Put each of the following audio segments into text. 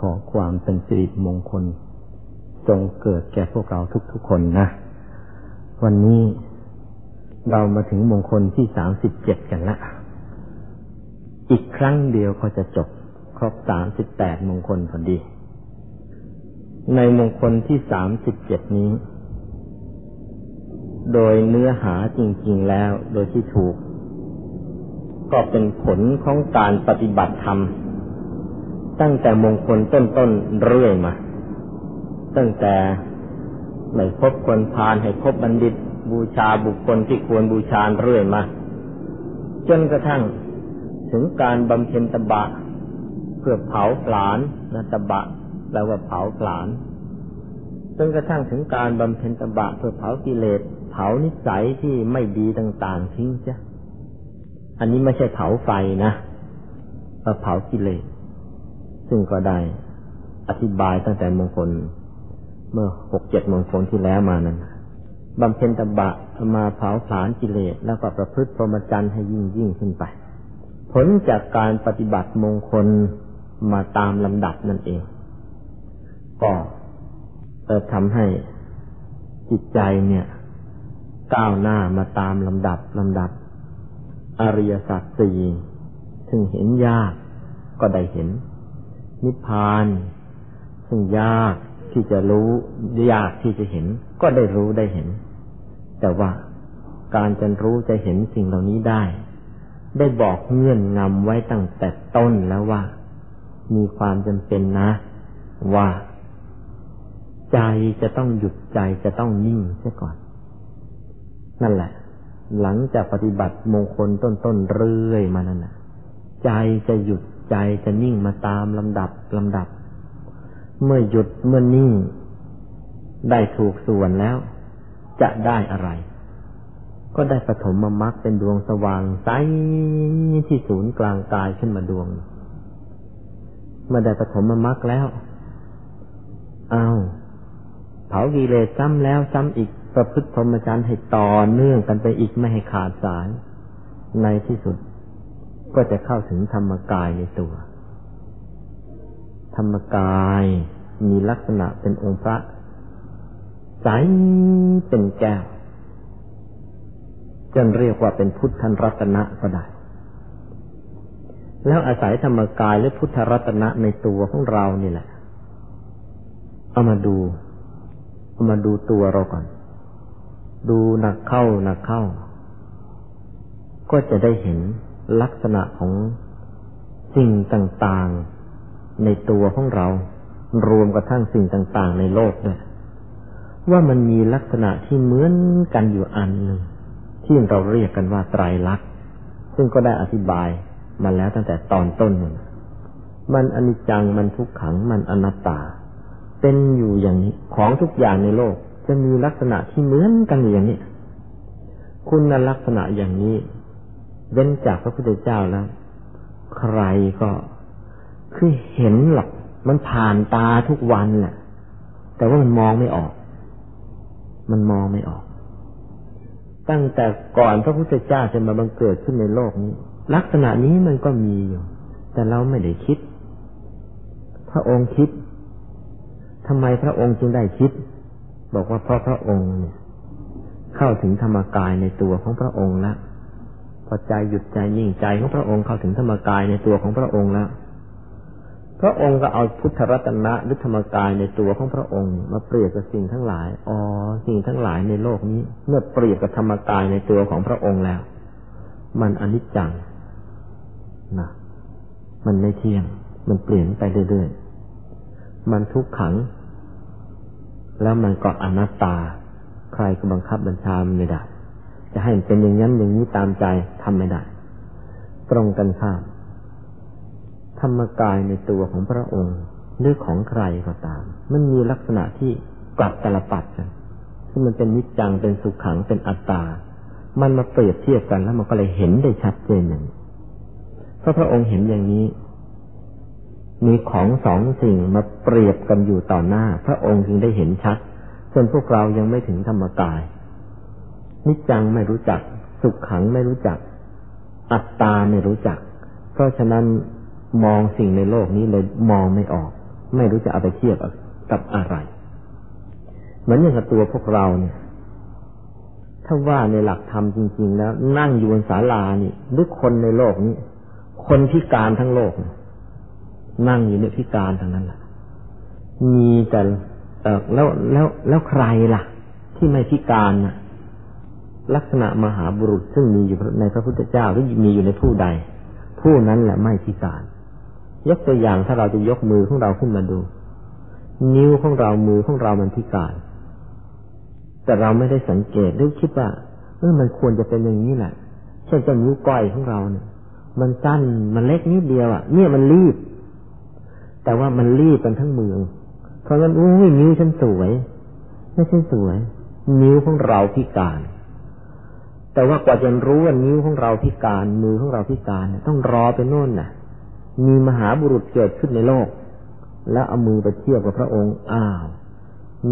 ขอความเป็นสิริมงคล จงเกิดแก่พวกเราทุกๆคนนะ วันนี้เรามาถึงมงคลที่สามสิบเจ็ดกันละ อีกครั้งเดียวก็จะจบครบสามสิบแปดมงคลพอดี ในมงคลที่สามสิบเจ็ดนี้ โดยเนื้อหาจริง ๆแล้วโดยที่ถูก ก็เป็นผลของการปฏิบัติธรรม ตั้งแต่มงคลต้นๆเรื่อยมา ตั้งแต่ไม่พบคนพาลให้พบบัณฑิต บูชาบุคคลที่ควรบูชาเรื่อยมา จนกระทั่งถึงการบำเพ็ญตบะ เพื่อเผาผลาญนะตบะแปลว่าเผาผลาญจนกระทั่งถึงการบำเพ็ญตบะเพื่อเผากิเลส เผานิสัยที่ไม่ดีต่างๆทิ้งจ้ะอันนี้ไม่ใช่เผาไฟนะเผากิเลส ซึ่งก็ได้อธิบายตั้งแต่มงคล เมื่อหกเจ็ดมงคลที่แล้วมานั้นบำเพ็ญตบะมาเผาผลาญกิเลสแล้วก็ประพฤติพรหมจรรย์ให้ยิ่งยิ่งขึ้นไป ผลจากการปฏิบัติมงคลมาตามลำดับนั่นเอง ก็จะทำให้จิตใจเนี่ย ก้าวหน้ามาตามลำดับลำดับ อริยสัจสี่ถึงเห็นยากก็ได้เห็น นิพพาน ซึ่งยากที่จะรู้ยากที่จะเห็น ก็ได้รู้ได้เห็น แต่ว่าการจะรู้จะเห็นสิ่งเหล่านี้ได้ ได้บอกเงื่อนงำไว้ตั้งแต่ต้นแล้วว่า มีความจำเป็นนะ ว่า ใจจะต้องหยุดใจจะต้องนิ่งเสียก่อน นั่นแหละ หลังจากปฏิบัติมงคลต้นๆเรื่อยมานั่นแหละใจจะหยุด ใจจะนิ่งมาตามลำดับลำดับ เมื่อหยุดเมื่อนิ่ง ได้ถูกส่วนแล้ว จะได้อะไร ก็ได้ปฐมมรรคเป็นดวงสว่างใสที่ศูนย์กลางกายขึ้นมาดวง เมื่อได้ปฐมมรรคแล้วเอาเผากิเลสซ้ำแล้วซ้ำอีกประพฤติพรหมจรรย์ให้ต่อเนื่องกันไปอีกไม่ให้ขาดสาย ในที่สุด ก็จะเข้าถึงธรรมกายในตัว ธรรมกายมีลักษณะเป็นองค์พระใสเป็นแก้วจนเรียกว่าเป็นพุทธรัตนะก็ได้ แล้วอาศัยธรรมกายและพุทธรัตนะในตัวของเรานี่แหละ เอามาดูเอามาดูตัวเราก่อน ดูหนักเข้าหนักเข้า ก็จะได้เห็น ลักษณะของสิ่งต่างๆในตัวของเรา รวมกระทั่งสิ่งต่างๆในโลกด้วยว่ามันมีลักษณะที่เหมือนกันอยู่อันหนึ่งที่เราเรียกกันว่าไตรลักษณ์ซึ่งก็ได้อธิบายมาแล้วตั้งแต่ตอนต้นมันมันอนิจจังมันทุกขังมันอนัตตา เป็นอยู่อย่างนี้ของทุกอย่างในโลก จะมีลักษณะที่เหมือนกันอยู่อย่างนี้ คุณลักษณะอย่างนี้ เว้นจากพระพุทธเจ้าแล้ว ใครก็คือเห็นหรอกมันผ่านตาทุกวันแหละแต่ว่ามันมองไม่ออก มันมองไม่ออก ตั้งแต่ก่อนพระพุทธเจ้าจะมาบังเกิดขึ้นในโลกนี้ ลักษณะนี้มันก็มีอยู่ แต่เราไม่ได้คิด พระองค์คิดทำไมพระองค์จึงได้คิด บอกว่าเพราะพระองค์เนี่ย เข้าถึงธรรมกายในตัวของพระองค์แล้ว พอใจหยุดใจยิ่งใจของพระองค์เข้าถึงธรรมกายในตัวของพระองค์แล้วพระองค์ก็เอาพุทธรัตนะหรือธรรมกายในตัวของพระองค์ มาเปรียบกับสิ่งทั้งหลายอ๋อสิ่งทั้งหลายในโลกนี้ เมื่อเปรียบกับธรรมกายในตัวของพระองค์แล้ว มันอนิจจังนะมันไม่เที่ยง มันเปลี่ยนไปเรื่อยๆมันทุกขัง แล้วมันก็อนัตตา ใครก็บังคับบัญชาไม่ได้ จะให้เป็นอย่างนั้นอย่างนี้ตามใจทำไม่ได้ ตรงกันข้าม ธรรมกายในตัวของพระองค์หรือของใครก็ตาม มันมีลักษณะที่กลับตลปัดกันซึ่มันเป็นนิจจังเป็นสุขขังเป็นอัตตา มันมาเปรียบเทียบกันแล้วมันก็เลยเห็นได้ชัดเจนอย่างพราะพระองค์เห็นอย่างนี้ มีของสองสิ่งมาเปรียบกันอยู่ต่อหน้า พระองค์จึงได้เห็นชัด ส่วนพวกเรายังไม่ถึงธรรมกาย นิจจังไม่รู้จัก สุขขังไม่รู้จัก อัตตาไม่รู้จัก เพราะฉะนั้นมองสิ่งในโลกนี้เลยมองไม่ออก ไม่รู้จะเอาไปเทียบกับอะไร เหมือนอย่างกับตัวพวกเราเนี่ย ถ้าว่าในหลักธรรมจริง ๆ แล้ว นั่งอยู่บนศาลานี่หรือคนในโลกนี้ คนพิการทั้งโลก นั่งอยู่ในพิการทั้งนั้นแหละมีแต่แล้วแล้วแล้วใครล่ะ ที่ไม่พิการนะ ลักษณะมหาบุรุษซึ่งมีอยู่ในพระพุทธเจ้าหรือมีอยู่ในผู้ใด ผู้นั้นแหละไม่พิการ ยกตัวอย่างถ้าเราจะยกมือของเราขึ้นมาดู นิ้วของเรามือของเรามันพิการ แต่เราไม่ได้สังเกตหรือคิดว่าเออมันควรจะเป็นอย่างนี้แหละเช่นเจ้านิ้วก้อยของเราเนี่ย มันสั้นมันเล็กนิดเดียวอะ เนี่ยมันรีบ แต่ว่ามันรีบกันทั้งมือเพราะงั้นอุ้ยนิ้วฉันสวยไม่ใช่สวย นิ้วของเราพิการ แต่ว่ากว่าจะรู้ว่านิ้วของเราพิการมือของเราพิการต้องรอไปโน่นน่ะ มีมหาบุรุษเกิดขึ้นในโลก แล้วเอามือไปเทียบกับพระองค์อ้าว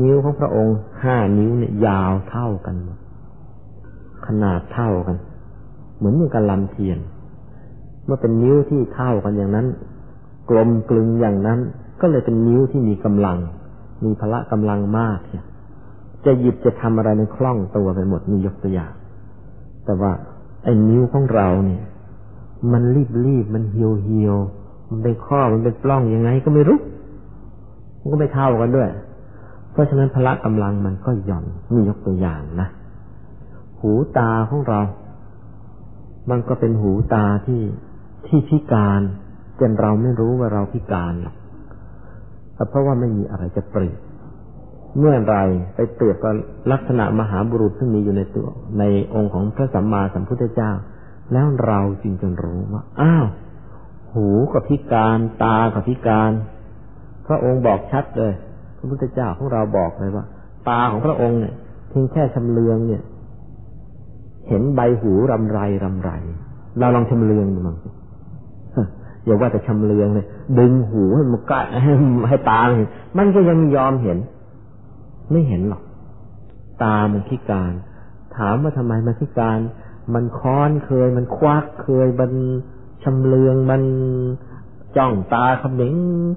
นิ้วของพระองค์ห้านิ้วเนี่ยยาวเท่ากันหมดขนาดเท่ากัน เหมือนอย่างกับลำเทียน เมื่อเป็นนิ้วที่เท่ากันอย่างนั้น กลมกลึงอย่างนั้น ก็เลยเป็นนิ้วที่มีกำลัง มีพละกำลังมากเนี่ยจะหยิบจะทำอะไรในคล่องตัวไปหมดมียกตัวอย่าง แต่ว่าไอ้นิ้วของเราเนี่ย มันรีบรีบมันเหี่ยวเหี่ยวมันเป็นข้อมันเป็นปล้องยังไงก็ไม่รู้มันก็ไม่เท่ากันด้วย เพราะฉะนั้นพละกำลังมันก็หย่อนนี่ยกตัวอย่างนะหูตาของเรา มันก็เป็นหูตาที่ที่พิการจนเราไม่รู้ว่าเราพิการหรอกเพราะว่าไม่มีอะไรจะเปรียบ เมื่อไรไปเปรียบกับลักษณะมหาบุรุษที่มีอยู่ในตัว ในองค์ของพระสัมมาสัมพุทธเจ้า แล้วเราจึงจะรู้ว่าอ้าวหูกับพิการตากับพิการ พระองค์บอกชัดเลย พระพุทธเจ้าของเราบอกเลยว่า ตาของพระองค์เนี่ยเพียงแค่ชำเลืองเนี่ย เห็นใบหูรำไรรำไร เราลองชำเลืองดูมั้งอย่าว่าแต่ชำเลืองเลยดึงหูให้มันกะให้ให้ตาเห็นมันก็ยังยอมเห็น ไม่เห็นหรอก ตามันพิการ ถามว่าทำไมมันพิการ มันค้อนเคย มันควักเคย มันชำเลือง มันจ้องตาขมิง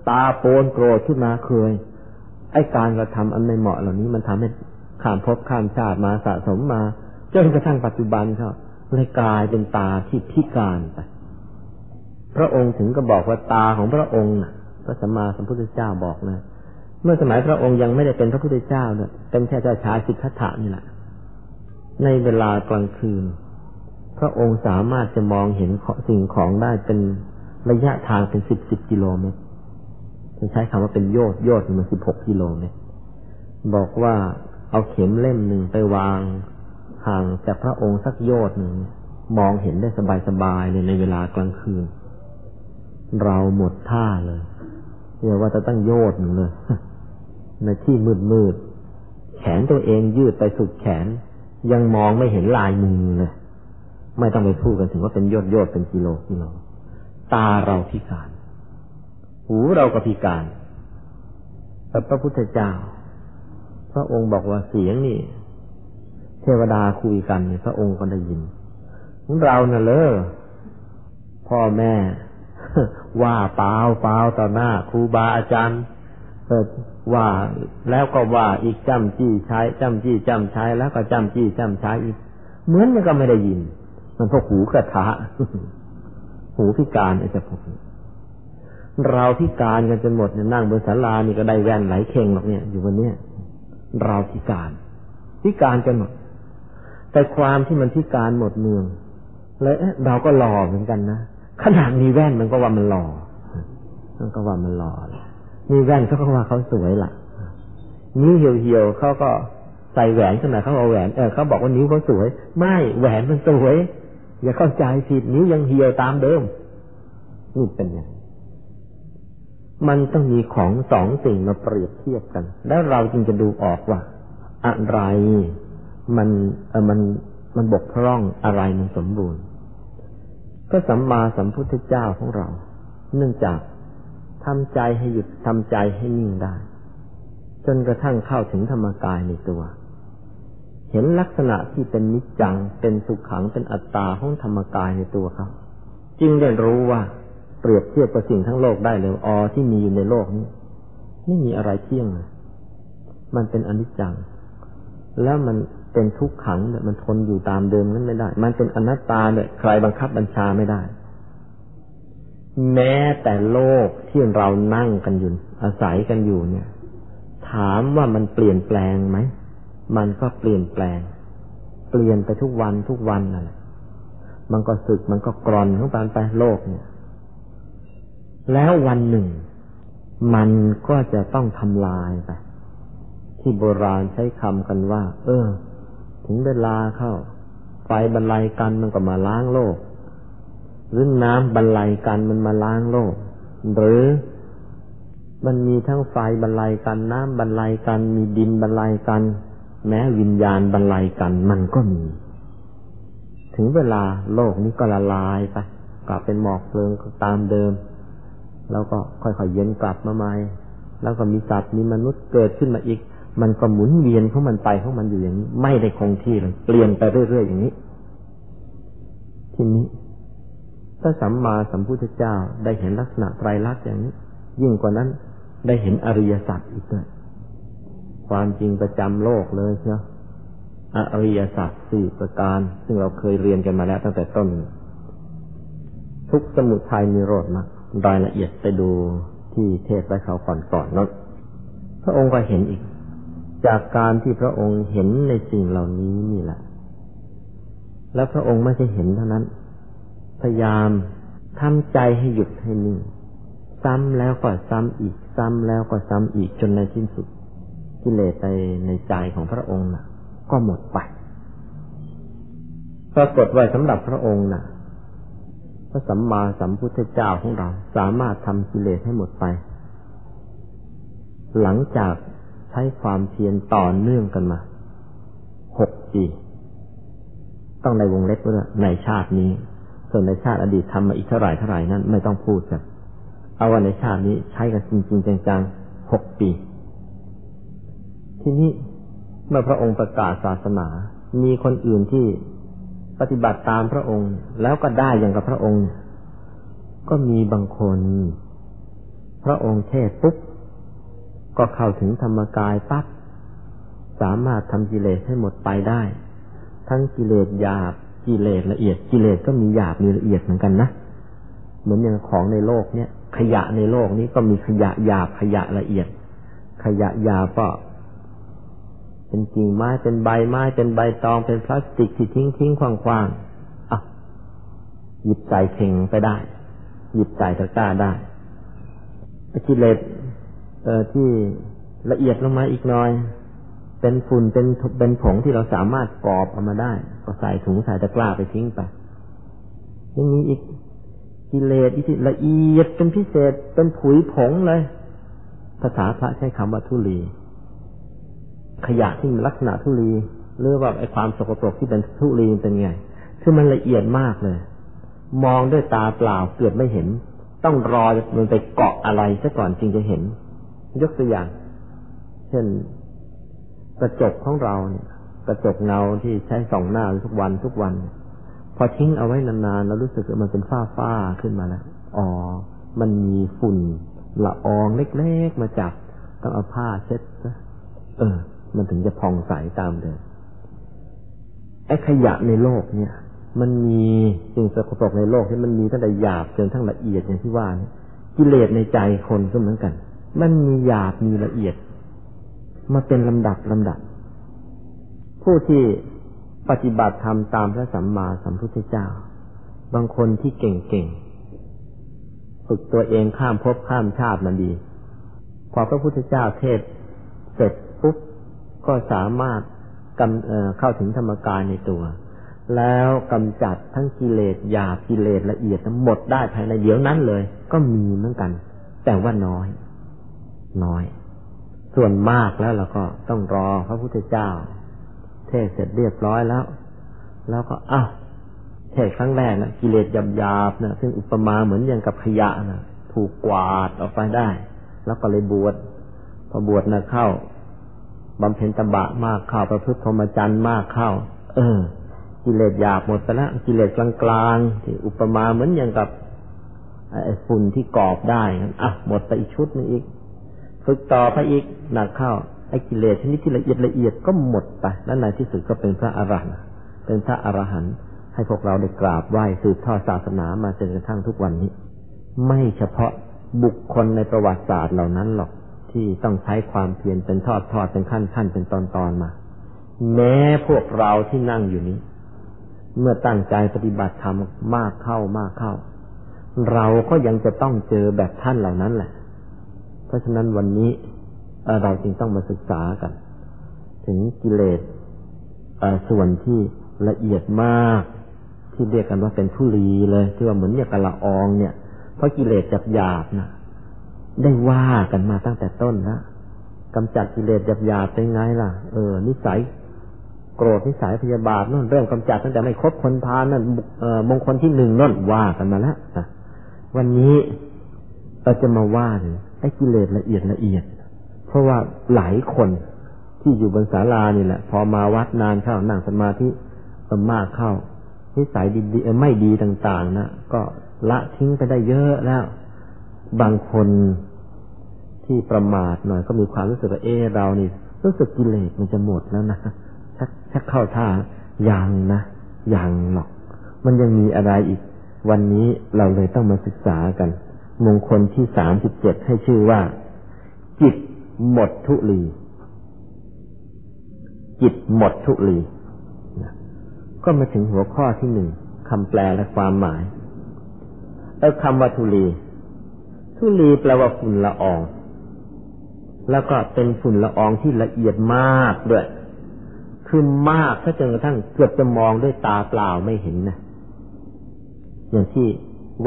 ตาโปนโกรธขึ้นมาเคย ไอ้การกระทำอันไม่เหมาะเหล่านี้มันทำให้ข้ามภพข้ามชาติมาสะสมมาจนกระทั่งปัจจุบันเขาเลยกลายเป็นตาที่พิการไป พระองค์ถึงก็บอกว่าตาของพระองค์พระสัมมาสัมพุทธเจ้าบอกนะ เมื่อสมัยพระองค์ยังไม่ได้เป็นพระพุทธเจ้าเนี่ยเป็นแค่เจ้าชายสิทธัตถะนี่แหละในเวลากลางคืน พระองค์สามารถจะมองเห็นสิ่งของได้เป็นระยะทางเป็นสิบสิบกิโลเมตรจะใช้คำว่าเป็นโยดโยดมันสิบหกกิโลเมตรบอกว่าเอาเข็มเล่มหนึ่งไปวางห่างจากพระองค์สักโยดหนึ่งมองเห็นได้สบายๆเลยในเวลากลางคืน เราหมดท่าเลยเรียกว่าจะตั้งโยดหนึ่งเลย ในที่มืดมืดแขนตัวเองยืดไปสุดแขน ยังมองไม่เห็นลายมือเลยไม่ต้องไปพูดกันถึงว่าเป็นยอดยอดเป็นกิโลกิโลตาเราพิการ หูเราก็พิการแต่พระพุทธเจ้า พระองค์บอกว่าเสียงนี่ เทวดาคุยกันเนี่ยพระองค์ก็ได้ยินเราเน่ะเลยพ่อแม่ ว่าเปล่าเปล่าต่อหน้าครูบาอาจารย์เว่าแล้วก็ว่าอีกจำจี้ใช้จำจี้จำใช้แล้วก็จำจี้จำใช้อีกเหมือนมันก็ไม่ได้ยิน มันพวกหูกระทะหูพิการไอ้เจ้าพวกเราพิการกันจนหมดเนี่ยนั่งบนศาลานี่ก็ได้แว่นไหลเข่งหรอกเนี่ย อยู่วันเนี้ยเราพิการ พิการกันหมด แต่ความที่มันพิการหมดเมืองแล้วเราก็หล่อเหมือนกันนะขนาดมีแว่นมันก็ว่ามันหล่อมันก็ว่ามันหล่อ มีแว่นเขาก็ว่าเขาสวยละนิ้วเหี่ยวๆเขาก็ใส่แหวนขนาดเขาเอาแหวนเออเขาบอกว่านิ้วเขาสวย ไม่แหวนมันสวย อย่าเข้าใจผิดนิ้วยังเหี่ยวตามเดิมนี่เป็นยังมันต้องมีของสองสิ่งมาเปรียบเทียบกัน แล้วเราจึงจะดูออกว่า อะไรมันเออมันมันบกพร่องอะไรมันสมบูรณ์ ก็สัมมาสัมพุทธเจ้าของเรา เนื่องจาก ทำใจให้หยุดทำใจให้นิ่งได้ จนกระทั่งเข้าถึงธรรมกายในตัว เห็นลักษณะที่เป็นนิจจัง เป็นสุขขัง เป็นอัตตาของธรรมกายในตัวเขาจึงได้รู้ว่าเปรียบเทียบกับสิ่งทั้งโลกได้เลยอ๋อที่มีอยู่ในโลกนี้ ไม่มีอะไรเที่ยงมันเป็นอนิจจัง แล้วมันเป็นทุกขังเนี่ยมันทนอยู่ตามเดิมนั้นไม่ได้ มันเป็นอนัตตาเนี่ยใครบังคับบัญชาไม่ได้ แม้แต่โลกที่เรานั่งกันอยู่ อาศัยกันอยู่เนี่ย ถามว่ามันเปลี่ยนแปลงไหม มันก็เปลี่ยนแปลง เปลี่ยนไปทุกวันทุกวันนั่นแหละมันก็สึกมันก็กรอนของมันไปโลกเนี่ย แล้ววันหนึ่ง มันก็จะต้องทำลายไป ที่โบราณใช้คำกันว่า เออ ถึงเวลาเข้า ไฟบรรลัยกันมันก็มาล้างโลก หรือน้ำบรรลัยกันมันมาล้างโลก หรือมันมีทั้งไฟบรรลัยกัน น้ำบรรลัยกัน มีดินบรรลัยกัน แม้วิญญาณบรรลัยกันมันก็มี ถึงเวลาโลกนี้ก็ละลายไปกลับเป็นหมอกเพลิงตามเดิม แล้วก็ค่อยๆเย็นกลับมาใหม่แล้วก็มีสัตว์มีมนุษย์เกิดขึ้นมาอีก มันก็หมุนเวียนของมันไปของมันอยู่อย่างนี้ ไม่ได้คงที่เลยเปลี่ยนไปเรื่อยๆอย่างนี้ ทีนี้ ถ้าสัมมาสัมพุทธเจ้าได้เห็นลักษณะไตรลักษณ์อย่างนี้ ยิ่งกว่านั้นได้เห็นอริยสัจอีกด้วยความจริงประจำโลกเลยเชียวอริยสัจสี่ประการ ซึ่งเราเคยเรียนกันมาแล้วตั้งแต่ต้น ทุกสมุทัยนิโรธมารายละเอียดไปดูที่เทศไว้เขาก่อนก่อนนั้นพระองค์ก็เห็นอีก จากการที่พระองค์เห็นในสิ่งเหล่านี้นี่แหละ แล้วพระองค์ไม่ใช่เห็นเท่านั้น พยายามทำใจให้หยุดให้นิ่งซ้ำแล้วก็ซ้ำอีก ซ้ำแล้วก็ซ้ำอีกจนในที่สุดกิเลสในในใจของพระองค์นะ่ะ ก็หมดไปปรากฏว่าสำหรับพระองค์นะ่ะ พระสัมมาสัมพุทธเจ้าของเรา สามารถทำกิเลสให้หมดไป หลังจากใช้ความเพียรต่อเนื่องกันมาหกปีต้องในวงเล็บว่าในชาตินี้ ส่วนในชาติอดีตทำมาอีกเท่าไหร่เท่าไหร่นั้นไม่ต้องพูดกันเอาว่าในชาตินี้ใช้กันจริง ๆ จังๆหกปี ทีนี้เมื่อพระองค์ประกาศศาสนา มีคนอื่นที่ปฏิบัติตามพระองค์ แล้วก็ได้อย่างกับพระองค์ ก็มีบางคน พระองค์เทศปุ๊บก็เข้าถึงธรรมกายปั๊บสามารถทำกิเลสให้หมดไปได้ ทั้งกิเลสหยาบ กิเลสละเอียด กิเลสก็มีหยาบมีละเอียดเหมือนกันนะเหมือนอย่างของในโลกเนี่ย ขยะในโลกนี้ก็มีขยะหยาบขยะละเอียด ขยะหยาบก็เป็นกิ่งไม้เป็นใบไม้เป็นใบตองเป็นพลาสติกที่ทิ้งทิ้งคว่างคว่างอะหยิบใจเข่งไปได้ หยิบใจตะกร้าได้กิเลสเอ่อที่ละเอียดลงมาอีกหน่อย เป็นฝุ่นเป็นเป็นผงที่เราสามารถกรอบออกมาได้ ก็ใส่ถุงใส่ตะกร้าไปทิ้งไปยังมีอีกกิเลสที่ละเอียดเป็นพิเศษเป็นผุยผงเลย ภาษาพระใช้คำว่าทุลี ขยะที่มีลักษณะทุลีหรือว่าไอ้ความสกปรกที่เป็นทุลีเป็นไง คือมันละเอียดมากเลย มองด้วยตาเปล่าเกือบไม่เห็น ต้องรอมันไปเกาะอะไรซะก่อนจึงจะเห็น ยกตัวอย่าง เช่นกระจกของเราเนี่ย กระจกเงาที่ใช้ส่องหน้าทุกวันทุกวัน พอทิ้งเอาไว้นานๆแล้วรู้สึกว่ามันเป็นฝ้าฝ้าขึ้นมาแล้วอ๋อ มันมีฝุ่นละอองเล็กๆมาจับต้องเอาผ้าเช็ดซะเออ มันถึงจะพองใสตามเดิมไอ้ขยะในโลกเนี่ย มันมีสิ่งสกปรกในโลกที่มันมีตั้งแต่หยาบจนทั้งละเอียดอย่างที่ว่านี่กิเลสในใจคนก็เหมือนกัน มันมีหยาบมีละเอียด มาเป็นลำดับลำดับ ผู้ที่ปฏิบัติธรรมตามพระสัมมาสัมพุทธเจ้า บางคนที่เก่งๆฝึกตัวเองข้ามภพข้ามชาติมาดี พอพระพุทธเจ้าเทศเสร็จปุ๊บก็สามารถกำเเข้าถึงธรรมกายในตัว แล้วกำจัดทั้งกิเลสหยาบกิเลสละเอียดทั้งหมดได้ภายในเดี๋ยวนั้นเลย ก็มีเหมือนกัน แต่ว่าน้อย น้อย ส่วนมากแล้วเราก็ต้องรอพระพุทธเจ้า เทศเสร็จเรียบร้อยแล้ว แล้วก็อ้าวเทศครั้งแรกนะกิเลสหยาบๆนะซึ่งอุปมาเหมือนอย่างกับขยะนะถูกกวาดออกไปได้ แล้วก็เลยบวชพอบวชนะเข้าบำเพ็ญตบะมากเข้าประพฤติพรหมจรรย์มากเข้า เออ กิเลสหยาบหมดไปแล้วกิเลสกลางๆที่อุปมาเหมือนอย่างกับไอ้ฝุ่นที่กรอบได้อะหมดไปอีกชุดนึงอีก ฝึกต่อไปอีกหนักเข้า ไอ้กิเลสชนิดที่ละเอียดละเอียดก็หมดไป แล้วในที่สุดก็เป็นพระอรหันต์เป็นพระอรหันต์ให้พวกเราได้กราบไหว้สืบทอดศาสนามาจนกระทั่งทุกวันนี้ ไม่เฉพาะบุคคลในประวัติศาสตร์เหล่านั้นหรอกที่ต้องใช้ความเพียรเป็นทอดทอดเป็นขั้นขั้นเป็นตอนตอนมา แม้พวกเราที่นั่งอยู่นี้ เมื่อตั้งใจปฏิบัติธรรมมากเข้ามากเข้า เราก็ยังจะต้องเจอแบบท่านเหล่านั้นแหละ เพราะฉะนั้นวันนี้ เราจึงต้องมาศึกษากัน ถึงกิเลสส่วนที่ละเอียดมากที่เรียกกันว่าเป็นทุลีเลยที่ว่าเหมือนเนี่ยกระอองเนี่ย เพราะกิเลสจับหยาบนะได้ว่ากันมาตั้งแต่ต้นนะกำจัดกิเลสจับหยาบเป็นไงล่ะ เออ นิสัย โกรธนิสัยพยาบาทนั่นเริ่มกำจัดตั้งแต่ไม่คบคนพานั่นมงคลที่หนึ่งนั่นว่ากันมาแล้วนะวันนี้เราจะมาว่าถึงไอ้กิเลสละเอียดละเอียด เพราะว่าหลายคนที่อยู่บนศาลานี่แหละ พอมาวัดนานเข้านั่งสมาธิมากเข้านิสัยดีๆไม่ดีต่างๆนะก็ละทิ้งไปได้เยอะแล้ว บางคนที่ประมาทหน่อยก็มีความรู้สึกว่าเออเรานี่รู้สึกกิเลสมันจะหมดแล้วนะชักชักเข้าท่ายังนะยังหรอก มันยังมีอะไรอีก วันนี้เราเลยต้องมาศึกษากัน มงคลที่สามสิบเจ็ดให้ชื่อว่า จิต หมดทุลี จิตหมดทุลีก็มาถึงหัวข้อที่หนึ่งคำแปลและความหมายเออคำว่าทุลี ทุลีแปลว่าฝุ่นละออง แล้วก็เป็นฝุ่นละอองที่ละเอียดมากด้วย คือมากถ้าจนกระทั่งเกือบจะมองด้วยตาเปล่าไม่เห็นนะ อย่างที่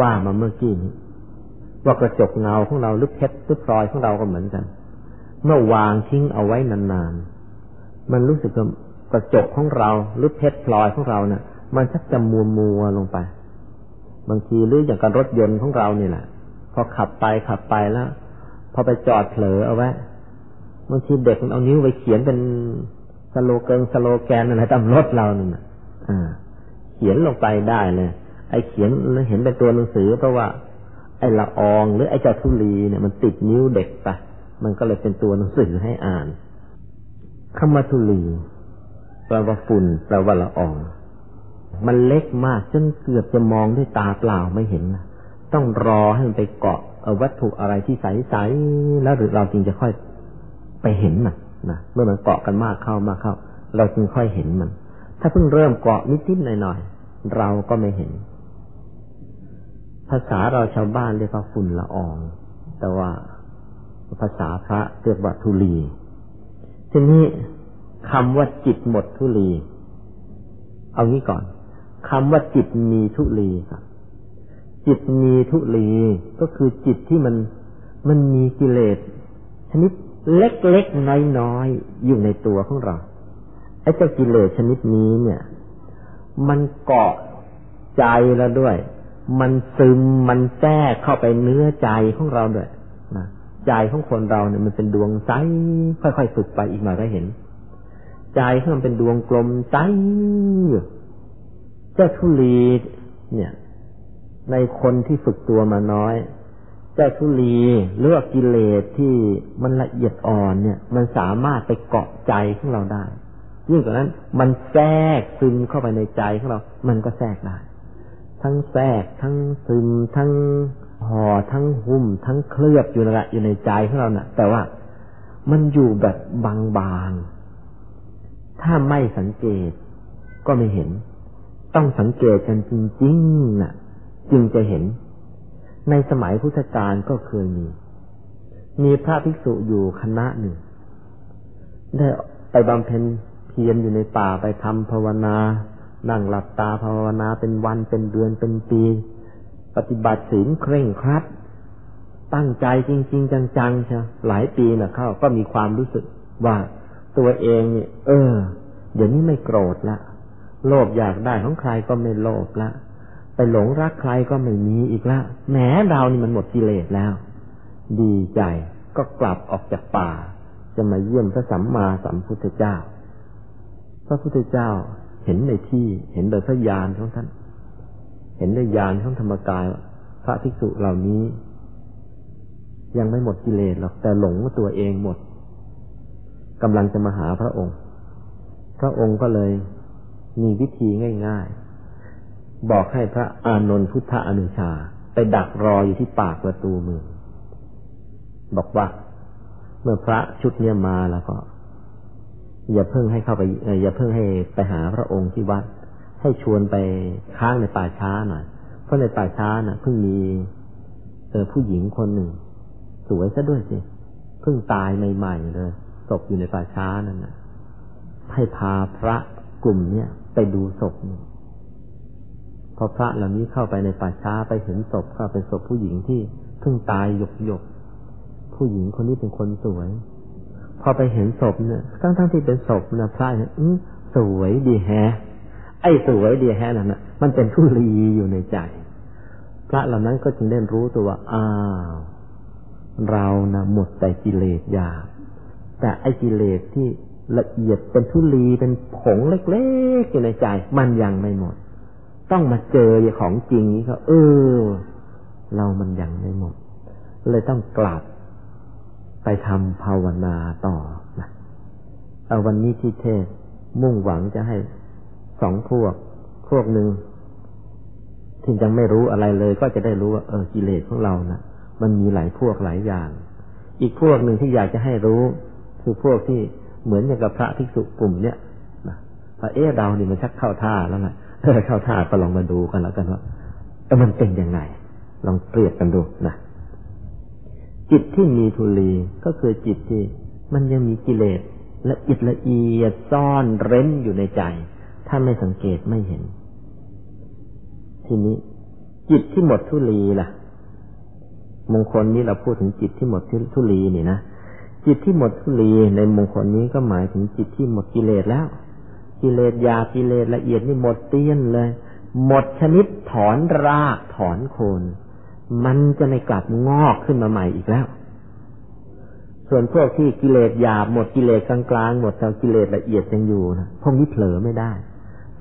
ว่ามาเมื่อกี้นี้ว่ากระจกเงาของเราหรือเพชรหรือพลอยของเราก็เหมือนกัน เมื่อวางทิ้งเอาไว้นานๆ มันรู้สึกว่ากระจกของเราหรือเพชรพลอยของเราเนะ่ะ มันชักจะมัวมัวลงไป บางทีหรืออย่างกับรถยนต์ของเรานี่แหละพอขับไปขับไปแล้ว พอไปจอดเผลอเอาไว้บางทีเด็กมันเอานิ้วไปเขียนเป็นสโลเกิงสโลแกนอะไรตามรถเรานี่นะอ่า เขียนลงไปได้เลยไอ้เขียนเห็นเป็นตัวหนังสือเพราะว่าไอ้ละอองหรือไอ้เจ้าทุลีเนี่ยมันติดนิ้วเด็กไป มันก็เลยเป็นตัวหนังสือให้อ่านคำว่าทุลีแปลว่าฝุ่นแปลว่าละออง มันเล็กมากจนเกือบจะมองด้วยตาเปล่าไม่เห็นนะต้องรอให้มันไปเกาะวัตถุอะไรที่ใสๆแล้วหรือเราจึงจะค่อยไปเห็นมันนะเมื่อมันเกาะกันมากเข้ามากเข้า เราจึงค่อยเห็นมัน ถ้าเพิ่งเริ่มเกาะนิดๆหน่อยๆเราก็ไม่เห็น ภาษาเราชาวบ้านเรียกว่าฝุ่นละออง แต่ว่า ภาษาพระเรียกว่าทุลีทีนี้คำว่าจิตหมดทุลี เอางี้ก่อนคำว่าจิตมีทุลีครับจิตมีทุลีก็คือจิตที่มันมันมีกิเลสชนิดเล็กๆน้อยๆอยู่ในตัวของเราไอ้เจ้ากิเลสชนิดนี้เนี่ย มันเกาะใจเราด้วย มันซึมมันแทรกเข้าไปเนื้อใจของเราด้วย ใจของคนเราเนี่ยมันเป็นดวงใสค่อยๆฝึกไปอีกหน่อยก็เห็น ใจของมันเป็นดวงกลมใสเจ้าทุลีเนี่ย ในคนที่ฝึกตัวมาน้อยเจ้าทุลีหรือว่ากิเลสที่มันละเอียดอ่อนเนี่ย มันสามารถไปเกาะใจของเราได้ยิ่งกว่านั้น มันแทรกซึมเข้าไปในใจของเรา มันก็แทรกได้ ทั้งแทรกทั้งซึมทั้ง ห่อทั้งหุ้มทั้งเคลือบอยู่นั่นแหละอยู่ในใจของเราเนะ่ะ แต่ว่ามันอยู่แบบบางๆ ถ้าไม่สังเกตก็ไม่เห็น ต้องสังเกตกันจริงๆน่ะ จึงจะเห็น ในสมัยพุทธกาลก็เคยมี มีพระภิกษุอยู่คณะหนึ่ง ได้ไปบำเพ็ญเพียรอยู่ในป่าไปทำภาวนา นั่งหลับตาภาวนาเป็นวันเป็นเดือนเป็นปี ปฏิบัติศีลเคร่งครัด ตั้งใจจริง ๆ จังๆใช่หลายปีนะเข้าก็มีความรู้สึกว่าตัวเองเนี่ย เออ เดี๋ยวนี้ไม่โกรธละ โลภอยากได้ของใครก็ไม่โลภละ ไปหลงรักใครก็ไม่มีอีกละแหมเรานี่มันหมดกิเลสแล้ว ดีใจก็กลับออกจากป่า จะมาเยี่ยมพระสัมมาสัมพุทธเจ้า พระพุทธเจ้าเห็นในที่เห็นโดยพระญาณของท่าน เห็นด้วยญาณของธรรมกาย พระภิกษุเหล่านี้ ยังไม่หมดกิเลสหรอกแต่หลงตัวเองหมดกำลังจะมาหาพระองค์ พระองค์ก็เลยมีวิธีง่ายๆ บอกให้พระอานนท์พุทธอนุชา ไปดักรออยู่ที่ปากประตูเมืองบอกว่า เมื่อพระชุดเนี้ยมาแล้วก็ อย่าเพิ่งให้เข้าไปอย่าเพิ่งให้ไปหาพระองค์ที่วัด ให้ชวนไปค้างในป่าช้าหน่อย เพราะในป่าช้าน่ะเพิ่งมีเออผู้หญิงคนหนึ่ง สวยซะด้วยสิเพิ่งตายใหม่ๆเลยศพอยู่ในป่าช้านั่นนะให้พาพระกลุ่มเนี้ยไปดูศพพอพระเหล่านี้เข้าไปในป่าช้าไปเห็นศพก็เป็นศพผู้หญิงที่เพิ่งตายหยกหยกผู้หญิงคนนี้เป็นคนสวย พอไปเห็นศพเนี่ยทั้งทั้งที่เป็นศพนะพระเนี่ยอืสวยดีแฮ ไอ้สวยดีแฮนั่นนะมันเป็นทุลีอยู่ในใจ พระเหล่านั้นก็จึงได้รู้ตัวว่าอ้าวเรานะหมดแต่กิเลสยาแต่ไอ้กิเลสที่ละเอียดเป็นทุลีเป็นผงเล็กๆอยู่ในใจ มันยังไม่หมด ต้องมาเจอของจริงนี้เขาเออ เรามันยังไม่หมด เลยต้องกลับไปทำภาวนาต่อนะเอาวันนี้ที่เทศมุ่งหวังจะให้ สองพวก พวกหนึ่งที่ยังไม่รู้อะไรเลย ก็จะได้รู้ว่าเออกิเลสของเรานะมันมีหลายพวกหลายอย่าง อีกพวกหนึ่งที่อยากจะให้รู้ คือพวกที่เหมือนอย่างกับพระภิกษุกลุ่มเนี้ยนะพระเอ๊เรานี่มันชักเข้าท่าแล้วนะถ้าเข้าท่าก็ลองมาดูกันแล้วกันว่ามันเป็นยังไง ลองเปรียบกันดูนะจิตที่มีทุลีก็คือจิตที่ มันยังมีกิเลสละเอียดละเอียดซ่อนเร้นอยู่ในใจ ถ้าไม่สังเกตไม่เห็น ทีนี้ จิตที่หมดทุลีล่ะ มงคลนี้เราพูดถึงจิตที่หมดทุลีนี่นะจิตที่หมดทุลีในมงคลนี้ก็หมายถึงจิตที่หมดกิเลสแล้ว กิเลสยากิเลสละเอียดนี่หมดเตี้ยนเลย หมดชนิดถอนรากถอนโคน มันจะไม่กลับงอกขึ้นมาใหม่อีกแล้ว ส่วนพวกที่กิเลสหยาบหมดกิเลสกลางๆหมดแต่กิเลสละเอียดยังอยู่นะพวกนี้เผลอไม่ได้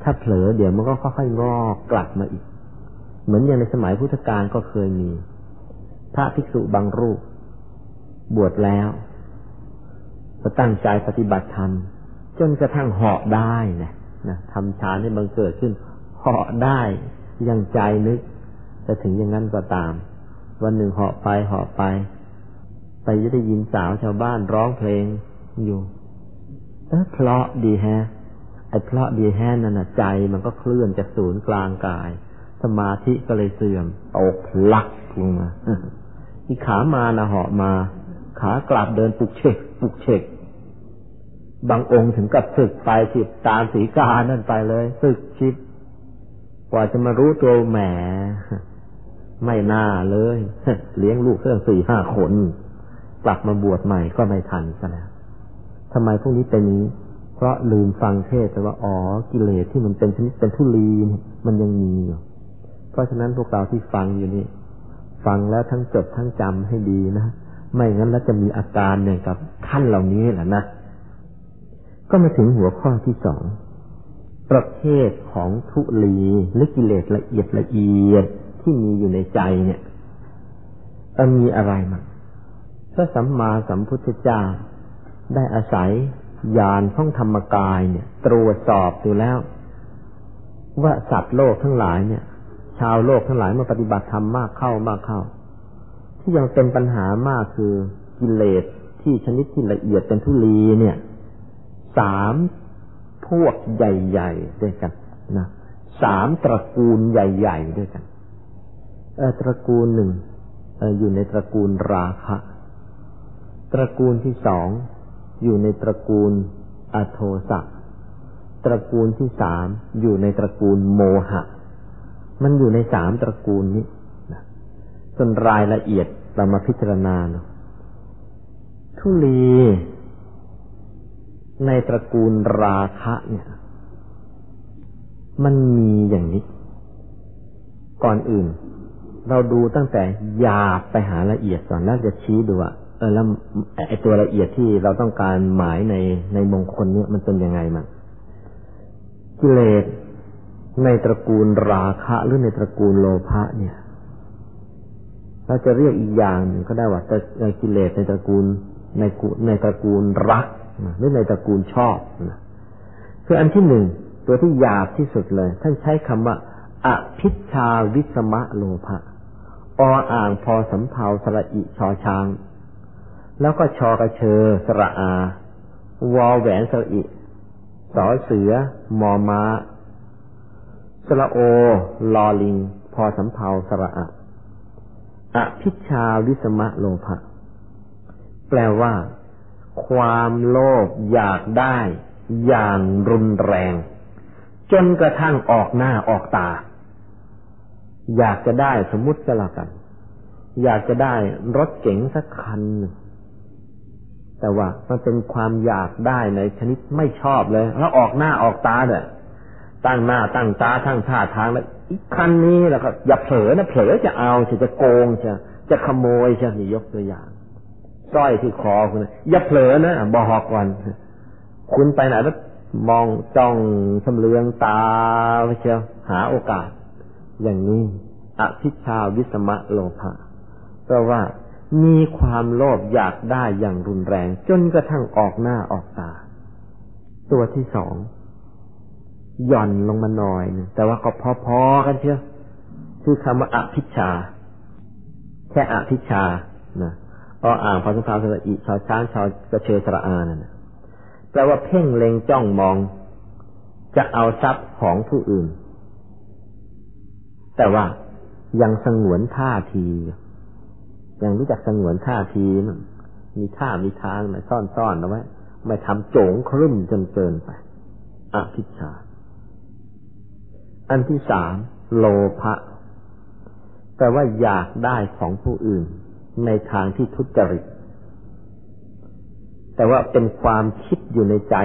ถ้าเผลอเดี๋ยวมันก็ค่อยๆงอกกลับมาอีก เหมือนอย่างในสมัยพุทธกาลก็เคยมี พระภิกษุบางรูป บวชแล้วก็ตั้งใจปฏิบัติธรรมจนกระทั่งเหาะได้นะนะทำฌานให้บังเกิดขึ้นเหาะได้ยังใจนึกแต่ถึงอย่างนั้นก็ตาม วันหนึ่งเหาะไปเหาะไป ไปจะได้ยินสาวชาวบ้านร้องเพลงอยู่เออเพราะดีแฮ ไอ้เพราะดีแฮนั่นน่ะใจมันก็เคลื่อนจากศูนย์กลางกาย สมาธิก็เลยเสื่อมตกลักลงมาอีขามานะเหาะมา ขากลับเดินปุกเชกปุกเชกบางองค์ถึงกับศึกไปสิบตามสีกานั่นไปเลยศึกชิดกว่าจะมารู้ตัวแหมไม่น่าเลย เลี้ยงลูกเพื่อนสี่ห้าคน กลับมาบวชใหม่ก็ไม่ทันซะแล้วทำไมพวกนี้เป็นนี้ เพราะลืมฟังเทศแต่ว่าอ๋อกิเลสที่มันเป็นชนิดเป็นทุลีมันยังมีอยู่เพราะฉะนั้นพวกเราที่ฟังอยู่นี่ฟังแล้วทั้งจดทั้งจำให้ดีนะไม่งั้นแล้วจะมีอาการเนี่ยกับท่านเหล่านี้แหละนะก็มาถึงหัวข้อที่สองประเภทของทุลีหรือกิเลสละเอียดละเอียดที่มีอยู่ในใจเนี่ยมันมีอะไรมั้งพระสัมมาสัมพุทธเจ้าได้อาศัย ญาณของธรรมกายเนี่ย ตรวจสอบดูแล้ว ว่าสัตว์โลกทั้งหลายเนี่ย ชาวโลกทั้งหลายมาปฏิบัติธรรมมากเข้ามากเข้า ที่ยังเป็นปัญหามากคือกิเลสที่ชนิดที่ละเอียดเป็นทุลีเนี่ยสามพวกใหญ่ๆด้วยกันนะสามตระกูลใหญ่ ๆ ด้วยกันเออตระกูลหนึ่งอยู่ในตระกูลราคะ ตระกูลที่สอง อยู่ในตระกูลอโทสะ ตระกูลที่สามอยู่ในตระกูลโมหะ มันอยู่ในสามตระกูลนี้นะส่วนรายละเอียดเรามาพิจารณาเนาะทุลีในตระกูลราคะเนี่ย มันมีอย่างนี้ ก่อนอื่น เราดูตั้งแต่หยาบไปหาละเอียดก่อนแล้วจะชี้ดูว่า ออแล้วไอตัวละเอียดที่เราต้องการหมายในในมงคลเนี่ยมันเป็นยังไงมั้งกิเลสในตระกูลราคะหรือในตระกูลโลภะเนี่ย เราจะเรียกอีกอย่างหนึ่งก็ได้ว่าในกิเลสในตระกูลในกุในตระกูลรักหรือในตระกูลชอบนะคืออันที่หนึ่งตัวที่หยาบที่สุดเลย ท่านใช้คำว่าอภิชาวิสมะโลภะออ่างพอสำเภาสระอิชอช้าง แล้วก็ชอกระเชอสระอา วอแหวนสระอิสอเสือ มอม้า สระโอ ลอลิง พอสำเภาสระอะอภิชาวิสมะโลภะแปลว่า ความโลภอยากได้ อย่างรุนแรง จนกระทั่งออกหน้าออกตา อยากจะได้สมมุติก็แล้วกัน อยากจะได้รถเก๋งสักคันหนึ่ง แต่ว่ามันเป็นความอยากได้ในชนิดไม่ชอบเลย แล้วออกหน้าออกตาเนี่ยตั้งหน้าตั้งตาทั้งท่าทางแล้วอีกคันนี้แล้วก็อย่าเผลอนะเผลอจะเอาจะจะโกงจะจะขโมยจะนี่ยกตัวอย่างสร้อยที่คอคุณอย่าเผลอนะบอกก่อนคุณไปไหนแล้วมองจ้องสำเลืองตาเชียวหาโอกาส อย่างนี้อภิชาวิสมะโลภะเพราะว่า มีความโลภอยากได้อย่างรุนแรง จนกระทั่งออกหน้าออกตา ตัวที่สองหย่อนลงมาหน่อยนึงแต่ว่าก็พอๆกันเชียวคือคำว่าอภิชา แค่อภิชานะพออ่านพอสังขารสระอิชาวช้างชาวกระเชยสระอานั่นแปลว่าเพ่งเล็งจ้องมอง จะเอาทรัพย์ของผู้อื่น แต่ว่ายังสงวนท่าที ยังรู้จักสงวนท่าทีมันมีท่ามีทางนะซ่อนๆเอาไว้ไม่ทำโจงครึ่มจนเกินไปอภิชา อันที่สามโลภะแปลว่าอยากได้ของผู้อื่น ในทางที่ทุจริต แต่ว่าเป็นความคิดอยู่ในใจ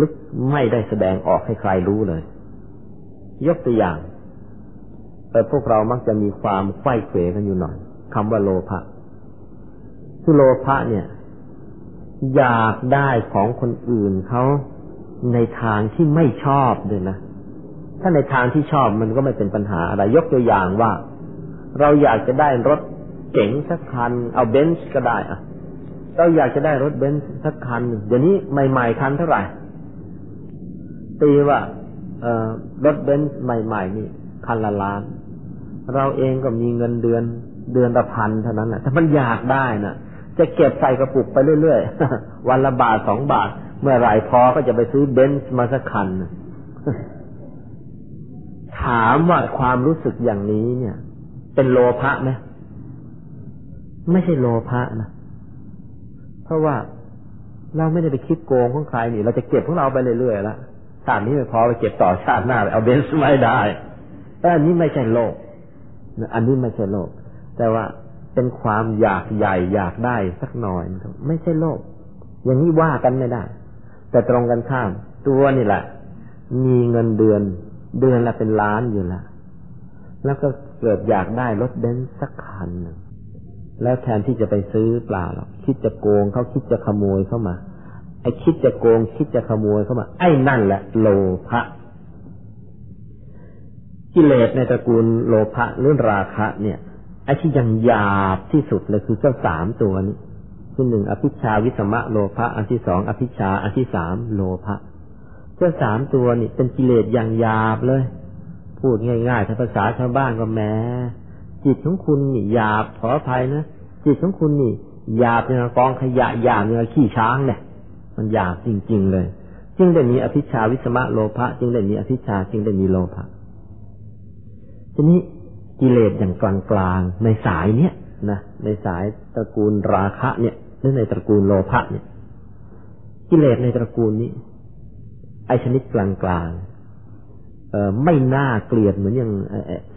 ลึกๆ ไม่ได้แสดงออกให้ใครรู้เลย ยกตัวอย่างแต่พวกเรามักจะมีความไข้เขวกันอยู่หน่อยคำว่าโลภะ คือโลภะเนี่ย อยากได้ของคนอื่นเขาในทางที่ไม่ชอบเลยนะ ถ้าในทางที่ชอบมันก็ไม่เป็นปัญหาอะไรยกตัวอย่างว่า เราอยากจะได้รถเก๋งสักคัน เอาเบนซ์ก็ได้อะเราอยากจะได้รถเบนซ์สักคันเดี๋ยวนี้ใหม่ๆคันเท่าไหร่ตีว่าเออรถเบนซ์ใหม่ ๆ นี่ คันละล้าน เราเองก็มีเงินเดือนเดือนละพันเท่านั้นแหละถ้ามันอยากได้น่ะ จะเก็บใส่กระปุกไปเรื่อยๆ วันละบาทสองบาท เมื่อไรพอก็จะไปซื้อเบนซ์มาสักคัน ถามว่าความรู้สึกอย่างนี้เนี่ย เป็นโลภะไหมไม่ใช่โลภะนะเพราะว่าเราไม่ได้ไปคิดโกงของใครนี่ เราจะเก็บของเราไปเรื่อยๆล้วชาตินี้ไม่พอไปเก็บต่อชาติหน้าเอาเบนซ์ไม่ได้แต่อันนี้ไม่ใช่โลภอันนี้ไม่ใช่โลภแต่ว่า เป็นความอยากใหญ่อยากได้สักหน่อยไม่ใช่โลภอย่างนี้ว่ากันไม่ได้ แต่ตรงกันข้าม ตัวนี่แหละ มีเงินเดือน เดือนละเป็นล้านอยู่ละแล้วก็เกิดอยากได้รถเบนซ์สักคันหนึ่งแล้วแทนที่จะไปซื้อเปล่าหรอกคิดจะโกงเขาคิดจะขโมยเข้ามาไอ้คิดจะโกง คิดจะขโมยเข้ามา ไอ้นั่นแหละ โลภะกิเลสในตระกูลโลภะหรือราคะ เนี่ย ไอ้ที่ยังหยาบที่สุดเลยคือเจ้าสามตัวนี้คือหนึ่งอภิชาวิสมะโลภะอันที่สองอภิชาอันที่สามโลภะเจ้าสามตัวนี่เป็นกิเลสอย่างหยาบเลย พูดง่ายๆถ้าภาษาชาวบ้านก็แม้จิตของคุณนี่หยาบขออภัยนะจิตของคุณนี่หยาบอย่างกองขยะหยาบอย่างขี้ช้างเนี่ย มันหยาบจริง ๆ เลย จึงได้มีอภิชาวิสมะโลภะจึงได้มีอภิชาจึงได้มีโลภะทีนี้ กิเลสอย่างกลางๆในสายเนี้ยนะในสายตระกูลราคะเนี่ยหรือในตระกูลโลภะเนี่ย กิเลสในตระกูลนี้ ไอชนิดกลางๆเออไม่น่าเกลียดเหมือนอย่าง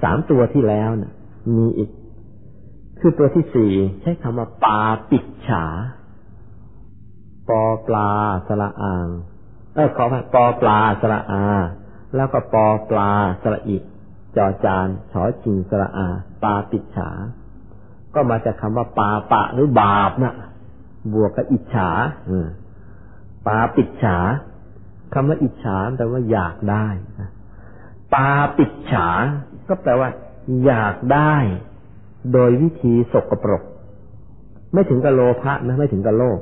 สามตัวที่แล้วนะ่ะ มีอีก คือตัวที่สี่ใช้คำว่าปาปิดฉา ปอปลาสระอ่าง เออขอไปปอปลาสระอา แล้วก็ปอปลาสระอิ จอจานชอจิงสระอา ปาปิดฉา ก็มาจากคำว่าปาปะหรือบาปนะบวกกับอิจฉาปาปิดฉาคำว่าอิจฉาแปลว่าอยากได้ปาปิดฉา ก็แปลว่า อยากได้ โดยวิธีสกปรก ไม่ถึงกับโลภะนะไม่ถึงกับโลภ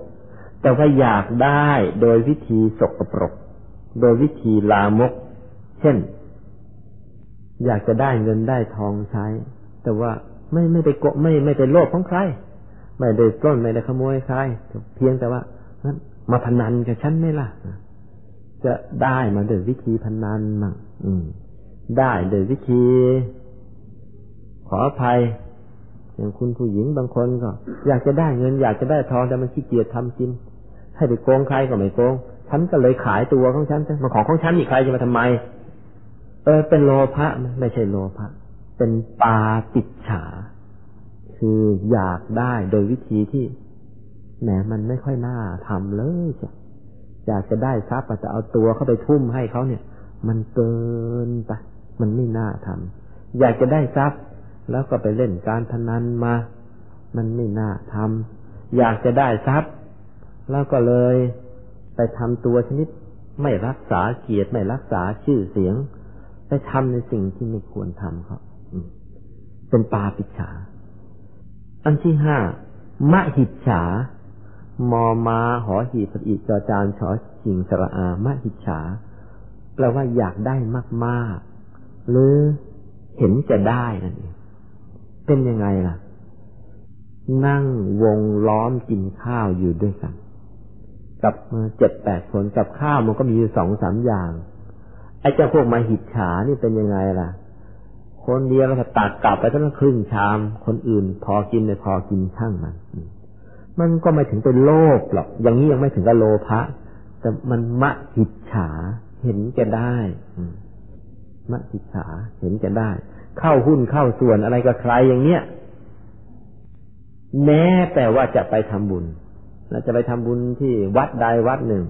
แต่ว่าอยากได้โดยวิธีสกปรก โดยวิธีลามก เช่น อยากจะได้เงินได้ทองใช้ แต่ว่าไม่ไม่ไปโกไม่ไม่ไปโลภของใคร ไม่ได้ต้นไม่ได้ขโมยใครเพียงแต่ว่ามาพนันกับฉันไหมล่ะ จะได้มาโดยวิธีพนันมั่งได้โดยวิธี ขออภัยอย่างคุณผู้หญิงบางคนก็ อยากจะได้เงิน อยากจะได้ทองแต่มันขี้เกียจทำกิน ให้ไปโกงใครก็ไม่โกง ฉันก็เลยขายตัวของฉันมาของของฉันอีกใครจะมาทำไม เออ เป็นโลภะไม่ใช่โลภะเป็นปาติดฉา คืออยากได้โดยวิธีที่แหมมันไม่ค่อยน่าทำเลยจ้ะอยากจะได้ทรัพย์แต่เอาตัวเข้าไปทุ่มให้เขาเนี่ย มันเกินไปมันไม่น่าทำอยากจะได้ทรัพย์ แล้วก็ไปเล่นการพนันมา มันไม่น่าทำอยากจะได้ทรัพย์ แล้วก็เลยไปทำตัวชนิดไม่รักษาเกียรติไม่รักษาชื่อเสียง ทำในสิ่งที่ไม่ควรทำเขาเป็นปาปิฉา อันที่ห้ามะหิจฉามอมาหอหีบอีจอจานชอชิงสระอามะหิจฉาแปลว่าอยากได้มากๆ หรือเห็นจะได้นั่นเองเป็นยังไงล่ะ นั่งวงล้อมกินข้าวอยู่ด้วยกัน กับเจ็ดแปดคนกับข้าวมันก็มีอยู่สองสามอย่าง อ้เจ้าพวกมาหิดฉานี่เป็นยังไงล่ะ คนเดียวเราตักกลับไปตั้งครึ่งชาม คนอื่น พอกินเลยพอกินช่างมัน มันก็ไม่ถึงเป็นโลภหรอก อย่างนี้ยังไม่ถึงกับโลภะ แต่มันมะหิดฉา เห็นแกได้มะหิดฉา เห็นแกได้ เข้าหุ้นเข้าส่วนอะไรกับใครอย่างเนี้ย แม้แต่ว่าจะไปทำบุญเราจะไปทำบุญที่วัดใดวัดหนึ่ง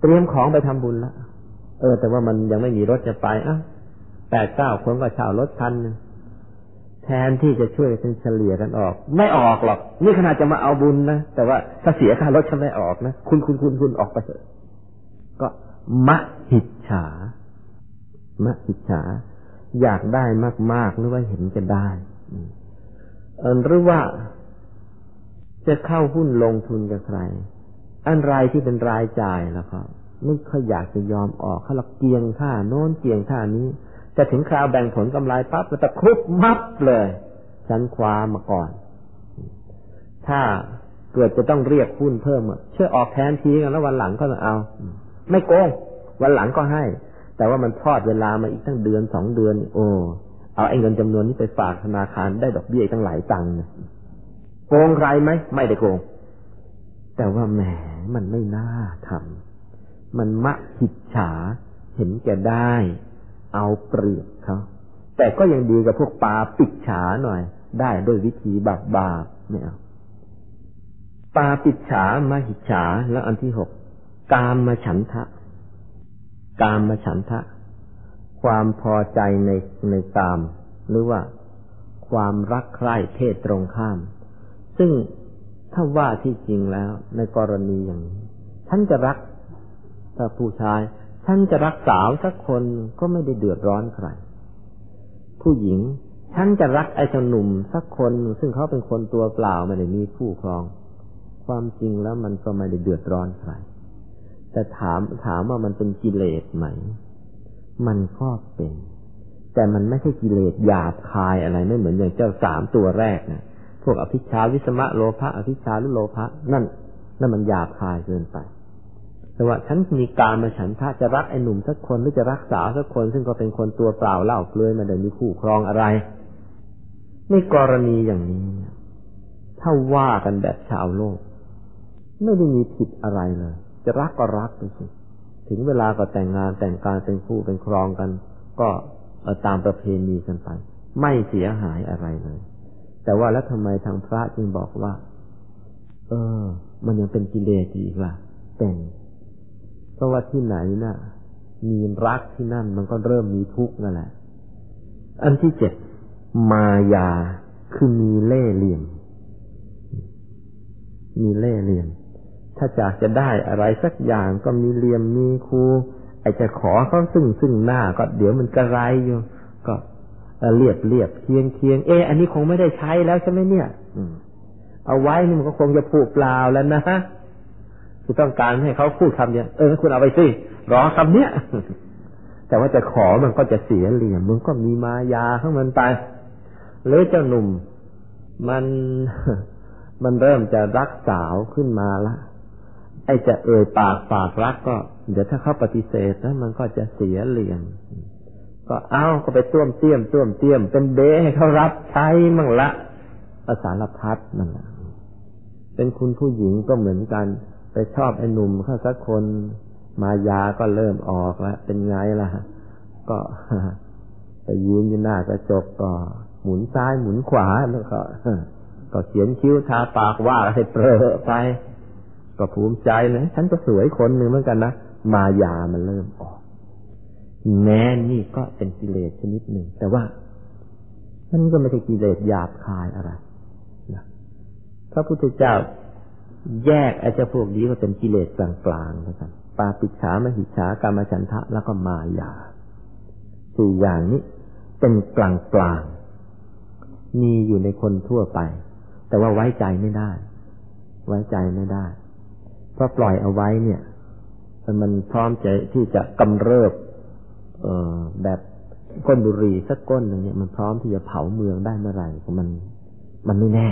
เตรียมของไปทำบุญแล้ว เออ แต่ว่ามันยังไม่มีรถจะไปอะแปดเก้าคนก็เช่ารถคันแทนที่จะช่วยกันเฉลี่ยกันออก ไม่ออกหรอกนี่ขนาดจะมาเอาบุญนะแต่ว่าถ้าเสียค่ารถฉันไม่ออกนะคุณคุณคุณคุณออกไปเถอะก็มะหิดฉามะหิดฉา อยากได้มากๆหรือว่าเห็นจะได้เออหรือว่าจะเข้าหุ้นลงทุนกับใคร อันรายที่เป็นรายจ่ายแล้วก็ ไม่ค่อยอยากจะยอมออกเขาหลักเกียงท่าโน้นเกียงท่านี้ จะถึงคราวแบ่งผลกำไรปั๊บมันจะครุบมับเลยฉันคว้ามาก่อน ถ้าเกิดจะต้องเรียกหุ้นเพิ่มเชื่อออกแทนทีกันแล้ววันหลังก็เอา ไม่โกงวันหลังก็ให้ แต่ว่ามันทอดเวลามาอีกตั้งเดือนสองเดือน โอ้เอาไอ้เงินจำนวนนี้ไปฝากธนาคารได้ดอกเบี้ยตั้งหลายตังค์โกงใครไหมไม่ได้โกง แต่ว่าแหมมันไม่น่าทำ มันมะหิดฉา เห็นแก่ได้ เอาเปรียบเขาแต่ก็ยังดีกับพวกปลาปิดฉาหน่อย ได้ด้วยวิธีบาบาไม่เอาปลาปิดฉามาหิฉา แล้วอันที่หกกามมาฉันทะ กามมาฉันทะ ความพอใจในในกาม หรือว่า ความรักใคร่เพศตรงข้าม ซึ่งถ้าว่าที่จริงแล้ว ในกรณีอย่างนี้ฉันจะรัก ถ้าผู้ชายฉันจะรักสาวสักคนก็ไม่ได้เดือดร้อนใคร ผู้หญิงฉันจะรักไอ้หนุ่มสักคน ซึ่งเขาเป็นคนตัวเปล่าไม่ได้มีผู้ครอง ความจริงแล้วมันก็ไม่ได้เดือดร้อนใคร แต่ถามถามว่ามันเป็นกิเลสไหม มันก็เป็น แต่มันไม่ใช่กิเลสหยาบคายอะไรไม่เหมือนอย่างเจ้าสามตัวแรกนะพวกอภิชาวิสมะโลภะอภิชาหรือโลภะนั่นนั่นมันหยาบคายเกินไป แต่ว่าฉันมีการมาฉันถ้าจะรักไอ้หนุ่มสักคนหรือจะรักษาวสักคน ซึ่งก็เป็นคนตัวเปล่าเล่าเปลือยมาเดินมีคู่ครองอะไรในกรณีอย่างนี้ ถ้าว่ากันแบบชาวโลก ไม่ได้มีผิดอะไรเลย จะรักก็รักไปสิถึงเวลาก็แต่งงานแต่งการเป็นคู่เป็นครองกัน ก็ตามประเพณีกันไป ไม่เสียหายอะไรเลย แต่ว่าแล้วทำไมทางพระจึงบอกว่า เออ มันยังเป็นกิเลสอีกล่ะแต่ง เพราะว่าที่ไหนนะ่ะ มีรักที่นั่นมันก็เริ่มมีทุกข์นั่นแหละ อันที่เจ็ดมายาคือมีเล่เหลี่ยม มีเล่เหลี่ยม ถ้าจากจะได้อะไรสักอย่างก็มีเหลี่ยมมีครูไอจะขอเขาซึ่งซึ่งหน้าก็เดี๋ยวมันกระไรอยู่ ก็เรียบเรียบเคียงเคียงเอออันนี้คงไม่ได้ใช้แล้วใช่ไหมเนี่ยเอาไว้นี่มันก็คงจะผูกเปล่าแล้วนะ คือต้องการให้เขาพูดคำเดียเออคุณเอาไปสิรอคำเนี้ยแต่ว่าจะขอมันก็จะเสียเหลี่ยมมึงก็มีมายาข้างมันไปหรือเจ้าหนุ่ม มันมันเริ่มจะรักสาวขึ้นมาละไอ้จะเอ่ยปากปากรักก็ เดี๋ยวถ้าเขาปฏิเสธแล้วมันก็จะเสียเหลี่ยมก็เอาก็ไปต้วมเตี้ยมต้วมเตี้ยม เป็นเบให้เขารับใช้มั่งละภาษารพัดนั่นแหละเป็นคุณผู้หญิงก็เหมือนกัน ไปชอบไอ้หนุ่มเข้าสักคนมายาก็เริ่มออกแล้วเป็นไงล่ะ ก็ไปยืนอยู่หน้ากระจกก็ หมุนซ้ายหมุนขวาแล้วก็ก็เขียนคิ้วทาปากว่าให้เปรอะไป ก็ภูมิใจนะฉันก็สวยคนหนึ่งเหมือนกันนะมายามันเริ่มออก แม้นี่ก็เป็นกิเลสชนิดหนึ่ง แต่ว่ามันก็ไม่ใช่กิเลสหยาบคายอะไรนะพระพุทธเจ้า แยกไอ้เจ้าพวกนี้ก็เป็นกิเลสกลางๆนะครับปาปิชามหิฉากรรมฉันทะแล้วก็มายาสี่อย่างนี้เป็นกลางกลางมีอยู่ในคนทั่วไป แต่ว่าไว้ใจไม่ได้ ไว้ใจไม่ได้ เพราะปล่อยเอาไว้เนี่ย มันพร้อมใจที่จะกำเริบเออแบบก้นบุรีสักก้นหนึ่งเนี่ยมันพร้อมที่จะเผาเมืองได้เมื่อไหร่มันมันไม่แน่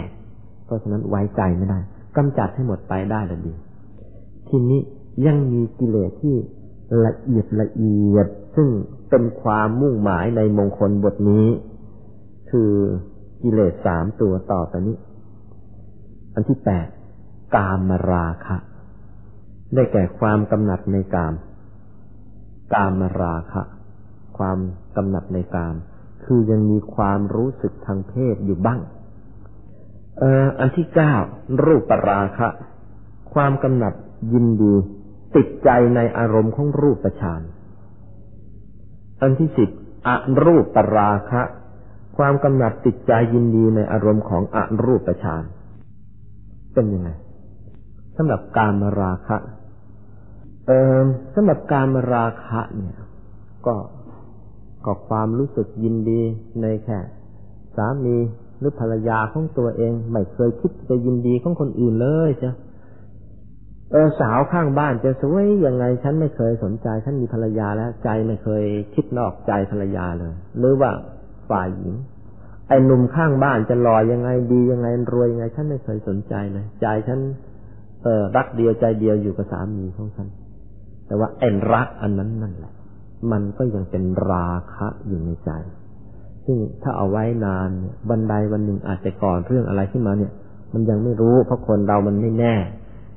เพราะฉะนั้นไว้ใจไม่ได้ กำจัดให้หมดไปได้ละดี ทีนี้ยังมีกิเลสที่ละเอียดละเอียด ซึ่งเป็นความมุ่งหมายในมงคลบทนี้ คือกิเลสสามตัวต่อไปนี้ อันที่แปดกามราคะ ได้แก่ความกำหนัดในกาม กามราคะ ความกำหนัดในกาม คือยังมีความรู้สึกทางเพศอยู่บ้าง อ่ออันที่เก้ารูปปราคะ ความกำหนัดยินดี ติดใจในอารมณ์ของรูปฌานอันที่สิบอรูปปราคะ ความกำหนัดติดใจยินดีในอารมณ์ของอรูปฌานเป็นยังไงสำหรับการมราคะ เออสำหรับการมราคะเนี่ย ก็ก็ความรู้สึกยินดีในแค่สามี หรือภรรยาของตัวเอง ไม่เคยคิดจะยินดีของคนอื่นเลยจ้ะเออสาวข้างบ้านจะสวยยังไง ฉันไม่เคยสนใจ ฉันมีภรรยาแล้ว ใจไม่เคยคิดนอกใจภรรยาเลย หรือว่าฝ่ายหญิงไอ้หนุ่มข้างบ้านจะหล่อยังไงดียังไงรวยยังไง ฉันไม่เคยสนใจเลยใจฉันเออรักเดียวใจเดียวอยู่กับสามีของฉัน แต่ว่าเอ็นรักอันนั้นนั่นแหละ มันก็ยังเป็นราคะอยู่ในใจ ซึ่งถ้าเอาไว้นานบันไดวันหนึ่งอาจจะก่อนเรื่องอะไรขึ้นมาเนี่ย มันยังไม่รู้เพราะคนเรามันไม่แน่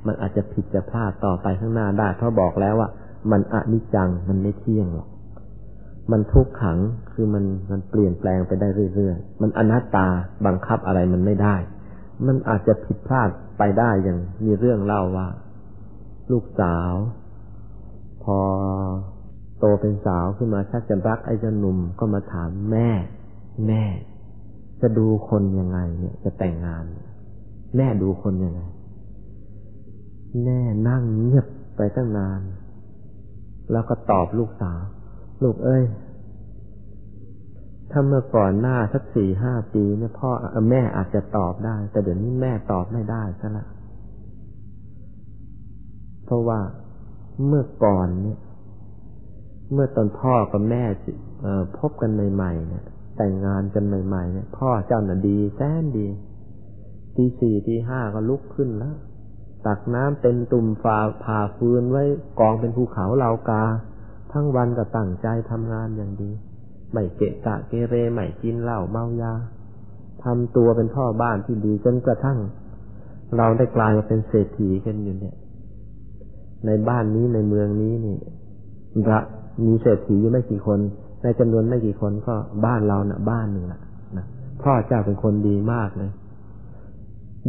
มันอาจจะผิดจะพลาดต่อไปข้างหน้าได้เพราะบอกแล้วว่า มันอนิจจังมันไม่เที่ยงหรอกมันทุกขังคือมันมันเปลี่ยนแปลงไปได้เรื่อยๆ มันอนัตตาบังคับอะไรมันไม่ได้ มันอาจจะผิดพลาดไปได้อย่างมีเรื่องเล่าว่า ลูกสาว พอโตเป็นสาวขึ้นมาชักจะรักไอ้เจ้าหนุ่มก็มาถามแม่ แม่ จะดูคนยังไง เนี่ย จะแต่งงาน แม่ดูคนยังไง แม่นั่งเงียบไปตั้งนาน แล้วก็ตอบลูกสาว ลูกเอ้ย ถ้าเมื่อก่อนหน้าสักสี่ห้าปีเนี่ยพ่อแม่อาจจะตอบได้ แต่เดี๋ยวนี้แม่ตอบไม่ได้ซะละเพราะว่าเมื่อก่อนเนี่ย เมื่อตอนพ่อกับแม่พบกันใหม่ๆเนี่ย แต่งงานกันใหม่ ๆ เนี่ย พ่อเจ้าน่ะดีแสนดีตีสี่ตีห้าก็ลุกขึ้นแล้วตักน้ำเป็นตุ่มฝาผ่าฟืนไว้กองเป็นภูเขาเหลากา ทั้งวันก็ตั้งใจทำงานอย่างดีไม่เกะกะเกเรไม่กินเหล้าเมายาทำตัวเป็นพ่อบ้านที่ดีจนกระทั่ง เราได้กลายมาเป็นเศรษฐีกันอยู่เนี่ย ในบ้านนี้ในเมืองนี้นี่ระมีเศรษฐีอยู่ไม่กี่คน ในจำนวนไม่กี่คนก็บ้านเรานะ่ะ บ้านหนึ่งละนะพ่อเจ้าเป็นคนดีมากเลย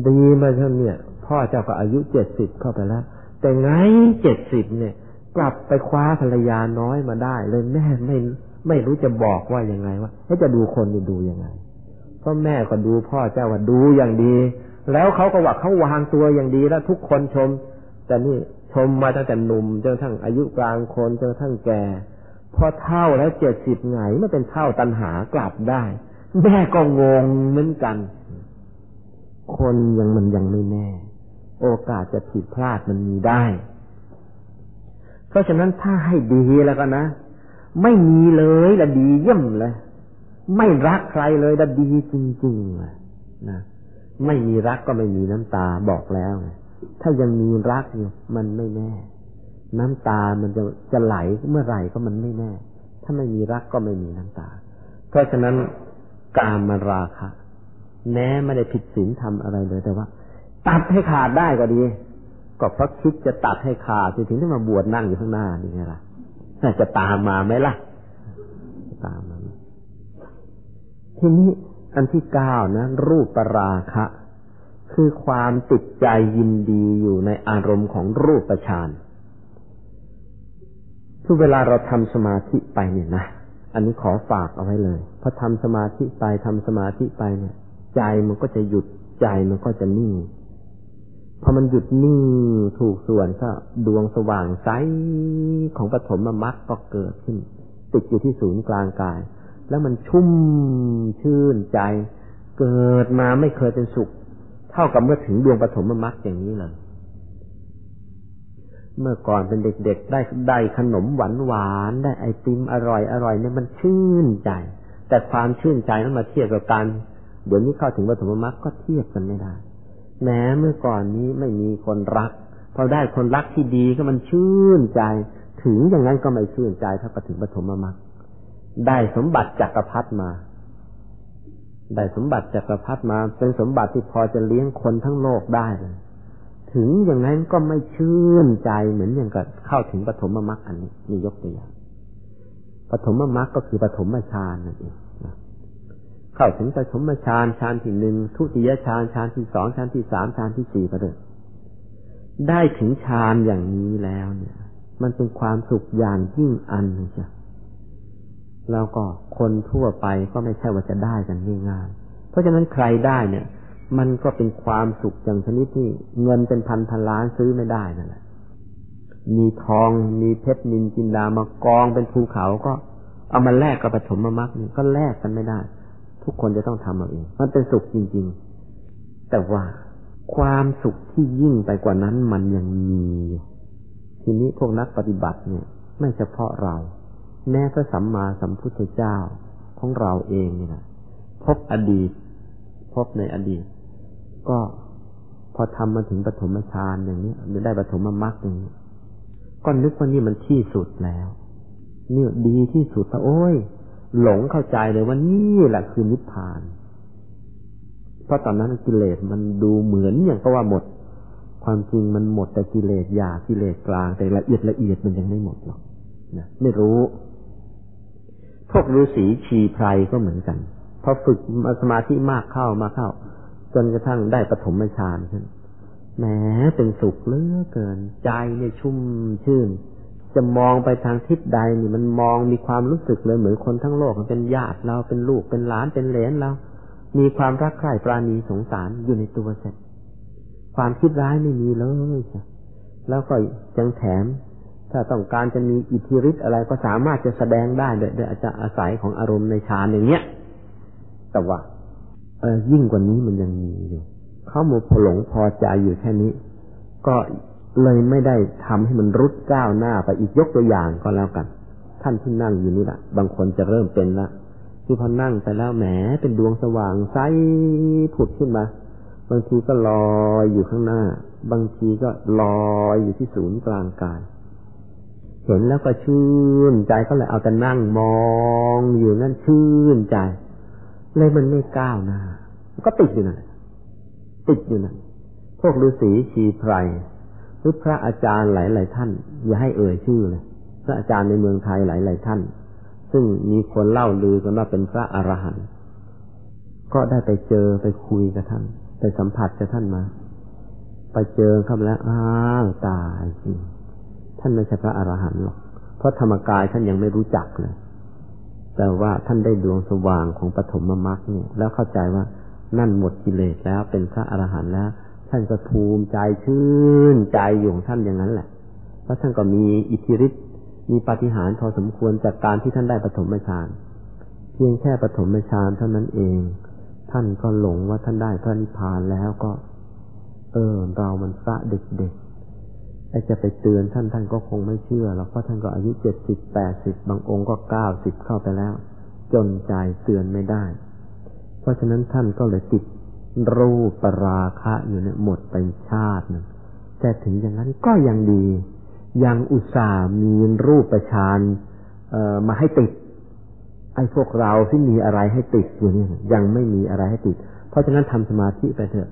ดีมาเท่าเนี่ย พ่อเจ้าก็อายุเจ็ดสิบเข้าไปแล้ว แต่ไงเจ็ดสิบเนี่ย กลับไปคว้าภรรยาน้อยมาได้เลยแม่ไม่ไม่รู้จะบอกว่ายังไงว่าเขาจะดูคนจะดูยังไงเพราะแม่ก็ดูพ่อเจ้าว่าดูอย่างดี แล้วเขาก็ว่าเขาวางตัวอย่างดีแล้วทุกคนชม แต่นี่ชมมาตั้งแต่หนุ่มจนทั้งอายุกลางคนจนทั้งแก่ พอเท่าแล้วเจ็ดสิบไงไม่เป็นเท่าตันหากลับได้ แม่ก็งงเหมือนกัน คนยังมันยังไม่แน่ โอกาสจะผิดพลาดมันมีได้ เพราะฉะนั้นถ้าให้ดีแล้วก็นะ ไม่มีเลยละดีเยี่ยมเลย ไม่รักใครเลยละดีจริงๆเลยนะไม่มีรักก็ไม่มีน้ำตาบอกแล้ว ถ้ายังมีรักอยู่มันไม่แน่ น้ำตามันจะจะไหลเมื่อไหร่ก็มันไม่แน่ ถ้าไม่มีรักก็ไม่มีน้ำตา เพราะฉะนั้นกามราคะแม้ไม่ได้ผิดศีลทำอะไรเลยแต่ว่า ตัดให้ขาดได้ก็ดี ก็เพราะคิดจะตัดให้ขาดถึงที่มาบวชนั่งอยู่ข้างหน้านี่ไงล่ะจะตามมาไหมล่ะ ตามมาทีนี้อันที่เก้านะ รูปปราคะ คือความติดใจยินดีอยู่ในอารมณ์ของรูปฌาน ทุกเวลาเราทำสมาธิไปเนี่ยนะ อันนี้ขอฝากเอาไว้เลย พอทำสมาธิไปทำสมาธิไปเนี่ย ใจมันก็จะหยุดใจมันก็จะนิ่ง พอมันหยุดนิ่งถูกส่วนก็ดวงสว่างใสของปฐมมรรคก็เกิดขึ้น ติดอยู่ที่ศูนย์กลางกาย แล้วมันชุ่มชื่นใจ เกิดมาไม่เคยเป็นสุข เท่ากับเมื่อถึงดวงปฐมมรรคอย่างนี้เลย เมื่อก่อนเป็นเด็กๆได้ได้ขนมหวานหวานได้ไอติมอร่อยอร่อยเนี่ยมันชื่นใจ แต่ความชื่นใจนั้นมาเทียบกับการเดี๋ยวนี้เข้าถึงปฐมมรรคก็เทียบกันไม่ได้ แม้เมื่อก่อนนี้ไม่มีคนรักพอได้คนรักที่ดีก็มันชื่นใจ ถึงอย่างนั้นก็ไม่ชื่นใจถ้าไปถึงปฐมมรรคได้สมบัติจักรพรรดิมา ได้สมบัติจักรพรรดิมา เป็นสมบัติที่พอจะเลี้ยงคนทั้งโลกได้เลย ถึงอย่างนั้นก็ไม่ชื่นใจเหมือนอย่างกับเข้าถึงปฐมมรรคอันนี้นี่ยกตัวอย่างปฐมมรรคก็คือปฐมฌานนั่นเองเข้าถึงปฐมฌานฌานที่หนึ่งทุติยฌานฌานที่สองฌานที่สามฌานที่สี่ก็เลยได้ถึงฌานอย่างนี้แล้วเนี่ย มันเป็นความสุขอย่างยิ่งอันจ้ะแล้วก็คนทั่วไปก็ไม่ใช่ว่าจะได้กันง่ายๆเพราะฉะนั้นใครได้เนี่ย มันก็เป็นความสุขอย่างชนิดที่เงินเป็นพันพันล้านซื้อไม่ได้นั่นแหละ มีทองมีเพชรนินจินดามากองเป็นภูเขาก็เอามาแลกกับปฐมมรรคนี่ก็แลกกันไม่ได้ ทุกคนจะต้องทำเอาเอง มันเป็นสุขจริง ๆ แต่ว่าความสุขที่ยิ่งไปกว่านั้นมันยังมีอยู่ทีนี้พวกนักปฏิบัติเนี่ย ไม่เฉพาะเรา แม้พระสัมมาสัมพุทธเจ้าของเราเองนี่นะพบอดีต พบในอดีต ก็พอทำมาถึงปฐมฌานอย่างนี้หรือได้ปฐมมรรคอย่างนี้ก็นึกว่านี่มันที่สุดแล้วนี่ดีที่สุดแต่โอ้ย หลงเข้าใจเลยว่านี่แหละคือนิพพาน เพราะตอนนั้นกิเลสมันดูเหมือนอย่างก็ว่าหมด ความจริงมันหมดแต่กิเลสหยากิเลสกลางแต่ละเอียดละเอียดมันยังไม่หมดหรอกนะไม่รู้พวกฤาษีชีไพรก็เหมือนกันพอฝึกสมาธิมากเข้ามาเข้า จนกระทั่งได้ปฐมฌานขึ้นแหมเป็นสุขเลือเกิน ใจเนี่ยชุ่มชื่น จะมองไปทางทิศใดนี่มันมองมีความรู้สึกเลยเหมือนคนทั้งโลกมันเป็นญาติเราเป็นลูกเป็นหลานเป็นเหลนเรา มีความรักใคร่ปราณีสงสารอยู่ในตัวเสร็จ ความคิดร้ายไม่มีเลยแล้วก็ยังแถม ถ้าต้องการจะมีอิทธิฤทธิ์อะไรก็สามารถจะแสดงได้โดยอาจจะอาศัยของอารมณ์ในฌานอย่างเนี้ยแต่ว่า เออยิ่งกว่านี้มันยังมีอยู่เขาโมพหลงพอใจอยู่แค่นี้ ก็เลยไม่ได้ทำให้มันรุดก้าวหน้าไปอีกยกตัวอย่างก็แล้วกัน ท่านที่นั่งอยู่นี่แหละบางคนจะเริ่มเป็นละคือพอนั่งไปแล้วแหมเป็นดวงสว่างใสผุดขึ้นมา บางทีก็ลอยอยู่ข้างหน้า บางทีก็ลอยอยู่ที่ศูนย์กลางกายเห็นแล้วก็ชื่นใจก็เลยเอาแต่นั่งมองอยู่นั่นชื่นใจ เลยมันไม่ก้าวหน้าก็ติดอยู่นั่นติดอยู่นั่นพวกฤาษีชีไพรหรือพระอาจารย์หลาย ๆ ท่าน อย่าให้เอ่ยชื่อเลยพระอาจารย์ในเมืองไทยหลาย ๆ ท่าน ซึ่งมีคนเล่าลือกันว่าเป็นพระอรหันต์ก็ได้ไปเจอไปคุยกับท่าน ไปสัมผัสกับท่านมา ไปเจอเข้าแล้วอ้าวตายจริงท่านไม่ใช่พระอรหันต์หรอกเพราะธรรมกายท่านยังไม่รู้จักเลย แต่ว่าท่านได้ดวงสว่างของปฐมมรรคเนี่ย แล้วเข้าใจว่านั่นหมดกิเลสแล้วเป็นพระอรหันต์แล้ว ท่านก็ภูมิใจชื่นใจอยู่ของท่านอย่างนั้นแหละเพราะท่านก็มีอิทธิฤทธิ์มีปาฏิหาริย์พอสมควรจากการที่ท่านได้ปฐมฌานเพียงแค่ปฐมฌานเท่านั้นเอง ท่านก็หลงว่าท่านได้พระนิพพานแล้วก็ เออเรามันพระเด็กๆ ไอ้จะไปเตือนท่านท่านก็คงไม่เชื่อหรอกเพราะท่านก็อายุเจ็ดสิบแปดสิบบางองค์ก็เก้าสิบเข้าไปแล้ว จนใจเตือนไม่ได้ เพราะฉะนั้นท่านก็เลยติดรูปราคะอยู่เนี่ยหมดไปชาตินึงแต่ถึงอย่างนั้นก็ยังดี ยังอุตส่ามีรูปประชานมาให้ติด ไอ้พวกเราที่มีอะไรให้ติดอยู่นี่ยังไม่มีอะไรให้ติด เพราะฉะนั้นทำสมาธิไปเถอะ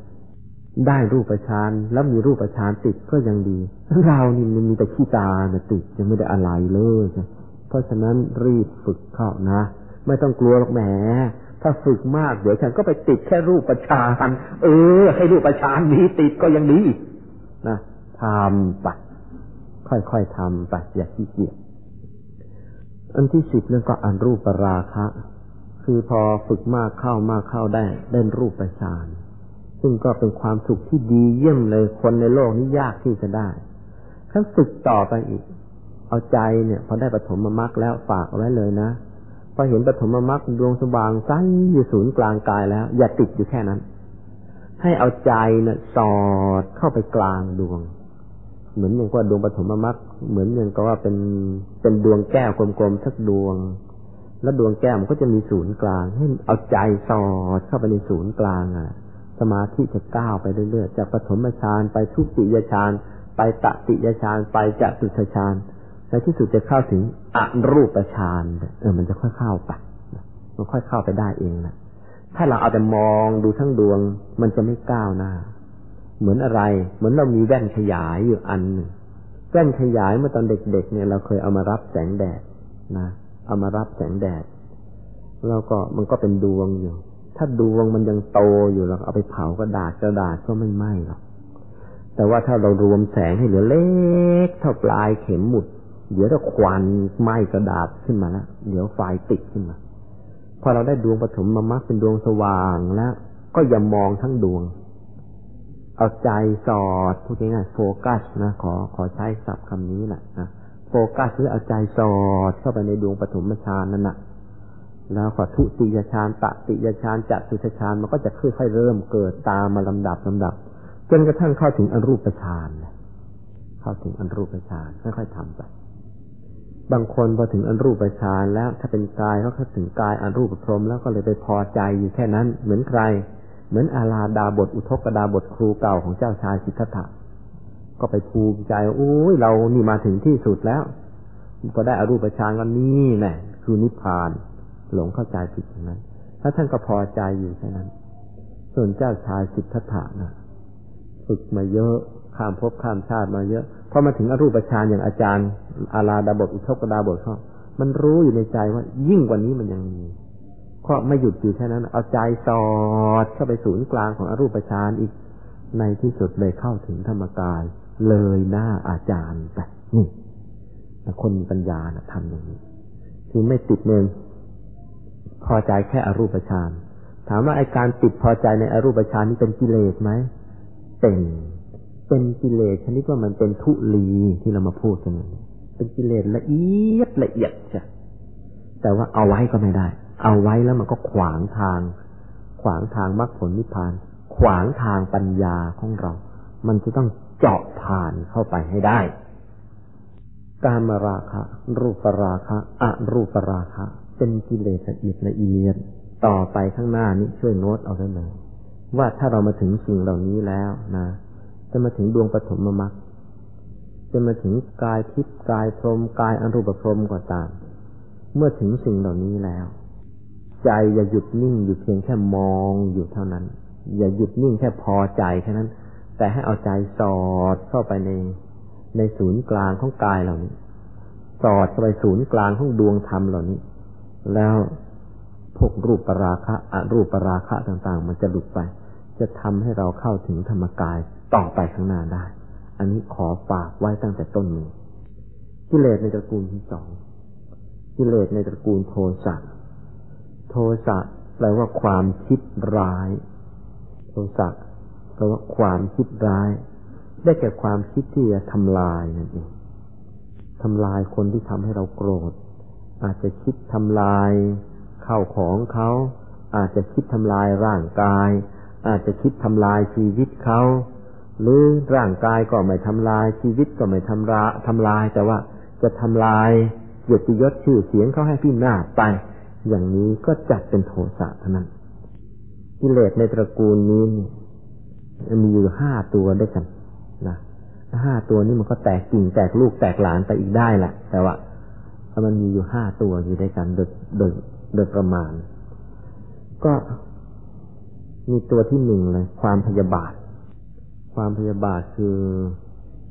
ได้รูปประชานแล้วมีรูปประชานติดก็ยังดี เรานี่มันมีแต่ขี้ตาเนี่ยติดยังไม่ได้อะไรเลยเพราะฉะนั้นรีบฝึกเข้านะ ไม่ต้องกลัวหรอกแหมถ้าฝึกมากเดี๋ยวฉันก็ไปติดแค่รูปประชานเออ ให้รูปประชานนี้ติดก็ยังดีนะทำไปค่อยๆทำไปอย่าขี้เกียจอันที่สิบนั่นก็อันรูปปราคะ คือพอฝึกมากเข้ามากเข้าได้ได้รูปประชาน ซึ่งก็เป็นความสุขที่ดีเยี่ยมเลยคนในโลกนี้ยากที่จะได้ถ้าฝึกต่อไปอีก เอาใจเนี่ย พอได้ปฐมมรรคแล้วฝากไว้เลยนะพอเห็นปฐมมรรคดวงสว่างใสอยู่ศูนย์กลางกายแล้ว อย่าติดอยู่แค่นั้น ให้เอาใจเนี่ยสอดเข้าไปกลางดวง เหมือนอย่างว่าดวงปฐมมรรคเหมือนอย่างกับว่าเป็นเป็นดวงแก้วกลมๆสักดวง แล้วดวงแก้วมันก็จะมีศูนย์กลาง ให้เอาใจสอดเข้าไปในศูนย์กลางอะ สมาธิจะก้าวไปเรื่อยๆจากปฐมฌานไปทุติยฌานไปตติยฌานไปจตุตฌานในที่สุดจะเข้าถึงอรูปฌานเออ มันจะค่อยเข้าไปมันค่อยเข้าไปได้เองนะถ้าเราเอาแต่มองดูทั้งดวง มันจะไม่ก้าวหน้า เหมือนอะไร เหมือนเรามีแว่นขยายอยู่อันหนึ่งแว่นขยายเมื่อตอนเด็ก ๆ เนี่ยเราเคยเอามารับแสงแดดนะเอามารับแสงแดด แล้วก็มันก็เป็นดวงอยู่ ถ้าดวงมันยังโตอยู่เราเอาไปเผากระดาษกระดาษก็ไม่ไหม้หรอกแต่ว่าถ้าเรารวมแสงให้เหลือเล็กเท่าปลายเข็มหมุด เดี๋ยวถ้าควันไหม้กระดาษขึ้นมาแล้วเดี๋ยวไฟติดขึ้นมาพอเราได้ดวงปฐมมามักเป็นดวงสว่างแล้ว ก็อย่ามองทั้งดวง เอาใจสอดพูดง่ายๆโฟกัสนะขอขอใช้ศัพท์คำนี้แหละนะโฟกัสหรือเอาใจสอดเข้าไปในดวงปฐมฌานนั่นแหะ แล้วก็ทุติยฌานตติยฌานจัตุตฌานมันก็จะค่อยๆเริ่มเกิดตามมาลำดับลำดับ จนกระทั่งเข้าถึงอรูปฌานเข้าถึงอรูปฌานค่อยๆทำไปบางคนพอถึงอรูปฌานแล้วถ้าเป็นกายเขาเข้าถึงกายอรูปพรมแล้วก็เลยไปพอใจอยู่แค่นั้น เหมือนใคร เหมือนอาลาดาบทอุทกดาบทครูเก่าของเจ้าชายสิทธัตถะก็ไปภูมิใจโอ้ยเรานี่มาถึงที่สุดแล้วพอได้อรูปฌานก็นี่แน่คือนิพพาน หลงเข้าใจผิดอย่างนั้นถ้าท่านก็พอใจอยู่แค่นั้น ส่วนเจ้าชายสิทธัตถะนะฝึกมาเยอะข้ามภพข้ามชาติมาเยอะพอมาถึงอรูปฌานอย่างอาจารย์ อาลาดาบทอุทกดาบทเขามันรู้อยู่ในใจว่า ยิ่งกว่านี้มันยังมีก็ไม่หยุดอยู่แค่นั้น เอาใจสอดเข้าไปศูนย์กลางของอรูปฌานอีก ในที่สุดเลยเข้าถึงธรรมกาย เลยหน้าอาจารย์ไปนี่คนมีปัญญานะทำอย่างนี้ คือไม่ติดเนิน พอใจแค่อรูปฌานถามว่าไอการติดพอใจในอรูปฌานนี้เป็นกิเลสไหมเป็นเป็นกิเลสชนิดว่ามันเป็นทุลีที่เรามาพูดกันเป็นกิเลสละเอียดละเอียดใช่แต่ว่าเอาไว้ก็ไม่ได้ เอาไว้แล้วมันก็ขวางทาง ขวางทางมรรคผลนิพพาน ขวางทางปัญญาของเรา มันจะต้องเจาะผ่านเข้าไปให้ได้ การมราคะ รูปราคะ อรูปราคะ เป็นกิเลสละเอียดละเอียดต่อไปข้างหน้านี้ช่วยโน้ตเอาไว้เลยว่าถ้าเรามาถึงสิ่งเหล่านี้แล้วนะ จะมาถึงดวงปฐมมรรคจะมาถึงกายทิพย์กายพรมกายอรูปพรมก็ตาม เมื่อถึงสิ่งเหล่านี้แล้ว ใจอย่าหยุดนิ่งอยู่เพียงแค่มองอยู่เท่านั้น อย่าหยุดนิ่งแค่พอใจแค่นั้น แต่ให้เอาใจสอดเข้าไปในในศูนย์กลางของกายเหล่านี้ สอดเข้าไปศูนย์กลางของดวงธรรมเหล่านี้ แล้วพวกรูปปราคะอรูปปราคะต่าง ๆ มันจะหลุดไป จะทำให้เราเข้าถึงธรรมกายต่อไปข้างหน้าได้ อันนี้ขอฝากไว้ตั้งแต่ต้นนี้กิเลสในตระกูลที่สองกิเลสในตระกูลโทสะโทสะแปลว่าความคิดร้าย โทสะแปลว่าความคิดร้าย ได้แก่ความคิดที่จะทำลายนั่นเองทำลายคนที่ทำให้เราโกรธ อาจจะคิดทำลายเข้าของเขา อาจจะคิดทำลายร่างกาย อาจจะคิดทำลายชีวิตเขาหรือร่างกายก็ไม่ทำลายชีวิตก็ไม่ทำลายทำลาย แต่ว่าจะทำลายเกียรติยศชื่อเสียงเขาให้พี่นาไป อย่างนี้ก็จัดเป็นโทสะเท่านั้นกิเลสในตระกูลนี้มีอยู่ห้าตัวด้วยกันนะห้าตัวนี้มันก็แตกกิ่งแตกลูกแตกหลานไปอีกได้แหละแต่ว่า มันมีอยู่ห้าตัวอยู่ด้วยกันโดยโดยโดยประมาณ ก็มีตัวที่หนึ่งเลย ความพยาบาท ความพยาบาทคือ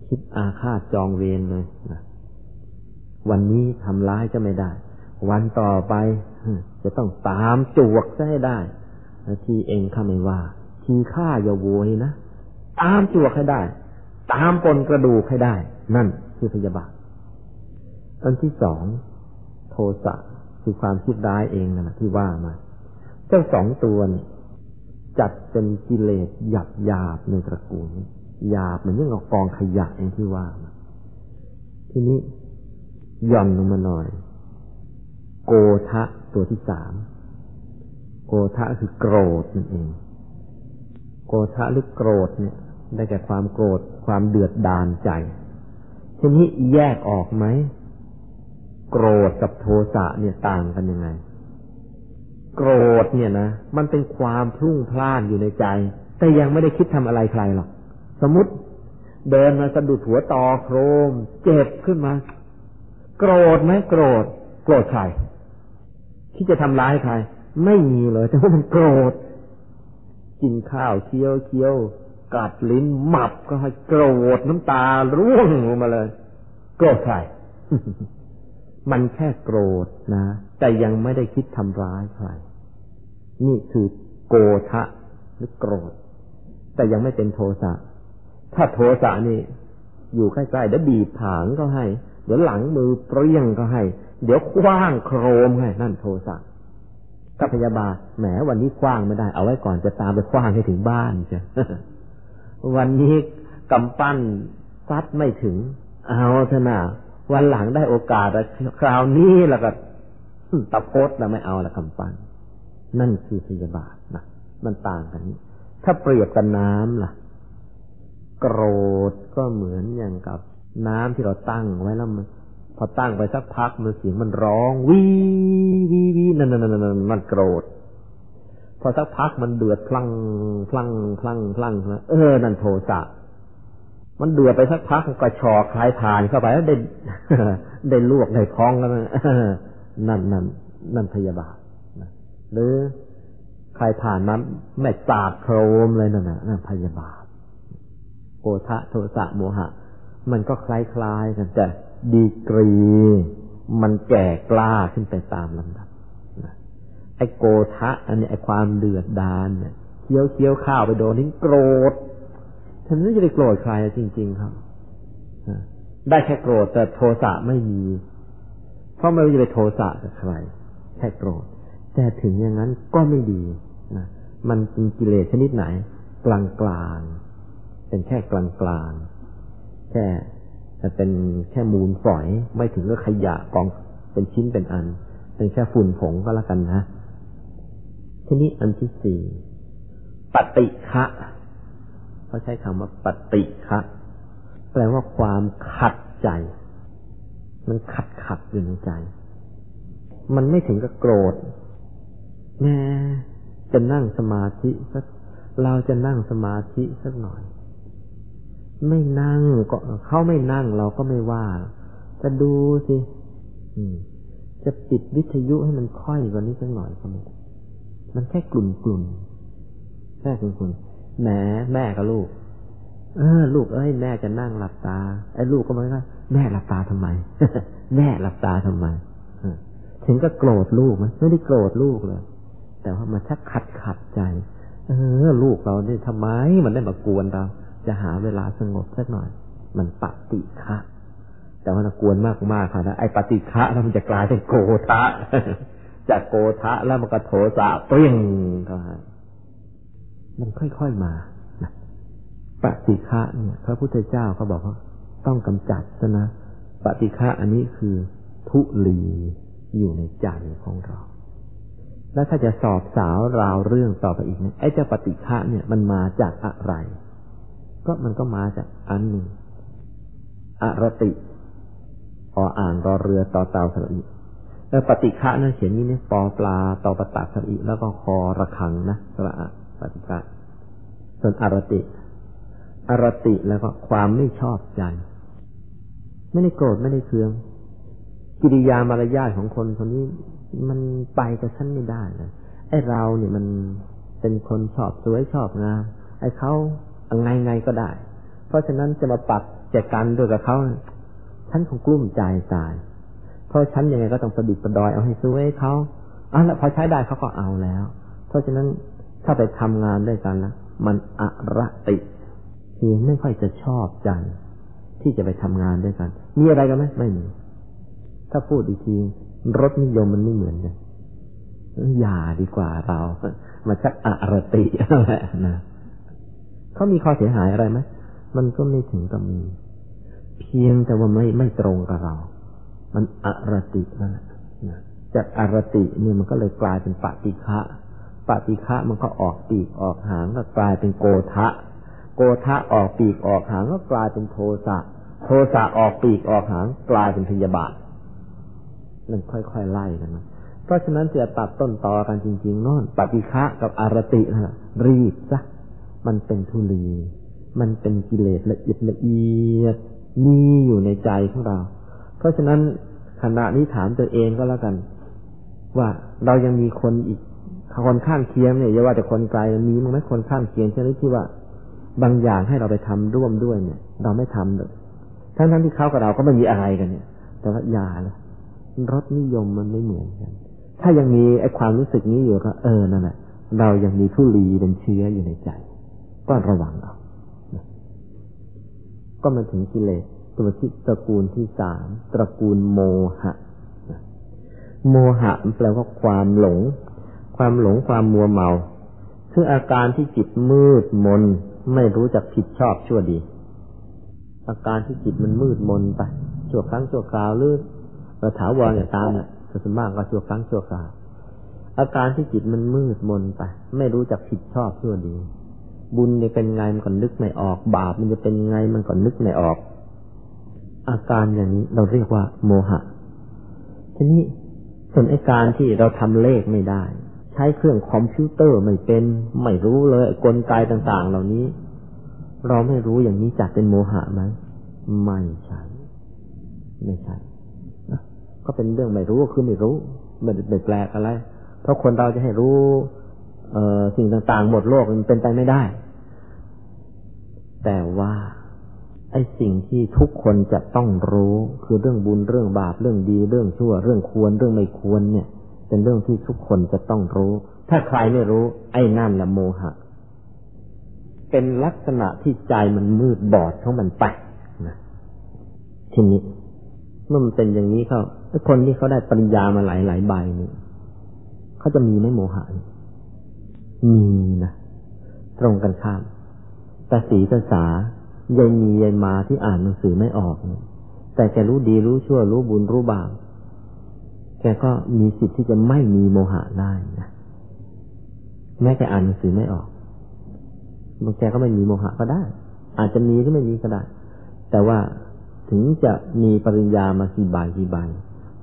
คิดอาฆาตจองเวรเลยนะวันนี้ทำร้ายจะไม่ได้ วันต่อไปจะต้องตามจวกซะให้ได้ที่เองข้าไม่ว่า ทีฆ่าอย่าโวยนะ ตามจวกให้ได้ ตามปนกระดูกให้ได้ นั่นคือพยาบาท อันที่สองโทสะคือความคิดร้ายเองนะที่ว่ามาเจ้าสองตัวนี่จัดเป็นกิเลสหยาบหยาบในตระกูลหยาบเหมือนยังเอากองขยะเองที่ว่ามาทีนี้ย่อนลงมาหน่อย โกทะตัวที่สามโกทะคือโกรธนั่นเอง โกทะหรือโกรธเนี่ย ได้แก่ความโกรธความเดือดดาลใจ ทีนี้แยกออกไหม โกรธกับโทสะเนี่ยต่างกันยังไง โกรธเนี่ยนะมันเป็นความพลุ่งพล่านอยู่ในใจ แต่ยังไม่ได้คิดทำอะไรใครหรอก สมมติเดินมาสะดุดหัวต่อโครม เจ็บขึ้นมา โกรธไหมโกรธ โกรธใครที่จะทำร้ายใคร ไม่มีเลยแต่ว่ามันโกรธกินข้าวเคี้ยวเคี้ยวกัดลิ้นหมับก็ให้โกรธน้ำตาร่วงลงมาเลย โกรธใคร มันแค่โกรธนะ แต่ยังไม่ได้คิดทำร้ายใคร นี่คือโกทะหรือโกรธ แต่ยังไม่เป็นโทสะ ถ้าโทสะนี่ อยู่ใกล้ๆเดี๋ยวบีบผางก็ให้ เดี๋ยวหลังมือเปรี้ยงก็ให้ เดี๋ยวคว้างโครมให้นั่นโทสะก็พยาบาลแหมวันนี้คว้างไม่ได้ เอาไว้ก่อนจะตามไปคว้างให้ถึงบ้านใช่วันนี้กำปั้นซัดไม่ถึง เอาเถอะนะ วันหลังได้โอกาสคราวนี้แล้วก็ตะโพดแล้วไม่เอาละกำปั้นนั่นคือพยาบาทนะมันต่างกัน ถ้าเปรียบกับน้ำล่ะ โกรธก็เหมือนอย่างกับ น้ำที่เราตั้งไว้แล้วมันพอตั้งไปสักพักมันเสียงมันร้องวีวีวีนั่นนั่นนั่นมันโกรธ พอสักพักมันเดือดพลังพลังพลังพลังเออ นั่นโทสะ มันเดือดไปสักพักก็ชอคลายผ่านเข้าไปแล้วได้ได้ลวกได้องแล้วนั่นนั่นนั่นพยาบาทหรือใครผ่านนั้นแม่จาดโครมเลยนั่นนะนั่นพยาบาทโอทะโทสะโมหะ มันก็คล้ายๆกันแต่ดีกรี มันแก่กล้าขึ้นไปตามลำดับไอ้โกทะ อันนี้ไอ้ความเดือดดานเนี่ยเคี้ยวเคี้ยวข้าวไปโดนนี่โกรธ ท่านไม่จะไปโกรธใครจริง ๆ ครับได้แค่โกรธแต่โทสะไม่มี เพราะไม่จะไปโทสะกับใครแค่โกรธ แต่ถึงอย่างนั้นก็ไม่ดีนะมันเป็นกิเลสชนิดไหน กลางกลางเป็นแค่กลางกลางแค่เป็นแค่มูลฝอยไม่ถึงก็ขยะกองเป็นชิ้นเป็นอัน เป็นแค่ฝุ่นผงก็แล้วกันนะทีนี้อันที่สี่ปฏิฆะ เขาใช้คำว่าปฏิฆะแปลว่าความขัดใจ มันขัดขัดอยู่ในใจ มันไม่ถึงกับโกรธแม่จะนั่งสมาธิสักเราจะนั่งสมาธิสักหน่อย ไม่นั่งก็เขาไม่นั่งเราก็ไม่ว่า จะดูสิจะปิดวิทยุให้มันค่อยกว่านี้สักหน่อยก็ไม่มันแค่กลุ่นกลุ่นแค่กลุ่นกลุ่น แหมแม่กับลูก เออ ลูกเอ้ยแม่จะนั่งหลับตาไอ้ลูกก็ไม่ว่าแม่หลับตาทำไม แม่หลับตาทำไมถึงก็โกรธลูกมันไม่ได้โกรธลูกเลยแต่ว่ามันชักขัดขัดใจ เออ ลูกเราเนี่ยทำไม มันได้มากวนเรา จะหาเวลาสงบสักหน่อย มันปฏิฆะแต่ว่ากวนมากมากค่ะนะไอ้ปฏิฆะแล้วมันจะกลายเป็นโกทะจากโกทะแล้วมันก็โทสะเปรี้ยงก็ มันค่อยๆมาปฏิฆะเนี่ยพระพุทธเจ้าเขาบอกว่าต้องกำจัดซะนะปฏิฆะอันนี้คือทุลีอยู่ในใจของเรา แล้วถ้าจะสอบสาวราวเรื่องต่อไปอีกนะไอ้เจ้าปฏิฆะเนี่ยมันมาจากอะไร ก็มันก็มาจากอันหนึ่งอรติออ่างรอเรือต่อเตาสระอิแล้วปฏิฆะนั่นเขียนนี้เนี่ยปอปลาต่อปตักสระอิแล้วก็คอระคังนะสระอะ ฏิฆะส่วนอรติ อรติแล้วก็ความไม่ชอบใจ ไม่ได้โกรธไม่ได้เคือง กิริยามารยาทของคนคนนี้ มันไปกับฉันไม่ได้เลยไอ้เราเนี่ยมันเป็นคนชอบสวยชอบงามไอ้เขาไงไงก็ได้ เพราะฉะนั้นจะมาปักแจกันด้วยกับเขาฉันคงกลุ้มใจตาย เพราะฉันยังไงก็ต้องประดิษฐ์ประดอยเอาให้ซื้อให้เขาอะแล้วพอใช้ได้เขาก็เอาแล้ว เพราะฉะนั้น ถ้าไปทำงานด้วยกันแล้วมันอระติคือไม่ค่อยจะชอบใจ ที่จะไปทำงานด้วยกัน มีอะไรกันไหมไม่มี ถ้าพูดอีกทีรสนิยมมันไม่เหมือนกันอย่าดีกว่าเรา มาชักอรติอะไรนะเขามีข้อเสียหายอะไรไหมมันก็ไม่ถึงกับมี เพียงแต่ว่าไม่ไม่ตรงกับเรา มันอรตินั่นแหละจากอรติเนี่ยมันก็เลยกลายเป็นปฏิฆะ ปฏิฆะมันก็ออกปีกออกหางก็กลายเป็นโกทะ โกทะออกปีกออกหางก็กลายเป็นโทสะ โทสะออกปีกออกหางกลายเป็นพยาบาทมันค่อยๆไล่กันมาเพราะฉะนั้นจะตัดต้นตอกันจริงๆน่นปฏิฆะกับอารตินะรีบซะมันเป็นทุลี มันเป็นกิเลสละเอียดละเอียดมีอยู่ในใจของเรา เพราะฉะนั้นขณะนี้ถามตัวเองก็แล้วกัน ว่าเรายังมีคนอีก คนข้างเคียงเนี่ยอย่าว่าแต่คนไกลมีมั้งไหมคนข้างเคียงชนิดที่ว่า บางอย่างให้เราไปทำร่วมด้วยเนี่ย เราไม่ทำเลยทั้งทั้งที่เขากับเราก็ไม่มีอะไรกันเนี่ย แต่ว่าอย่าเลยรสนิยมมันไม่เหมือนกัน ถ้ายังมีไอ้ความรู้สึกนี้อยู่ก็เออนั่นแหละเรายังมีทุลีเป็นเชื้ออยู่ในใจ ก็ระวังเอาก็มาถึงกิเลสตัวที่ตระกูลที่สามตระกูลโมหะ โมหะแปลว่าความหลง ความหลงความมัวเมา คืออาการที่จิตมืดมน ไม่รู้จักผิดชอบชั่วดี อาการที่จิตมันมืดมนไปชั่วครั้งชั่วคราวหรือเราถาวรเนี่ยตามเนี่ยส่วนมากก็ชั่วครั้งชั่วคราว อาการที่จิตมันมืดมนไป ไม่รู้จักผิดชอบชั่วดี บุญจะเป็นไงมันก็นึกไม่ออก บาปมันจะเป็นไงมันก็นึกไม่ออก อาการอย่างนี้เราเรียกว่า โมหะทีนี้ส่วนอาการที่เราทำเลขไม่ได้ ใช้เครื่องคอมพิวเตอร์ไม่เป็น ไม่รู้เลยกลไกต่างๆ เหล่านี้ เราไม่รู้อย่างนี้จัดเป็นโมหะไหมไม่ใช่ไม่ใช่ก็เป็นเรื่องไม่รู้ก็คือไม่รู้ไม่ได้แปลกอะไร เพราะคนเราจะให้รู้ เออสิ่งต่างๆ หมดโลกมันเป็นไปไม่ได้ แต่ว่าไอ้สิ่งที่ทุกคนจะต้องรู้คือเรื่องบุญเรื่องบาปเรื่องดี เรื่องชั่ว เรื่องควรเรื่องไม่ควรเนี่ย เป็นเรื่องที่ทุกคนจะต้องรู้ ถ้าใครไม่รู้ ไอ้นั่นละโมหะ เป็นลักษณะที่ใจมันมืดบอดของมันไปนะทีนี้เมื่อมันเป็นอย่างนี้เขาคนที่เขาได้ปัญญามาหลายหลายใบนี่เขาจะมีไหมโมหะมีนะตรงกันข้ามตาสีตาสายายมียายมาที่อ่านหนังสือไม่ออก แต่แกรู้ดีรู้ชั่วรู้บุญรู้บาป แกก็มีสิทธิ์ที่จะไม่มีโมหะได้นะแม้แกอ่านหนังสือไม่ออกบางแกก็ไม่มีโมหะก็ได้ อาจจะมีก็ไม่มีก็ได้ แต่ว่าถึงจะมีปริญญามากี่ใบกี่ใบ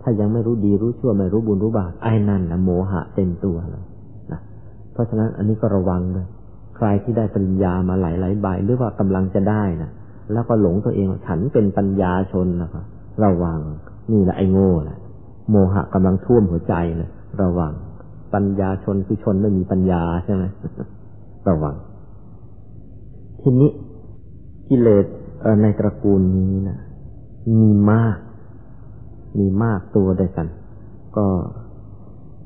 ถ้ายังไม่รู้ดีรู้ชั่วไม่รู้บุญรู้บาปไอ้นั่นนะโมหะเต็มตัวเลยนะเพราะฉะนั้นอันนี้ก็ระวังเลยใครที่ได้ปัญญามาหลายหลายใบหรือว่ากำลังจะได้นะแล้วก็หลงตัวเองฉันเป็นปัญญาชนนะครับระวังนี่แหละไอ้โง่แหละ โมหะกำลังท่วมหัวใจเลยระวัง ปัญญาชนคือชนไม่มีปัญญาใช่ไหมระวัง ทีนี้กิเลสในตระกูลนี้นะมีมาก มีมากตัวด้วยกัน ก็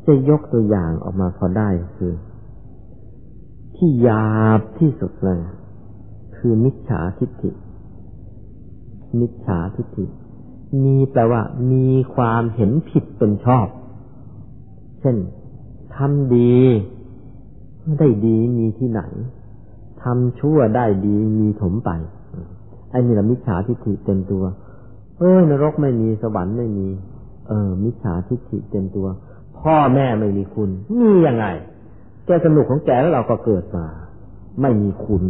จะยกตัวอย่างออกมาพอได้คือ ที่หยาบที่สุดเลย คือมิจฉาทิฏฐิ มิจฉาทิฏฐิ มีแปลว่า มีความเห็นผิดเป็นชอบ เช่นทำดีได้ดีมีที่ไหนทำชั่วได้ดีมีถมไปไอ้นี่ละมิจฉาทิฏฐิเต็มตัว เอ้ยนรกไม่มีสวรรค์ไม่มี เออ มิจฉาทิฏฐิเต็มตัว พ่อแม่ไม่มีคุณมียังไง แกสนุกของแกแล้วเราก็เกิดมา ไม่มีคุณ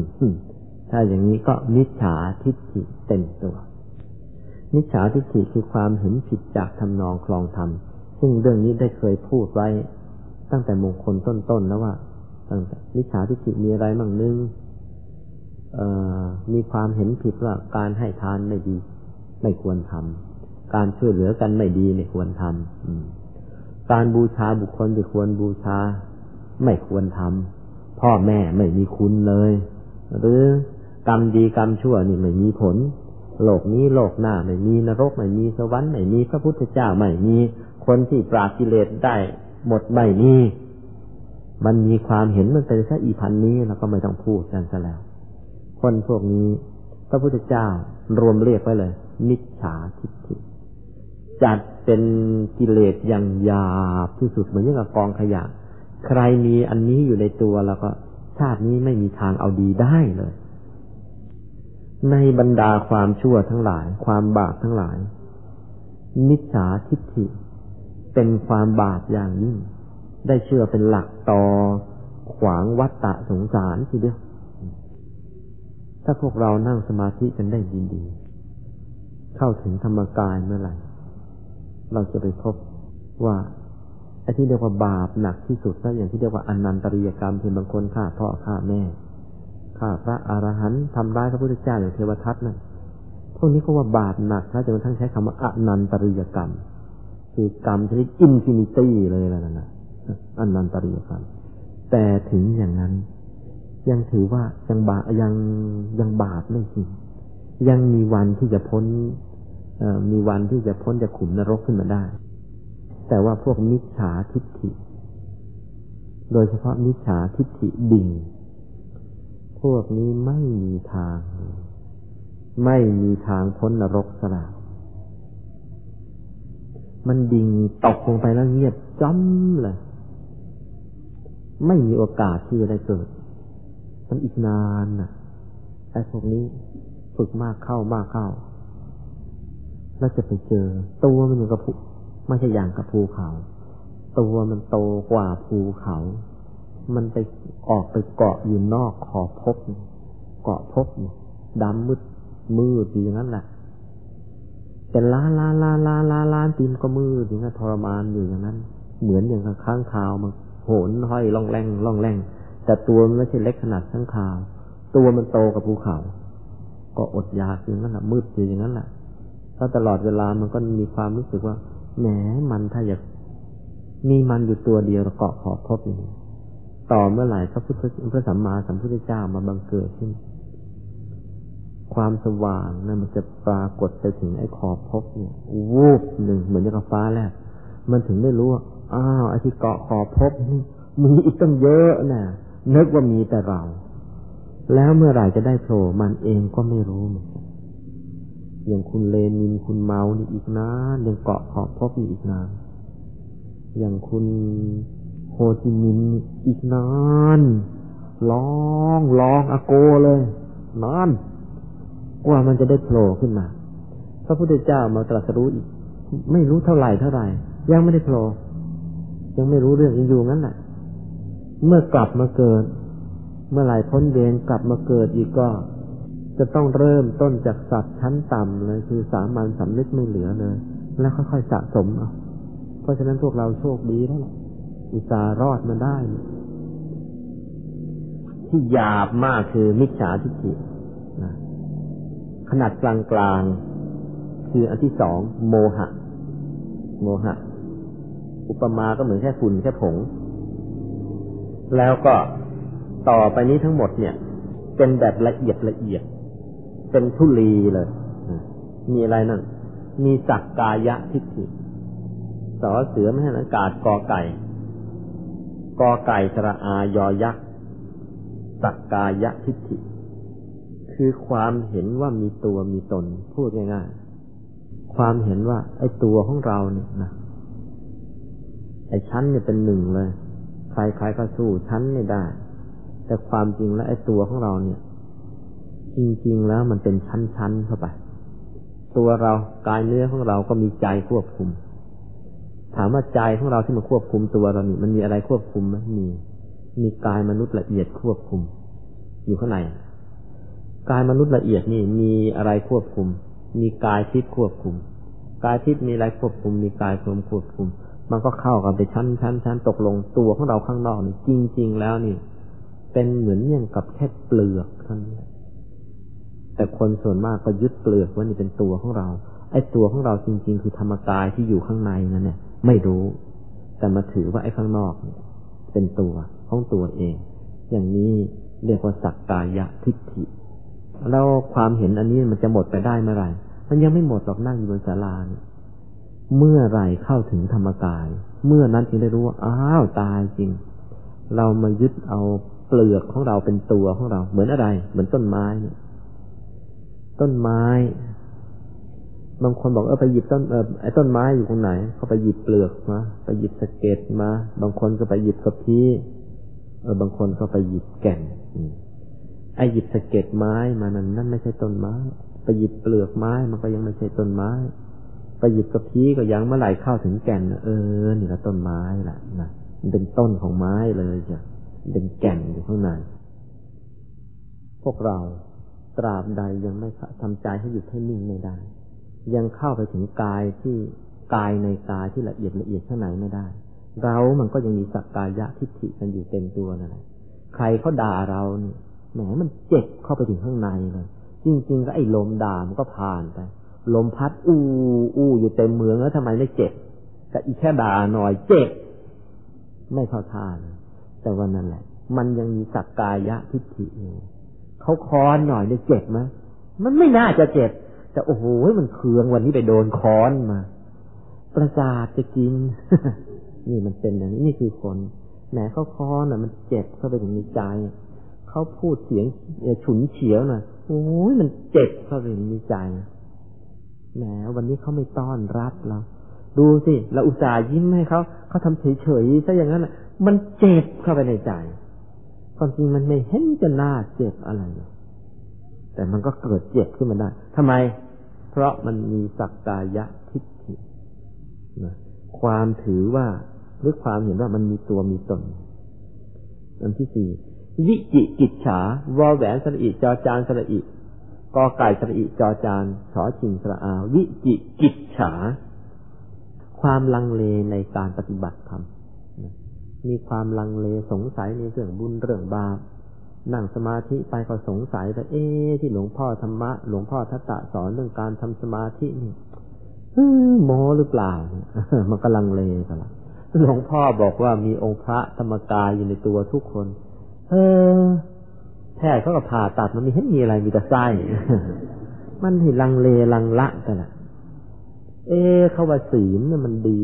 ถ้าอย่างนี้ก็มิจฉาทิฏฐิเต็มตัว มิจฉาทิฏฐิคือความเห็นผิดจากทำนองคลองธรรม ซึ่งเรื่องนี้ได้เคยพูดไว้ ตั้งแต่มงคลต้นๆแล้วว่าตั้งแต่มิจฉาทิฏฐิมีอะไรบ้างนึงมีความเห็นผิดว่าการให้ทานไม่ดี ไม่ควรทำการช่วยเหลือกันไม่ดีไม่ควรทำการบูชาบุคคลที่ควรบูชา ไม่ควรทำพ่อแม่ไม่มีคุณเลย หรือกรรมดีกรรมชั่วนี่ไม่มีผล โลกนี้โลกหน้าไม่มีนรกไม่มีสวรรค์ไม่มีพระพุทธเจ้าไม่มีคนที่ปราบกิเลสได้หมดไม่มีมันมีความเห็นมันเป็นแค่อีพันนี้เราก็ไม่ต้องพูดกันซะแล้ว คนพวกนี้ พระพุทธเจ้ารวมเรียกไว้เลย มิจฉาทิฏฐิจัดเป็นกิเลสอย่างหยาบที่สุดเหมือนอย่างกับกองขยะ ใครมีอันนี้อยู่ในตัวแล้วก็ชาตินี้ไม่มีทางเอาดีได้เลย ในบรรดาความชั่วทั้งหลาย ความบาปทั้งหลาย มิจฉาทิฏฐิ เป็นความบาปอย่างยิ่ง ได้เชื่อเป็นหลักต่อขวางวัฏฏะสงสารทีเดียว ถ้าพวกเรานั่งสมาธิกันได้ดีๆ เข้าถึงธรรมกายเมื่อไหร่ เราจะไปพบว่าไอ้ที่เรียกว่าบาปหนักที่สุดก็อย่างที่เรียกว่าอนันตริยกรรมที่บางคนฆ่าพ่อฆ่าแม่ ฆ่าพระอรหันต์ทำร้ายพระพุทธเจ้าอย่างเทวทัตนั่นพวกนี้ก็ว่าบาปหนักถ้าจะมาทั้งใช้คำว่าอนันตริยกรรม คือกรรมชนิด infinity เลยแล้วนะอนันตริยกรรม แต่ถึงอย่างนั้น ยังถือว่ายังบายังยังบาปไม่จริงยังมีวันที่จะพ้นมีวันที่จะพ้นจากขุมนรกขึ้นมาได้ แต่ว่าพวกมิจฉาทิฏฐิ โดยเฉพาะมิจฉาทิฏฐิดิ่ง พวกนี้ไม่มีทาง ไม่มีทางพ้นนรกสลามันดิ่งตกลงไปแล้วเงียบจ้ำเลย ไม่มีโอกาสที่จะได้เกิด มันอีกนานน่ะไอ้พวกนี้ฝึกมากเข้ามากเข้า แล้วจะไปเจอ ตัวมันอยู่กับภูไม่ใช่อย่างกับภูเขา ตัวมันโตกว่าภูเขา มันไปออกไปเกาะอยู่นอกขอบภพเกาะภพดำมืดมืดอย่างนั้นแหละเป็นล้านล้านล้านล้านล้านล้านปีนก็มืดอย่างนั้นทรมานอยู่อย่างนั้น เหมือนอย่างข้างคาวมันโหนห้อยล่องแรงล่องแรงแต่ตัวมันไม่ใช่เล็กขนาดทั้งคาว ตัวมันโตกับภูเขา ก็อดอยากอย่างนั้นแหละมืดอยู่อย่างนั้นแหละถ้าตลอดเวลามันก็มีความรู้สึกว่าแหมมันถ้าอยากมีมันอยู่ตัวเดียวเกาะขอบพบอย่างนี้ ต่อเมื่อไหร่พระพุทธพระสัมมาสัมพุทธเจ้ามาบังเกิดขึ้น ความสว่างนะั่นมันจะปรากฏไปถึงไอ้ขอบพบเนี่ยวูบหนึ่งเหมือนกับฟ้าแลบมันถึงได้รู้ว่าอ้าวไอ้ที่เกาะขอบพบนี่มีอีกตั้งเยอะนะ่ะนึกว่ามีแต่เรา แล้วเมื่อไหร่จะได้โผล่มันเองก็ไม่รู้เหมือนกันอย่างคุณเลนินคุณเมานี่อีกนานยังเกาะขอบพบอยู่อีกนานอย่างคุณ โฮจิมินอีกนานร้องร้องอโกเลยนานกว่ามันจะได้โผล่ขึ้นมา พระพุทธเจ้ามาตรัสรู้อีก ไม่รู้เท่าไหร่เท่าไหร่ ยังไม่ได้โผล่ยังไม่รู้เรื่องยังอยู่งั้นแหละเมื่อกลับมาเกิด เมื่อไหร่พ้นเวรกลับมาเกิดอีกก็ จะต้องเริ่มต้นจากสัตว์ชั้นต่ำเลยคือสามัญสำนึกไม่เหลือเลย แล้วค่อยๆสะสมเอาเพราะฉะนั้นพวกเราโชคดีแล้ว อุตสาหรอดมาได้ ที่หยาบมากคือมิจฉาทิฏฐิขนาดกลางๆคืออันที่สองโมหะ โมหะ อุปมาก็เหมือนแค่ฝุ่นแค่ผง แล้วก็ต่อไปนี้ทั้งหมดเนี่ย เป็นแบบละเอียดละเอียด เป็นทุลีเลยมีอะไรนั่นมีสักกายะทิฏฐิสอเสือไม่ให้อากาศกอไก่ กอไก่สระอายอยักษ์สักกายะทิฏฐิ คือความเห็นว่ามีตัวมีตนพูดง่ายๆความเห็นว่า ไอ้ตัวของเราเนี่ยนะไอ้ชั้นเนี่ยเป็นหนึ่งเลย ใครๆก็สู้ฉันไม่ได้ แต่ความจริงแล้วไอ้ตัวของเราเนี่ย จริงๆแล้วมันเป็นชั้นๆเข้าไป ตัวเรากายเนื้อของเราก็มีใจควบคุม ถามว่าใจของเราที่มันควบคุมตัวเรานี่มันมีอะไรควบคุมไหมมี มีกายมนุษย์ละเอียดควบคุม อยู่ข้างในกายมนุษย์ละเอียดนี่มีอะไรควบคุม มีกายทิพย์ควบคุม กายทิพย์มีอะไรควบคุม มีกายพรมควบคุม มันก็เข้ากันไปชั้นชั้นชั้นตกลงตัวของเราข้างนอกนี่จริง ๆ แล้วนี่ เป็นเหมือนอย่างกับแค่เปลือกเท่านั้นแต่คนส่วนมากก็ยึดเปลือกว่านี่เป็นตัวของเราไอ้ตัวของเราจริง ๆ คือธรรมกายที่อยู่ข้างในนั่นเนี่ย ไม่รู้ แต่มาถือว่าไอ้ข้างนอกเป็นตัวของตัวเอง อย่างนี้เรียกว่าสักกายทิฏฐิแล้วความเห็นอันนี้มันจะหมดไปได้เมื่อไหร่ มันยังไม่หมดหรอกนั่งอยู่บนศาลาเนี่ยเมื่อไรเข้าถึงธรรมกาย เมื่อนั้นจึงได้รู้ว่าอ้าวตายจริง เรามายึดเอาเปลือกของเราเป็นตัวของเรา เหมือนอะไร เหมือนต้นไม้เนี่ยต้นไม้ บางคนบอกเออไปหยิบต้นเออไอ้ต้นไม้อยู่ตรงไหน เขาไปหยิบเปลือกมาไปหยิบสะเก็ดมา บางคนก็ไปหยิบกระพี้เออบางคนก็ไปหยิบแก่นไอ้หยิบสะเก็ดไม้มานั้นนั่นไม่ใช่ต้นไม้ ไปหยิบเปลือกไม้ มันก็ยังไม่ใช่ต้นไม้ ไปหยิบกระพี้ก็ยังเมื่อไหร่เข้าถึงแก่น เออนี่ละต้นไม้แหละนะมันเป็นต้นของไม้เลยจ้ะเป็นแก่นอยู่ข้างในพวกเราตราบใดยังไม่ทำใจให้หยุดให้นิ่งไม่ได้ ยังเข้าไปถึงกายที่กายในกายที่ละเอียดละเอียดข้างในไม่ได้ เรามันก็ยังมีสักกายะทิฏฐิกันอยู่เต็มตัวนั่นแหละใครเขาด่าเราเนี่ยแหมมันเจ็บเข้าไปถึงข้างในเลยจริงๆก็ไอ้ลมด่ามันก็ผ่านไปลมพัดอู้อู้อยู่เต็มเมืองแล้วทำไมไม่เจ็บแต่อีแค่ด่าหน่อยเจ็บไม่เข้าท่าเลยแต่วันนั้นแหละ มันยังมีสักกายะทิฏฐิอยู่เขาค้อนหน่อยได้เจ็บไหมมันไม่น่าจะเจ็บ แต่โอ้โหมันเคืองวันนี้ไปโดนค้อนมา ประสาทจะกิน นี่มันเป็นอย่างนี้นี่คือคนแหมเขาค้อนอะ มันเจ็บเข้าไปถึงในใจเขาพูดเสียงฉุนเฉียวน่ะโอ้ยมันเจ็บเข้าไปถึงในใจแหมวันนี้เขาไม่ต้อนรับเราดูสิเราอุตส่าห์ยิ้มให้เขาเขาทำเฉยๆซะอย่างนั้นอะมันเจ็บเข้าไปในใจความจริงมันไม่เห็นจะน่าเจ็บอะไร แต่มันก็เกิดเจ็บขึ้นมาได้ทำไม เพราะมันมีสักกายะทิฏฐินะความถือว่าหรือความเห็นว่ามันมีตัวมีตนอันที่สี่วิจิกิจฉาวอแหวนสระอิจอจานสระอิกอไก่สระอิจอจานขอชิงสระอาวิจิกิจฉา ความลังเลในการปฏิบัติธรรมมีความลังเลสงสัยในเรื่องบุญเรื่องบาป นั่งสมาธิไปก็สงสัยว่าเอ๊ที่หลวงพ่อธรรมะ หลวงพ่อทัตตะสอนเรื่องการทำสมาธินี่โมหรือเปล่า มันก็ลังเลกันละหลวงพ่อบอกว่ามีองค์พระธรรมกายอยู่ในตัวทุกคน เออแพทย์เขาก็ผ่าตัดมันไม่เห็นมีอะไรมีแต่ไส้มันเห็นลังเลลังละกันละเอ๊เขาว่าศีลเนี่ยมันดี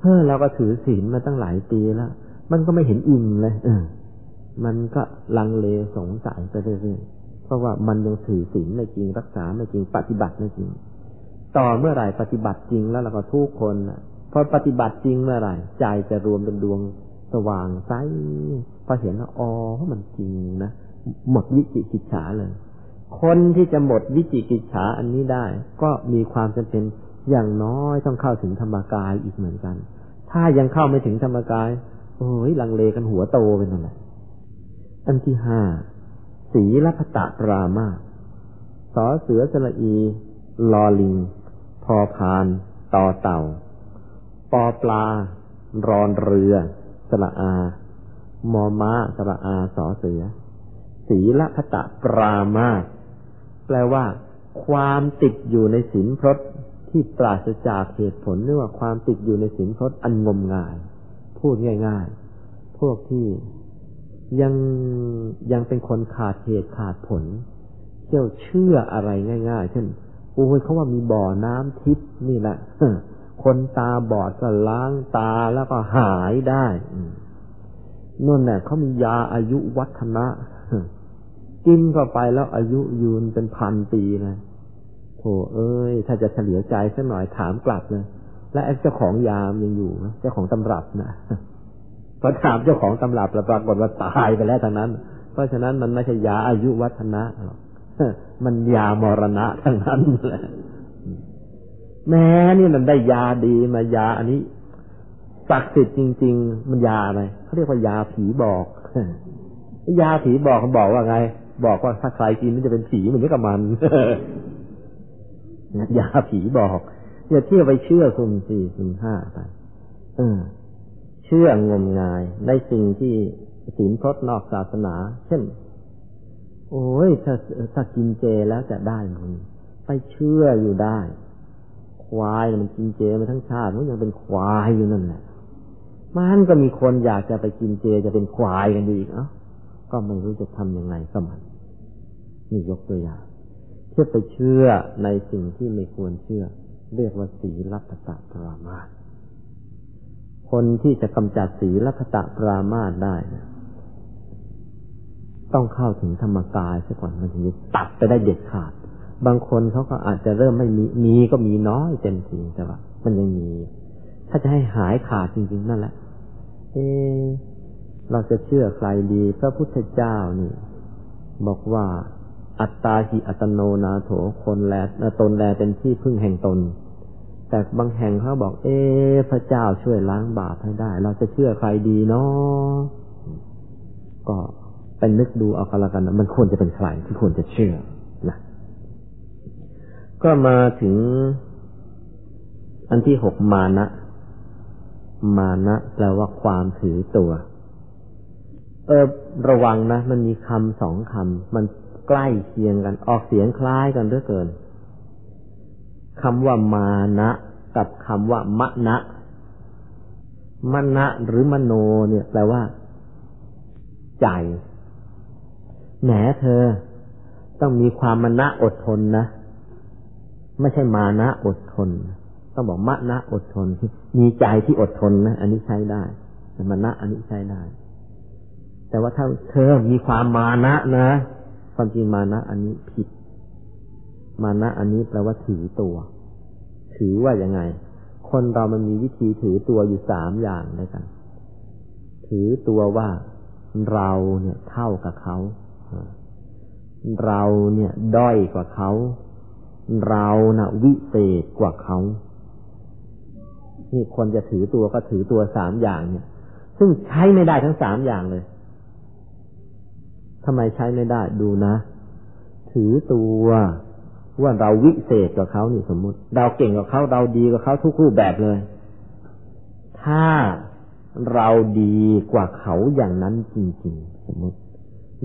เฮ้อเราก็ถือศีลมาตั้งหลายปีแล้วมันก็ไม่เห็นอิ่มเลยเออ มันก็ลังเลสงสัยไปเรื่อยๆเพราะว่ามันยังถือศีลไม่จริงรักษาไม่จริงปฏิบัติไม่จริง ต่อเมื่อไหร่ปฏิบัติจริงแล้วเราก็ทุกคนพอปฏิบัติจริงเมื่อไหร่ใจจะรวมเป็นดวงสว่างใสพอเห็นว่าอ๋อมันจริงนะหมดวิจิกิจฉาเลย คนที่จะหมดวิจิกิจฉาอันนี้ได้ ก็มีความจำเป็นอย่างน้อยต้องเข้าถึงธรรมกายอีกเหมือนกัน ถ้ายังเข้าไม่ถึงธรรมกายโอ้ยลังเลกันหัวโตเป็นอะไร อันที่ห้าสีลพตะปรามาสอเสือสละอี ลอลิง พอพาน ต่อเต่า ปอปลา รอนเรือ สละอา มอม้าสละอาสอเสือ สีละพตะปรามาแปลว่า ความติดอยู่ในศีลพรตที่ปราศจากเหตุผลเรียกว่าความติดอยู่ในสินพจน์อันงมงาย พูดง่าย ๆ พวกที่ ยังยังเป็นคนขาดเหตุขาดผล เจ้าเชื่ออะไรง่าย ๆ เช่นโอ้ยเขาว่ามีบ่อน้ำทิพนี่แหละคนตาบอดก็ล้างตาแล้วก็หายได้นั่นแหละเขามียาอายุวัฒนะกินเข้าไปแล้วอายุยืนเป็นพันปีนะโธ่เอ้ย ถ้าจะเฉลียวใจสักหน่อยถามกลับเลย และเจ้าของยามยังอยู่ไหมเจ้าของตำรับนะ พอถามเจ้าของตำรับแล้วปรากฏว่าตายไปแล้วทางนั้น เพราะฉะนั้นมันไม่ใช่ยาอายุวัฒนะหรอกมันยามรณะทั้งนั้นแหละแม้นี่มันได้ยาดีมายาอันนี้ศักดิ์สิทธิ์จริง ๆ มันยาอะไรเขาเรียกว่ายาผีบอกยาผีบอกเขาบอกว่าไง บอกว่าถ้าใครกินมันจะเป็นผีเหมือนกับมันยาผีบอกอย่าเที่ยวไปเชื่อสุ่มสี่สุ่มห้าไปเออ เชื่องมงายในสิ่งที่ศีลพจน์นอกศาสนา เช่น โอ้ยถ้าถ้ากินเจแล้วจะได้มันไปเชื่ออยู่ได้ ควายมันกินเจมาทั้งชาติมันยังเป็นควายอยู่นั่นแหละมันก็มีคนอยากจะไปกินเจจะเป็นควายกันอีกเอ้าก็ไม่รู้จะทำยังไงก็มันนี่ยกตัวอย่างเพื่อไปเชื่อในสิ่งที่ไม่ควรเชื่อ เรียกว่าสีรัตตะปรามาส คนที่จะกำจัดสีรัตตะปรามาสได้นะต้องเข้าถึงธรรมกายซะก่อนมันถึงจะตัดไปได้เด็ดขาด บางคนเขาก็อาจจะเริ่มไม่มีมีก็มีน้อยเต็มทีแต่ว่า มันยังมี ถ้าจะให้หายขาดจริง ๆ นั่นแหละเอเราจะเชื่อใครดี พระพุทธเจ้านี่ บอกว่า อัตตาหิอัตโนนาโถคนแลตนแลเป็นที่พึ่งแห่งตน แต่บางแห่งเขาบอก เอพระเจ้าช่วยล้างบาปให้ได้ เราจะเชื่อใครดีเนาะก็ไปนึกดูเอากันละกันนะมันควรจะเป็นใครที่ควรจะเชื่อนะก็มาถึง อันที่หกมานะ มานะแปลว่าความถือตัว เออระวังนะ มันมีคำสองคำมันใกล้เคียงกัน ออกเสียงคล้ายกันด้วยเกิน คำว่ามานะกับคำว่ามะนะมณนะหรือมโนเนี่ยแปลว่า ใจ แหมเธอ ต้องมีความมณะอดทนนะ ไม่ใช่มานะอดทน ต้องบอกมะนะอดทน มีใจที่อดทนนะ อันนี้ใช้ได้แต่มณะอันนี้ใช้ได้ แต่ว่าถ้าเธอมีความมานะนะ ความจริงมานะ อันนี้ผิด มานะอันนี้แปลว่าถือตัว ถือว่ายังไง คนเรามันมีวิธีถือตัวอยู่สามอย่างด้วยกัน ถือตัวว่าเราเนี่ยเท่ากับเขา เราเนี่ยด้อยกว่าเขา เรานะ่ะวิเศษกว่าเขานี่คนจะถือตัวก็ถือตัวสามอย่างเนี่ย ซึ่งใช้ไม่ได้ทั้งสามอย่างเลยทำไมใช้ไม่ได้ดูนะ ถือตัว ว่าเราวิเศษกว่าเขานี่สมมุติ เราเก่งกว่าเขาเราดีกว่าเขาทุกรูปแบบเลย ถ้าเราดีกว่าเขาอย่างนั้นจริงๆ สมมติ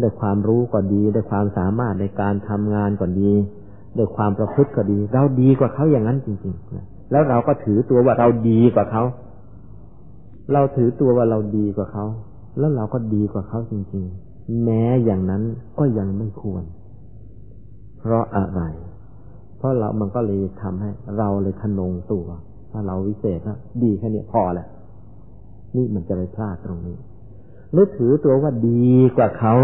ด้วยความรู้ก็ดีด้วยความสามารถในการทำงานก็ดีด้วยความประพฤติก็ดี เราดีกว่าเขาอย่างนั้นจริงๆ แล้วเราก็ถือตัวว่าเราดีกว่าเขา เราถือตัวว่าเราดีกว่าเขา แล้วเราก็ดีกว่าเขาจริง ๆ แม้อย่างนั้นก็ยังไม่ควร เพราะอะไร เพราะเรามันก็เลยทำให้ เราเลยทะนงตัวถ้าเราวิเศษนะดีแค่นี้พอแหละ นี่มันจะไปพลาดตรงนี้หรือถือตัวว่าดีกว่าเขา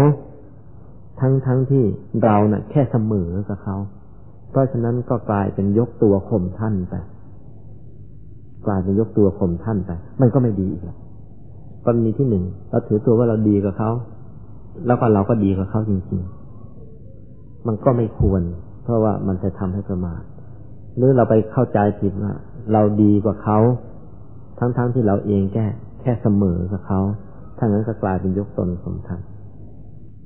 ทั้งทั้งที่เราเนะ่ะ แค่เสมอกับเขา เพราะฉะนั้นก็กลายเป็นยกตัวข่มท่านไปกลายเป็นยกตัวข่มท่านไปมันก็ไม่ดีอีกแล้วกรณีที่หนึ่งเราถือตัวว่าเราดีกับเขา แล้วก็เราก็ดีกับเขาจริงๆ มันก็ไม่ควร เพราะว่ามันจะทำให้ประมาทหรือเราไปเข้าใจผิดว่า เราดีกว่าเขา ทั้งๆทที่เราเองแค่แค่เสมอกับเขาถ้างั้นก็กลายเป็นยกตนสมทัน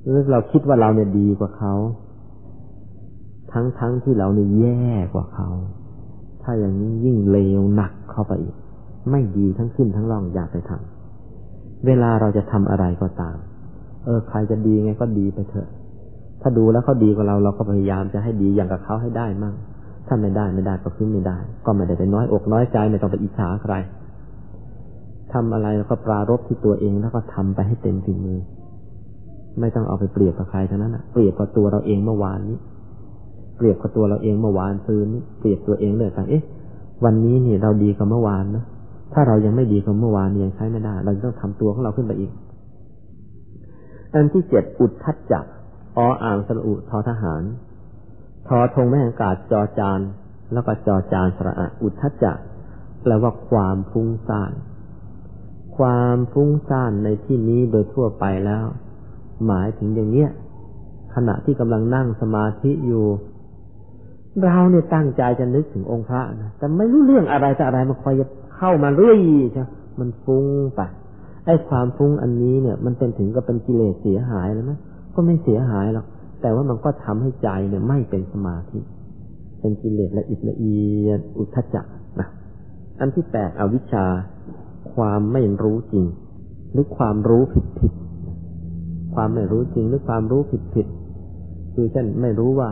หรือเราคิดว่าเราเนี่ยดีกว่าเขา ทั้งทั้งที่เราเนี่ยแย่กว่าเขา ถ้าอย่างนี้ยิ่งเลวหนักเข้าไปอีก ไม่ดีทั้งขึ้นทั้งล่องอยากไปทำเวลาเราจะทำอะไรก็ตาม เออใครจะดีไงก็ดีไปเถอะ ถ้าดูแล้วเขาดีกว่าเราเราก็พยายามจะให้ดีอย่างกับเขาให้ได้มั่งถ้าไม่ได้ไม่ได้ก็คือไม่ได้ ก็ไม่ได้ไปน้อยอกน้อยใจไม่ต้องไปอิจฉาใครทำอะไรแล้วก็ปรารบที่ตัวเองแล้วก็ทำไปให้เต็มฝีมือ ไม่ต้องเอาไปเปรียบกับใครทั้งนั้นอะเปรียบกับตัวเราเองเมื่อวานนี้เปรียบกับตัวเราเองเมื่อวานซืนนี้เปรียบตัวเองเลยแต่เอ๊ะ วันนี้เนี่ยเราดีกว่าเมื่อวานนะถ้าเรายังไม่ดีกว่าเมื่อวานยังใช้ไม่ได้ เราต้องทำตัวของเราขึ้นไปอีกอันที่เจ็ดอุดทัดจัก ออ่างสระอุทอทหารทอธงแม่อากาศจอจานแล้วก็จอจานสระอะอุทัดจักแปลว่าความฟุ้งซ่าน ความฟุ้งซ่านในที่นี้โดยทั่วไปแล้ว หมายถึงอย่างเนี้ยขณะที่กำลังนั่งสมาธิอยู่ เราเนี่ยตั้งใจจะนึกถึงองค์พระนะแต่ไม่รู้เรื่องอะไรแต่อะไรมันคอยจะเข้ามาเรื่อยใช่มันฟุ้งไปไอ้ความฟุ้งอันนี้เนี่ย มันเป็นถึงกับเป็นกิเลสเสียหายเลยไหม ก็ไม่เสียหายหรอกแต่ว่ามันก็ทำให้ใจเนี่ยไม่เป็นสมาธิ เป็นกิเลสละอียดละเอียดอุทจักนะอันที่แปดอวิชชา ความไม่รู้จริง หรือความรู้ผิดผิดความไม่รู้จริงหรือความรู้ผิดผิดคือเช่นไม่รู้ว่า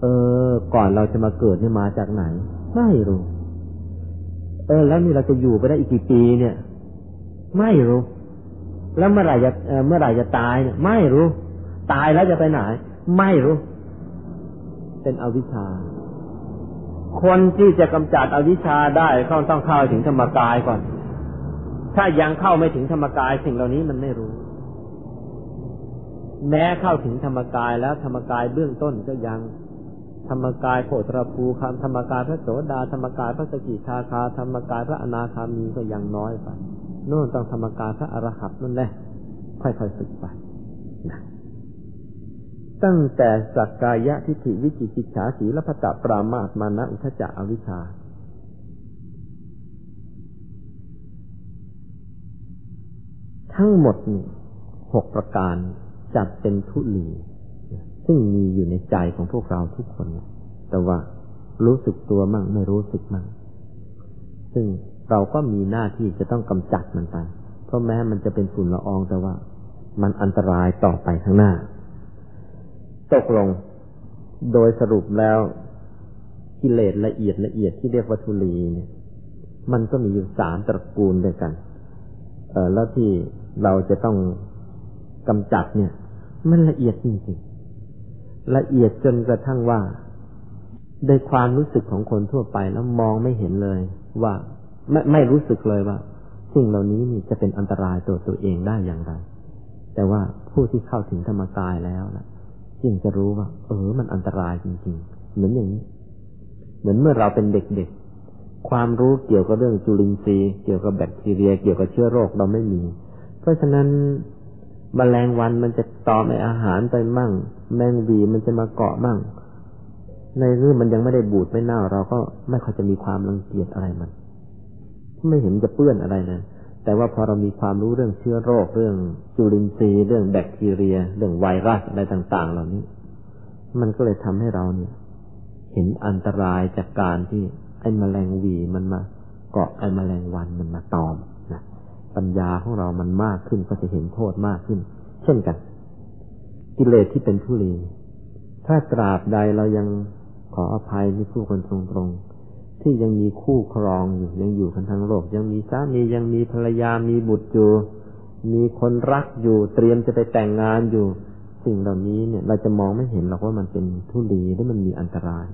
เออ ก่อนเราจะมาเกิดเนี่ยมาจากไหน ไม่รู้ เออ แล้วนี่เราจะอยู่ไปได้อีกกี่ปีเนี่ย ไม่รู้ แล้วเมื่อไหร่จะเมื่อไหร่จะตายเนี่ย ไม่รู้ ตายแล้วจะไปไหน ไม่รู้ เป็นอวิชชา คนที่จะกำจัดอวิชชาได้เขาต้องเข้าถึงธรรมกายก่อน ถ้ายังเข้าไม่ถึงธรรมกายสิ่งเหล่านี้มันไม่รู้ แม้เข้าถึงธรรมกายแล้วธรรมกายเบื้องต้นก็ยังธรรมกายโคตรภูคำธรรมกายพระโสดาธรรมกายพระสกิทาคาธรรมกายพระอนาคามีก็ยังน้อยไปโน่นต้องธรรมกายพระอรหันต์นั่นแหละค่อยๆฝึกไปนะ ตั้งแต่สักกายะทิฏฐิวิจิกิจฉาสีลพตะปรามาตมานะอุทจักอวิชชาทั้งหมดนี่หกประการจัดเป็นทุลีซึ่งมีอยู่ในใจของพวกเราทุกคน แต่ว่ารู้สึกตัวมั่งไม่รู้สึกมั่ง ซึ่งเราก็มีหน้าที่จะต้องกำจัดมันไป เพราะแม้มันจะเป็นฝุ่นละอองแต่ว่า มันอันตรายต่อไปข้างหน้า ตกลง โดยสรุปแล้วกิเลสละเอียดละเอียดที่เรียกวัตถุลีเนี่ยมันก็มีอยู่สามตระกูลด้วยกัน เออแล้วที่เราจะต้องกำจัดเนี่ย มันละเอียดจริงๆละเอียดจนกระทั่งว่าโดยความรู้สึกของคนทั่วไปแล้วมองไม่เห็นเลยว่าไม่ไม่รู้สึกเลยว่าสิ่งเหล่านี้นี่จะเป็นอันตรายตัวตัวเองได้อย่างไร แต่ว่าผู้ที่เข้าถึงธรรมกายแล้วนะ จึงจะรู้ว่า เออ มันอันตรายจริงๆ เหมือนอย่างนี้ เหมือนเมื่อเราเป็นเด็กๆ ความรู้เกี่ยวกับเรื่องจุลินทรีย์ เกี่ยวกับแบคทีเรีย เกี่ยวกับเชื้อโรคเราไม่มี เพราะฉะนั้นมแมลงวันมันจะตอมอาหารไปมั่ง แมงวีมันจะมาเกาะมั่ง ในเรื่องมันยังไม่ได้บูดไม่เน่า เราก็ไม่ค่อยจะมีความรังเกียจอะไรมัน ไม่เห็นจะเปื้อนอะไรนะ แต่ว่าพอเรามีความรู้เรื่องเชื้อโรคเรื่องจุลินทรีย์เรื่องแบคทีเรีย เรื่องไวรัสอะไรต่าง ๆ เหล่านี้ มันก็เลยทำให้เราเนี่ย เห็นอันตรายจากการที่ไอ้มแมลงวีมันมาเกาะไอ้มแมลงวันมันมาตอมปัญญาของเรามันมากขึ้นก็จะเห็นโทษมากขึ้น เช่นกัน กิเลสที่เป็นทุลีถ้าตราบใดเรายังขออภัยนี่พูดกันตรงๆ ที่ยังมีคู่ครองอยู่ยังอยู่กันทั้งโลก ยังมีสามียังมีภรรยามีบุตรอยู่ มีคนรักอยู่ เตรียมจะไปแต่งงานอยู่ สิ่งเหล่านี้เนี่ย เราจะมองไม่เห็นหรอกว่ามันเป็นทุลีหรือมันมีอันตราย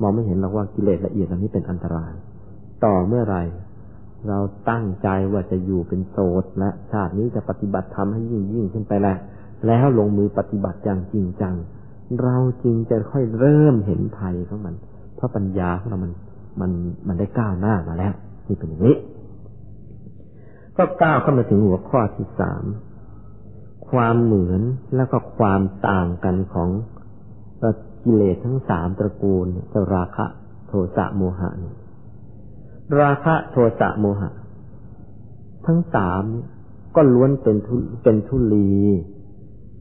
มองไม่เห็นหรอกว่ากิเลสละเอียดเหล่านี้เป็นอันตราย ต่อเมื่อไรเราตั้งใจว่าจะอยู่เป็นโสดและชาตินี้จะปฏิบัติธรรมให้ยิ่งยิ่งขึ้นไปแหล้วแล้วลงมือปฏิบัติอย่างจริงจัง เราจริงจะค่อยเริ่มเห็นภัยของมัน พราะปัญญาของเรามันมันมันได้ก้าวหน้ามาแล้วนี่เป็นอย่างนี้ ก็ก้าวเข้ามาถึงหัวข้อที่สามความเหมือนแล้วก็ความต่างกันของกิเลสทั้งสามตระกูลราคะ โทสะโมหะเนี่ยราคะโทสะโมหะ ทั้งสามก็ล้วนเป็นทุเป็นทุลี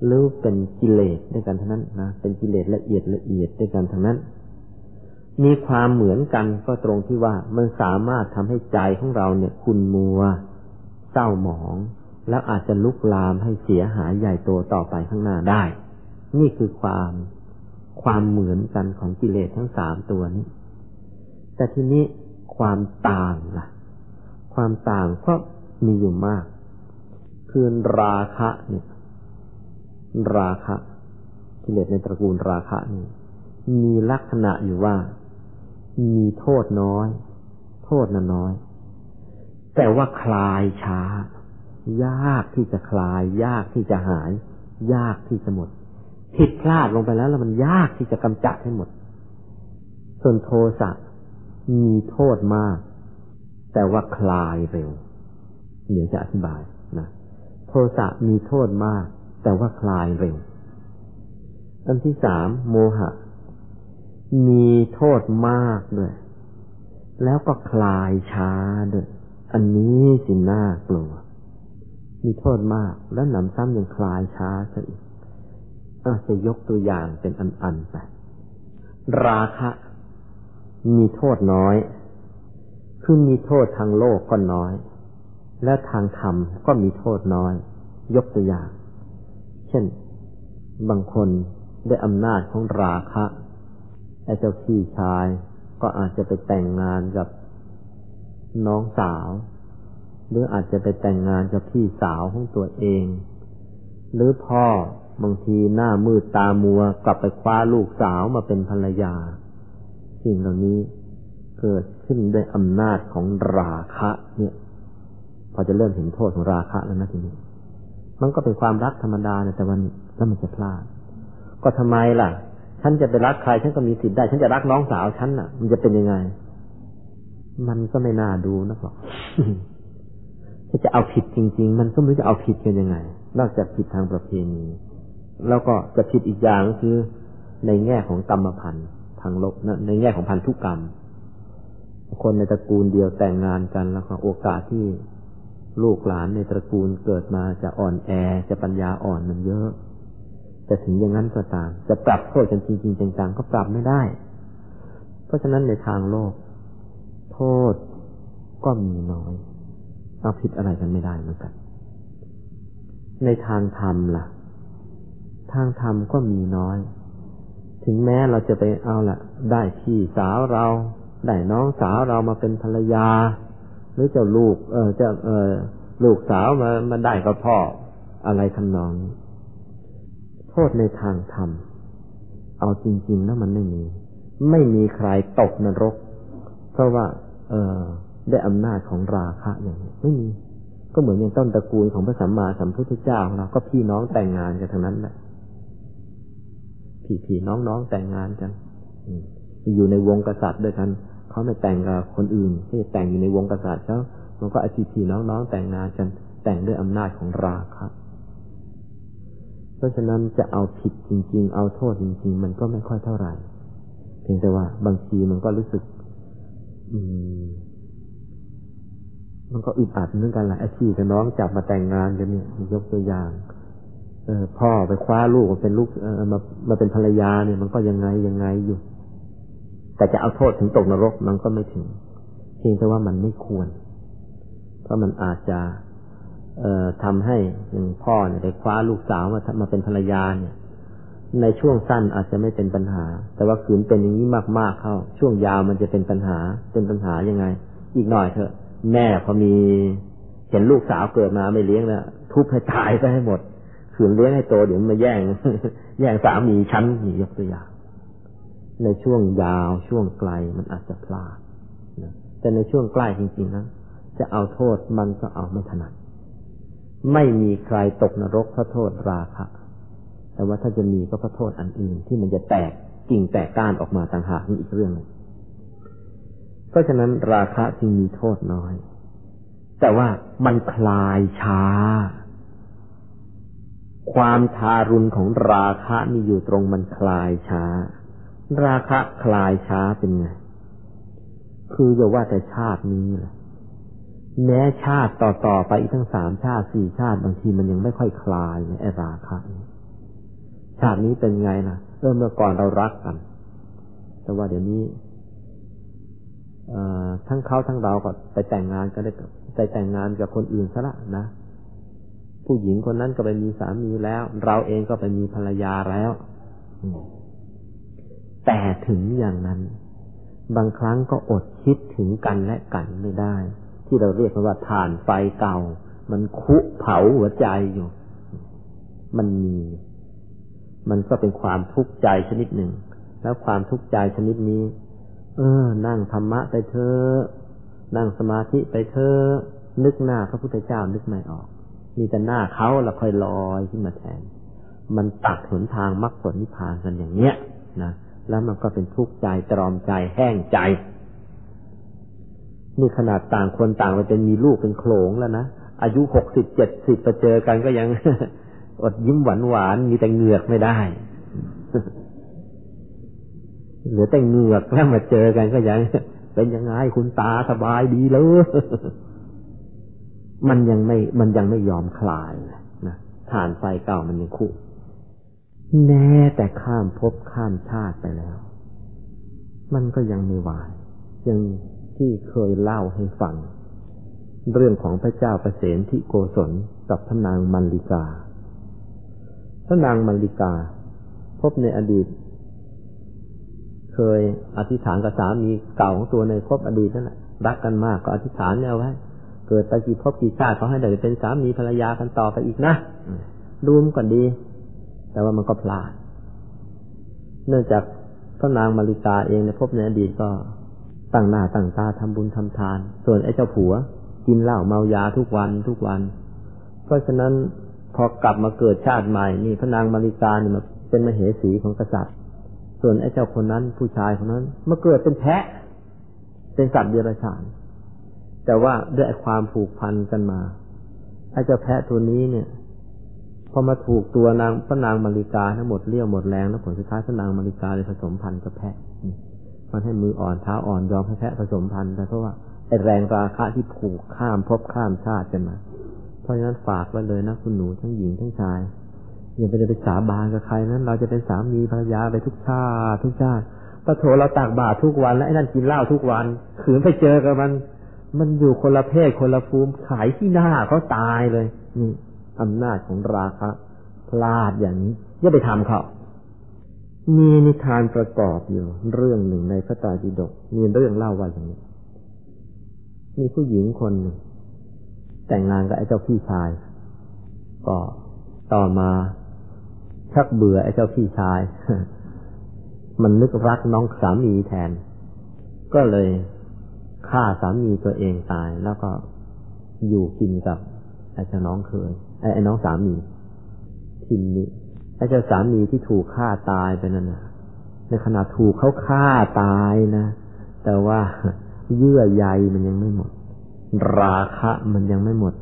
หรือเป็นกิเลสด้วยกันทั้งนั้นนะเป็นกิเลสละเอียดละเอียดด้วยกันทั้งนั้น มีความเหมือนกันก็ตรงที่ว่ามันสามารถทำให้ใจของเราเนี่ยคุณมัวเศร้าหมอง แล้วอาจจะลุกลามให้เสียหายใหญ่โตต่อไปข้างหน้าได้ นี่คือความความเหมือนกันของกิเลสทั้งสามตัวนี้ แต่ทีนี้ความต่างล่ะ ความต่างก็มีอยู่มาก คือราคะเนี่ย ราคะกิเลสในตระกูลราคะนี่มีลักษณะอยู่ว่า มีโทษน้อย โทษน,น้อย แต่ว่าคลายช้า ยากที่จะคลาย ยากที่จะหาย ยากที่จะหมด ผิดพลาดลงไปแล้วแล้วมันยากที่จะกำจัดให้หมด ส่วนโทสะมีโทษมาก แต่ว่าคลายเร็ว เดี๋ยวจะอธิบายนะโทสะมีโทษมาก แต่ว่าคลายเร็วอันที่สามโมหะ มีโทษมากด้วย แล้วก็คลายช้าด้วย อันนี้สิน่ากลัว มีโทษมากแล้วหนำซ้ำยังคลายช้าซะอีกอาจจะยกตัวอย่างเป็นอันๆไปราคะ มีโทษน้อย คือมีโทษทางโลกก็น้อย และทางธรรมก็มีโทษน้อย ยกตัวอย่าง เช่น บางคนได้อำนาจของราคะ ไอ้เจ้าพี่ชายก็อาจจะไปแต่งงานกับน้องสาว หรืออาจจะไปแต่งงานกับพี่สาวของตัวเอง หรือพ่อบางทีหน้ามืดตามัวกลับไปคว้าลูกสาวมาเป็นภรรยา สิ่งเหล่านี้เกิดขึ้นด้วยอำนาจของราคะ เนี่ย พอจะเริ่มเห็นโทษของราคะแล้วนะทีนี้ มันก็เป็นความรักธรรมดาแต่วันแล้วมันจะพลาด ก็ทำไมล่ะ ฉันจะไปรักใครฉันก็มีสิทธิ์ได้ ฉันจะรักน้องสาวฉันน่ะ มันจะเป็นยังไง มันก็ไม่น่าดูนะหรอกถ้าจะเอาผิดจริง ๆ มันก็ไม่รู้จะเอาผิดกันยังไง นอกจากผิดทางประเพณี แล้วก็จะผิดอีกอย่างคือ ในแง่ของกรรมพันธ์ทางลบนะในแง่ของพันธุกรรม คนในตระกูลเดียวแต่งงานกันแล้วก็โอกาสที่ลูกหลานในตระกูลเกิดมาจะอ่อนแอจะปัญญาอ่อนมันเยอะ แต่ถึงอย่างนั้นก็ตาม จะปรับโทษกันจริงๆจังๆก็ปรับไม่ได้ เพราะฉะนั้นในทางโลก โทษก็มีน้อย เอาผิดอะไรกันไม่ได้เหมือนกัน ในทางธรรมล่ะ ทางธรรมก็มีน้อย ถึงแม้เราจะไปเอาละได้พี่สาวเรา ได้น้องสาวเรามาเป็นภรรยา หรือจ้าลูก เออจ้าเออลูกสาวมามาได้กับพ่ออะไรทำนองนี้ โทษในทางธรรม เอาจริง ๆ แล้วมันไม่มี ไม่มีใครตกนรก เพราะว่า เออได้อำนาจของราคะอย่างนี้ไม่มี ก็เหมือนอย่างต้นตระกูลของพระสัมมาสัมพุทธเจ้าของเราก็พี่น้องแต่งงานกันทั้งนั้นแหละพี่ๆน้องๆแต่งงานกันอยู่ในวงกษัตริย์ด้วยกันเขาไม่แต่งกับคนอื่นที่แต่งอยู่ในวงกษัตริย์เขามันก็ไอพี่ๆน้องแต่งงานกันแต่งด้วยอำนาจของราครับ เพราะฉะนั้นจะเอาผิดจริง ๆ เอาโทษจริง ๆ มันก็ไม่ค่อยเท่าไหร่ เพียงแต่ว่าบางทีมันก็รู้สึก อืม มันก็อึดอัดเหมือนกันแหละไอ้พี่กับน้องจับมาแต่งงานกันเนี่ยยกตัวอย่างเออพ่อไปคว้าลูกมาเป็นลูกเออมามาเป็นภรรยาเนี่ย มันก็ยังไงยังไงอยู่ แต่จะเอาโทษถึงตกนรกมันก็ไม่ถึง เพียงแต่ว่ามันไม่ควร เพราะมันอาจจะ ทำให้อย่างพ่อเนี่ยได้คว้าลูกสาวมามาเป็นภรรยาเนี่ย ในช่วงสั้นอาจจะไม่เป็นปัญหา แต่ว่าขืนเป็นอย่างนี้มากๆเข้า ช่วงยาวมันจะเป็นปัญหา เป็นปัญหายังไง อีกหน่อยเถอะ แม่พอมีเห็นลูกสาวเกิดมาไม่เลี้ยงแล้วทุบให้ตายไปให้หมดขืนเลี้ยงให้โตเดี๋ยวมาแย่ง แย่งสามีฉันนี่ยกตัวอย่างในช่วงยาวช่วงไกลมันอาจจะพลาดแต่ในช่วงใกล้จริงๆนะจะเอาโทษมันก็เอาไม่ถนัด ไม่มีใครตกนรกเพราะโทษราคะ แต่ว่าถ้าจะมีก็เพราะโทษอันอื่น ที่มันจะแตกกิ่งแตกก้านออกมาต่างหากนี่อีกเรื่องนึงเพราะฉะนั้นราคะจึงมีโทษน้อย แต่ว่ามันคลายช้า ความทารุณของราคะนี่อยู่ตรงมันคลายช้า ราคะคลายช้าเป็นไง คือจะว่าแต่ชาตินี้แหละ แม้ชาติต่อๆไปอีกทั้งสามชาติสี่ชาติบางทีมันยังไม่ค่อยคลายไอ้ราคะชาตินี้เป็นไงนะเออเมื่อก่อนเรารักกัน แต่ว่าเดี๋ยวนี้ทั้งเขาทั้งเราก็ไปแต่งงานกันได้ไปแต่งงานกับคนอื่นซะละนะผู้หญิงคนนั้นก็ไปมีสามีแล้ว เราเองก็ไปมีภรรยาแล้วแต่ถึงอย่างนั้น บางครั้งก็อดคิดถึงกันและกันไม่ได้ ที่เราเรียกว่าฐานไฟเก่า มันคุเผาหัวใจอยู่ มันมี มันก็เป็นความทุกข์ใจชนิดหนึ่ง แล้วความทุกข์ใจชนิดนี้ เออ นั่งธรรมะไปเถอะนั่งสมาธิไปเถอะนึกหน้าพระพุทธเจ้านึกไม่ออก มีแต่หน้าเขาแล้วค่อยลอยขึ้นมาแทน มันตัดหนทางมรรคผลนิพพานกันอย่างเนี้ยนะแล้วมันก็เป็นทุกข์ใจตรอมใจแห้งใจ นี่ขนาดต่างคนต่างไปเป็นมีลูกเป็นโขลงแล้วนะ อายุหกสิบเจ็ดสิบไปเจอกันก็ยังอดยิ้มหวานหวานมีแต่เหงือกไม่ได้เหลือแต่เหงือกแล้วมาเจอกันก็ยังเป็นยังไงคุณตาสบายดีเลยมันยังไม่ มันยังไม่ยอมคลายนะฐานไฟเก่ามันยังคุแน่แต่ข้ามภพข้ามชาติไปแล้ว มันก็ยังไม่วายยัง ที่เคยเล่าให้ฟัง เรื่องของพระเจ้าประเสนทิโกศลกับพระนางมัลลิกา พระนางมัลลิกา พบในอดีต เคยอธิษฐานกับสามีเก่าของตัวในพบอดีตนั่นแหละรักกันมากก็อธิษฐานเอาไว้เกิดไปกี่พบกี่ชาติเขาให้ได้เป็นสามีภรรยากันต่อไปอีกนะดูมก่อนดี แต่ว่ามันก็พลาด เนื่องจากพระนางมาริกาเองในพบในอดีตก็ ตั้งหน้าตั้งตาทำบุญทำทาน ส่วนไอ้เจ้าผัว กินเหล้าเมายาทุกวันทุกวัน เพราะฉะนั้นพอกลับมาเกิดชาติใหม่นี่พระนางมาริกาเนี่ยมาเป็นมเหสีของกษัตริย์ ส่วนไอ้เจ้าคนนั้นผู้ชายคนนั้นมาเกิดเป็นแพะ เป็นสัตว์เดรัจฉาน แต่ว่าด้วยความผูกพันกันมาไอ้เจ้าแพะตัวนี้เนี่ยพอมาถูกตัวนางพระนางมาริกาทั้งหมดเลี้ยวหมดแรงแล้วผลสุดท้ายพระนางมาริกาเลยผสมพันธุ์กับแพะ มันให้มืออ่อนเท้าอ่อนยอมให้แพะผสมพันธุ์แต่เพราะว่าไอแรงราคะที่ผูกข้ามพบข้ามชาติกันมาเพราะฉะนั้นฝากไว้เลยนะคุณหนูทั้งหญิงทั้งชายอย่าไปจะไปสาบานกับใครนั้น เราจะเป็นสามีภรรยาไปทุกชาติทุกชาติปะโถเราตากบาตรทุกวันและไอ้นั่นกินเหล้าทุกวันขืนไปเจอกับมัน มันอยู่คนละเพศคนละภูมิขายที่หน้าเขาตายเลยนี่อำนาจของราคะพลาดอย่างนี้อย่าไปทำเขา มีนิทานประกอบอยู่ เรื่องหนึ่งในพระไตรปิฎกมีเรื่องเล่าว่าอย่างนี้ มีผู้หญิงคนหนึ่งแต่งงานกับไอ้เจ้าพี่ชาย ก็ต่อมาชักเบื่อไอ้เจ้าพี่ชาย มันนึกรักน้องสามีแทน ก็เลยฆ่าสามีตัวเองตาย แล้วก็อยู่กินกับไอ้เจ้าน้องเคยไอ้น้องสามีทินนี้ ไอ้เจ้าสามีที่ถูกฆ่าตายไปนั่นนะในขณะถูกเขาฆ่าตายนะ แต่ว่าเยื่อใยมันยังไม่หมด ราคะมันยังไม่หมด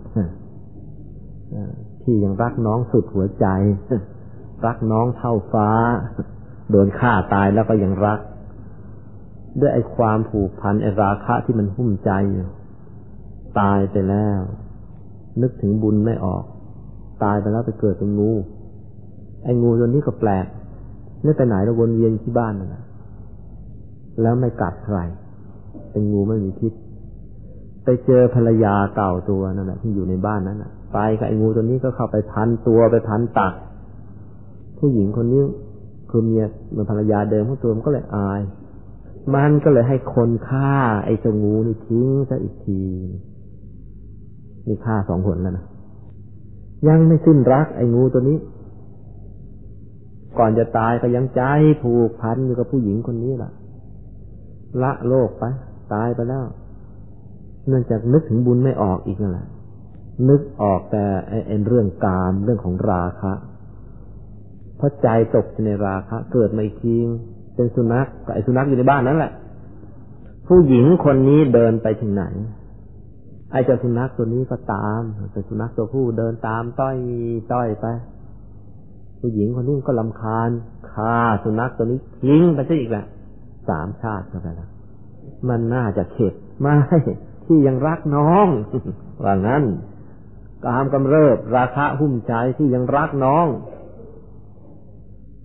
ที่ยังรักน้องสุดหัวใจ รักน้องเท่าฟ้า โดนฆ่าตายแล้วก็ยังรัก ด้วยไอ้ความผูกพันไอ้ราคะที่มันหุ้มใจอยู่ตายไปแล้ว นึกถึงบุญไม่ออก ตายไปแล้วไปเกิดเป็นงู ไอ้งูตัวนี้ก็แปลกไม่ไปไหนแล้ววนเวียนที่บ้านนั่นและแล้วไม่กัดใครเป็นงูไม่มีพิษ ไปเจอภรรยาเก่าตัวนั่นแหละที่อยู่ในบ้านนั้นแหะไปกับไอ้งูตัวนี้ก็เข้าไปพันตัวไปพันตัก ผู้หญิงคนนี้คือเมียเมันภรรยาเดิมของตัวมันก็เลยอาย มันก็เลยให้คนฆ่า ไอ้เจ้างูนี่ทิ้งซะอีกทีนี่ฆ่าสองคนแล้วนะยังไม่สิ้นรักไอ้งูตัวนี้ ก่อนจะตายก็ยังใจผูกพันอยู่กับผู้หญิงคนนี้ล่ะ ละโลกไป ตายไปแล้ว เนื่องจากนึกถึงบุญไม่ออกอีกนั่นแหละนึกออกแต่ไอ้เรื่องการเรื่องของราคะเพราะใจตกในราคะ เกิดมาอีกทีเป็นสุนัขกับไอ้สุนัขอยู่ในบ้านนั่นแหละ ผู้หญิงคนนี้เดินไปถึงไหน ไอ้เจ้าสุนัขตัวนี้ก็ตามเป็นสุนัขตัวผู้เดินตามต้อยต้อยไป ผู้หญิงคนนี้ก็ลำคาญฆ่าสุนัขตัวนี้ทิ้งไปซะอีกแหละสามชาติก็ไปแล้วมันน่าจะเข็ดไม่ที่ยังรักน้องว่างั้นกามกำเริบ ราคะหุ้มใจที่ยังรักน้อง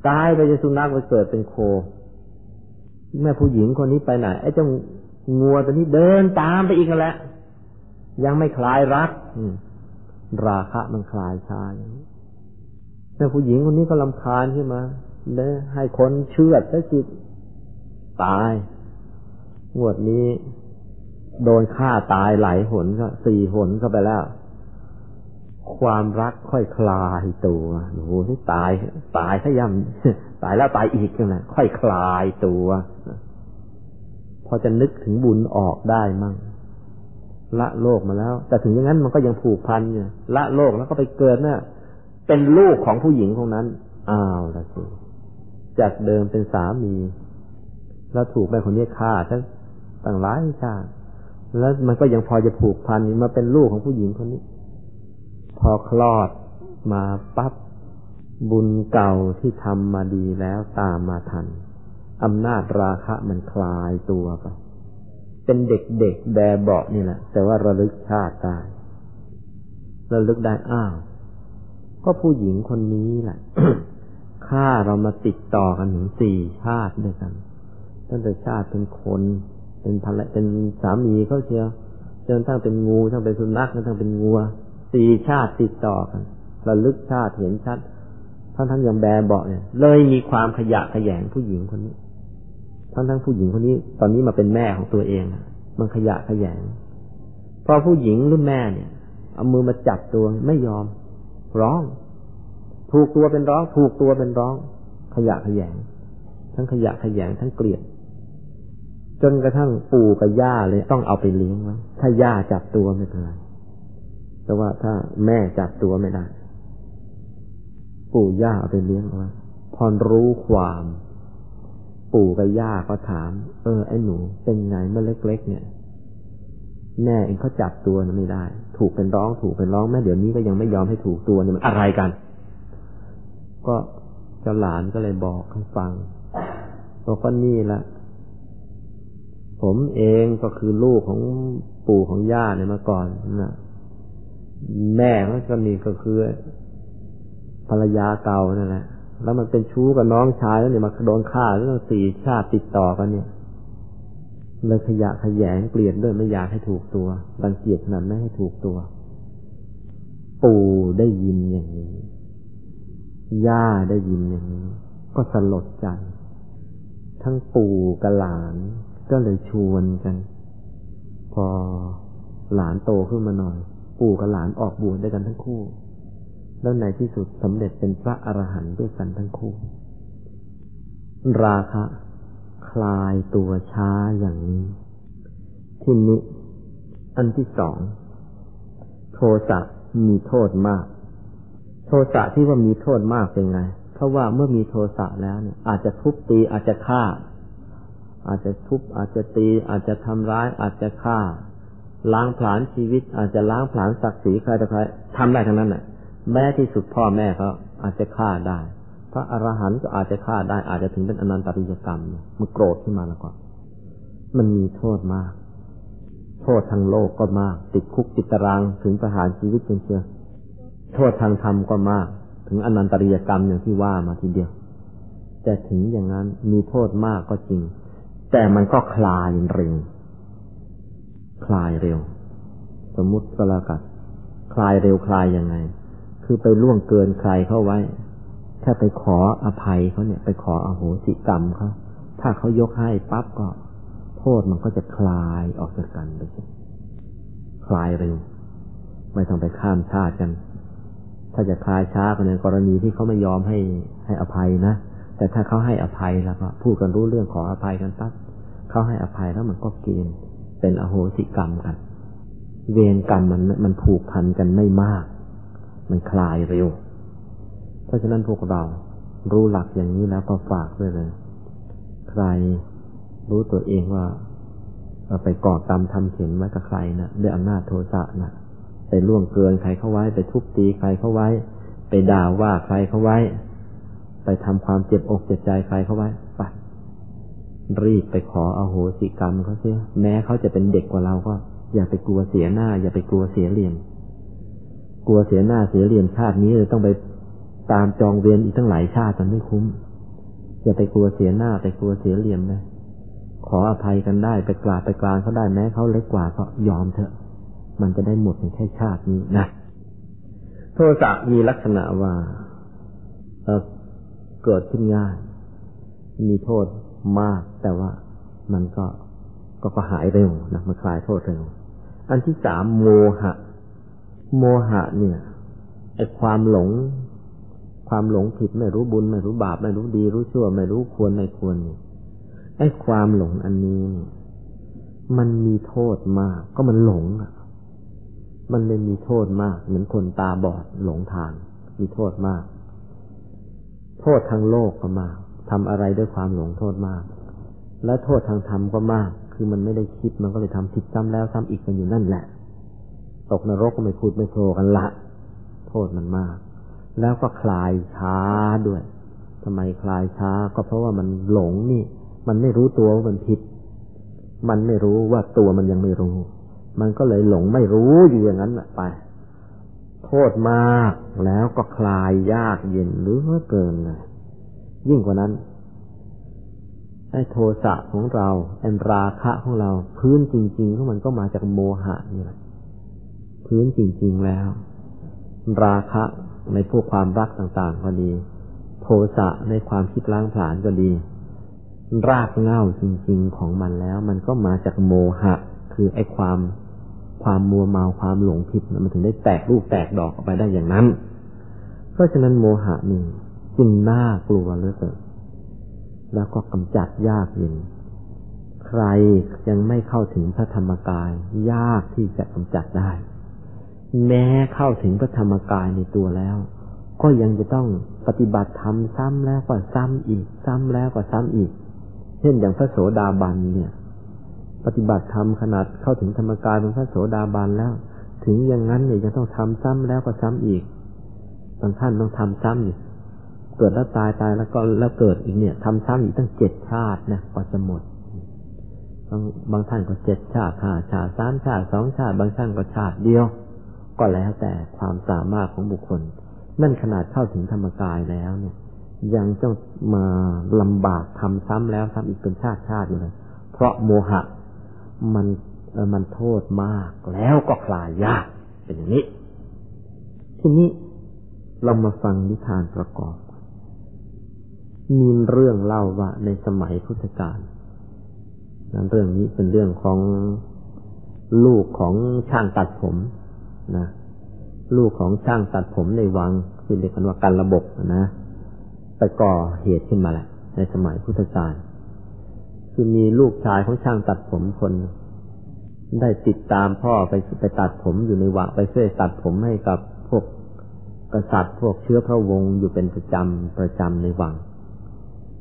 ตายไปจะสุนัขไปเกิดเป็นโค แม่ผู้หญิงคนนี้ไปไหนไอ้เจ้างัวตัวนี้เดินตามไปอีกแล้วยังไม่คลายรักราคะมันคลายชาอย่าง นี้แม่ผู้หญิงคนนี้ก็ลำคาญขึ้นมาเลยให้คนเชื่อดซะจิตตายงวดนี้ โดนฆ่าตายหลายหนก็สี่หนเข้าไปแล้ว ความรักค่อยคลายตัวโอ้โหที่ตาย ตายถ้าย่ำตายแล้วตายอีกนะค่อยคลายตัวพอจะนึกถึงบุญออกได้มั่งละโลกมาแล้ว แต่ถึงอย่างนั้นมันก็ยังผูกพันอยู่ละโลกแล้วก็ไปเกิดเนะ่ย เป็นลูกของผู้หญิงคนนั้น อ้าวละสิจากเดิมเป็นสามี แล้วถูกแม่คนนี้ฆ่าทั้งต่างหลายชาติแล้วมันก็ยังพอจะผูกพันมาเป็นลูกของผู้หญิงคนนี้ พอคลอดมาปั๊บบุญเก่าที่ทำมาดีแล้วตามมาทันอำนาจราคะมันคลายตัวไป เป็นเด็กๆแบเบานี่แหละ แต่ว่าระลึกชาติได้ ระลึกได้อ้าว ก็ผู้หญิงคนนี้แหละฆ่าเรามาติดต่อกันถึงสี่ชาติด้วยกันตั้งแต่ชาติเป็นคน เป็นภรรยเป็นสามีเขาเชียวจนทั้งเป็นงูทั้งเป็นสุนัขทั้งเป็นงัวสี่ชาติติดต่อกันระลึกชาติเห็นชัดท่านทั้งยังแบเบาเนี่ย เลยมีความขยะขยงผู้หญิงคนนี้ ทั้งทั้งผู้หญิงคนนี้ ตอนนี้มาเป็นแม่ของตัวเองมันขยะขยงพอผู้หญิงหรือแม่เนี่ยเอามือมาจับตัวไม่ยอม ร้อง ถูกตัวเป็นร้อง ถูกตัวเป็นร้อง ขยะขยง ทั้งขยะขยงทั้งเกลียด จนกระทั่งปู่กับย่าเลยต้องเอาไปเลี้ยงไว้ถ้าย่าจับตัวไม่เป็นไรแต่ว่าถ้าแม่จับตัวไม่ได้ ปู่ย่าเอาไปเลี้ยงไว้พอรู้ความ ปู่กับย่าก็ถาม เออไอ้หนูเป็นไงเมื่อเล็ก ๆ เนี่ย แม่เองเขาจับตัวไม่ได้ ถูกเป็นร้องถูกเป็นร้องแม่เดี๋ยวนี้ก็ยังไม่ยอมให้ถูกตัวเนี่ยมันอะไรกัน ก็เจ้าหลานก็เลยบอกให้ฟังบอกว่านี่ละผมเองก็คือลูกของปู่ของย่าเนี่ยมาก่อนนะแม่เขาก็นี่ก็คือ ภรรยาเก่านั่นแหละแล้วมันเป็นชู้กับน้องชายแล้วเนี่ยมาโดนฆ่าแล้วสี่ชาติติดต่อกันเนี่ย เลยขยะขยงเปลี่ยนด้วยไม่อยากให้ถูกตัวรังเกียจนั้นไม่ให้ถูกตัว ปู่ได้ยินอย่างนี้ ย่าได้ยินอย่างนี้ ก็สลดใจ ทั้งปู่กับหลานก็เลยชวนกัน พอหลานโตขึ้นมาหน่อย ปู่กับหลานออกบวชด้วยกันทั้งคู่ แล้วในที่สุดสำเร็จเป็นพระอรหันต์ด้วยกันทั้งคู่ ราคะ คลายตัวช้าอย่างนี้ ที่นี้ อันที่สอง โทสะมีโทษมาก โทสะที่ว่ามีโทษมากเป็นไง เพราะว่าเมื่อมีโทสะแล้วเนี่ย อาจจะทุบตีอาจจะฆ่า อาจจะทุบอาจจะตี อาจจะทำร้าย อาจจะฆ่า ล้างผลาญชีวิต อาจจะล้างผลาญศักดิ์ศรีใครต่อใครทำได้ทั้งนั้นแหละแม้ที่สุดพ่อแม่เขาอาจจะฆ่าได้ พระอรหันต์ก็อาจจะฆ่าได้อาจจะถึงเป็นอนันตริยกรรมมันโกรธขึ้นมาแล้วก็มันมีโทษมาก โทษทางโลกก็มาก ติดคุกติดตารางถึงประหารชีวิตเชียวโทษทางธรรมก็มาก ถึงอนันตริยกรรมอย่างที่ว่ามาทีเดียว แต่ถึงอย่างนั้นมีโทษมากก็จริง แต่มันก็คลายเร็ว คลายเร็ว สมมุติก็แล้วกันคลายเร็วคลายยังไง คือไปล่วงเกินใครเข้าไว้ ถ้าไปขออภัยเขาเนี่ย ไปขออโหสิกรรมเขาถ้าเขายกให้ปั๊บก็โทษมันก็จะคลายออกจากกันไปคลายเร็ว ไม่ต้องไปข้ามชาติกัน ถ้าจะคลายช้าก็ในกรณีที่เขาไม่ยอมให้ให้อภัยนะแต่ถ้าเขาให้อภัยแล้วก็พูดกันรู้เรื่องขออภัยกันปั๊บเขาให้อภัยแล้วมันก็เกณฑ์เป็นอโหสิกรรมกัน เวรกรรมมันมันผูกพันกันไม่มาก มันคลายเร็ว เพราะฉะนั้นพวกเรารู้หลักอย่างนี้แล้วก็ฝากด้วยเลย ใครรู้ตัวเองว่าไปก่อกรรมทำเข็นไว้กับใครนะด้วยอำนาจโทสะนะไปล่วงเกินใครเข้าไว้ ไปทุบตีใครเข้าไว้ ไปด่าว่าใครเข้าไว้ ไปทำความเจ็บอกเจ็บใจใครเข้าไว้ไปรีบไปขออาโหสิกรรมเขาเสียแม้เขาจะเป็นเด็กกว่าเราก็ อย่าไปกลัวเสียหน้า อย่าไปกลัวเสียเหลี่ยม กลัวเสียหน้าเสียเหลี่ยมชาตินี้เลยต้องไป ตามจองเวรอีกทั้งหลายชาติมันไม่คุ้ม อย่าไปกลัวเสียหน้าไปกลัวเสียเหลี่ยมนะขออภัยกันได้ไปกราบไปกลางเขาได้แม้เขาเล็กกว่าก็ยอมเถอะ มันจะได้หมดในแค่ชาตินี้นะโทสะมีลักษณะว่าเเกิดขึ้นง่าย มีโทษมาก แต่ว่ามันก็ก็ก็หายเร็วนะมันคลายโทษเร็ว อันที่สามโมหะ โมหะเนี่ยไอความหลง ความหลงผิดไม่รู้บุญ ไม่รู้บาป ไม่รู้ดี รู้ชั่ว ไม่รู้ควรไม่ควรไอ้ความหลงอันนี้มันมีโทษมาก ก็มันหลงอะ มันเลยมีโทษมาก เหมือนคนตาบอดหลงทาง มีโทษมาก โทษทางโลกก็มากทำอะไรด้วยความหลงโทษมาก และโทษทางธรรมก็มาก คือมันไม่ได้คิดมันก็เลยทำผิดซ้ำแล้วซ้ำอีกกันอยู่นั่นแหละ ตกนรกก็ไม่พูดไม่โผล่กันละ โทษมันมาก แล้วก็คลายช้าด้วยทำไมคลายช้าก็เพราะว่ามันหลงนี่ มันไม่รู้ตัวว่ามันผิด มันไม่รู้ว่าตัวมันยังไม่รู้ มันก็เลยหลงไม่รู้อยู่อย่างนั้นไปโทษมากแล้วก็คลายยากเย็นหรือเกินเลยยิ่งกว่านั้นไอ้โทสะของเราแอนราคะของเรา พื้นจริงๆของมันก็มาจากโมหะนี่แหละพื้นจริง ๆแล้ว ราคะ ในพวกความรักต่างๆก็ดี โทสะในความคิดล้างผลาญก็ดี รากเง้าจริง ๆของมันแล้ว มันก็มาจากโมหะ คือไอ้ความความมัวเมาความหลงผิดมันถึงได้แตกลูกแตกดอกออกไปได้อย่างนั้น เพราะฉะนั้นโมหะนี่จึงน่ากลัวเหลือเกินแล้วก็กำจัดยากเย็นใครยังไม่เข้าถึงพระธรรมกาย ยากที่จะกำจัดได้ แม้เข้าถึงพระธรรมกายในตัวแล้ว ก็ยังจะต้องปฏิบัติธรรมซ้ำแล้วก็ซ้ำอีก ซ้ำแล้วก็ซ้ำอีก เช่นอย่างพระโสดาบันเนี่ย ปฏิบัติธรรมขนาดเข้าถึงธรรมกายเป็นพระโสดาบันแล้ว ถึงอย่างนั้นเนี่ยยังต้องทำซ้ำแล้วก็ซ้ำอีกบางท่านต้องทำซ้ำอีกเกิดแล้วตายตายแล้วก็แล้วเกิดอีกเนี่ยทำซ้ำอีกตั้งเจ็ดชาตินะกว่าจะหมดบางบางท่านก็เจ็ดชาติห้าชาติสามชาติสองชาติ บางท่านก็ชาติเดียว ก็แล้วแต่ความสามารถของบุคคล นั่นขนาดเข้าถึงธรรมกายแล้วเนี่ย ยังต้องมาลำบากทำซ้ำแล้วซ้ำอีกเป็นชาติชาติเลย เพราะโมหะ มันมันโทษมากแล้วก็คลายยากเป็นอย่างนี้ ทีนี้เรามาฟังนิทานประกอบ มีเรื่องเล่าว่าในสมัยพุทธกาลนั้นเรื่องนี้เป็นเรื่องของลูกของช่างตัดผม นะลูกของช่างตัดผมในวังที่เรียกกันว่าการระบบนะไปก่อเหตุขึ้นมาแหละ ในสมัยพุทธกาลคือมีลูกชายของช่างตัดผมคน ได้ติดตามพ่อไปไปตัดผมอยู่ในวังไปช่วยตัดผมให้กับพวกกษัตริย์พวกเชื้อพระวงศ์อยู่เป็นประจำประจำในวัง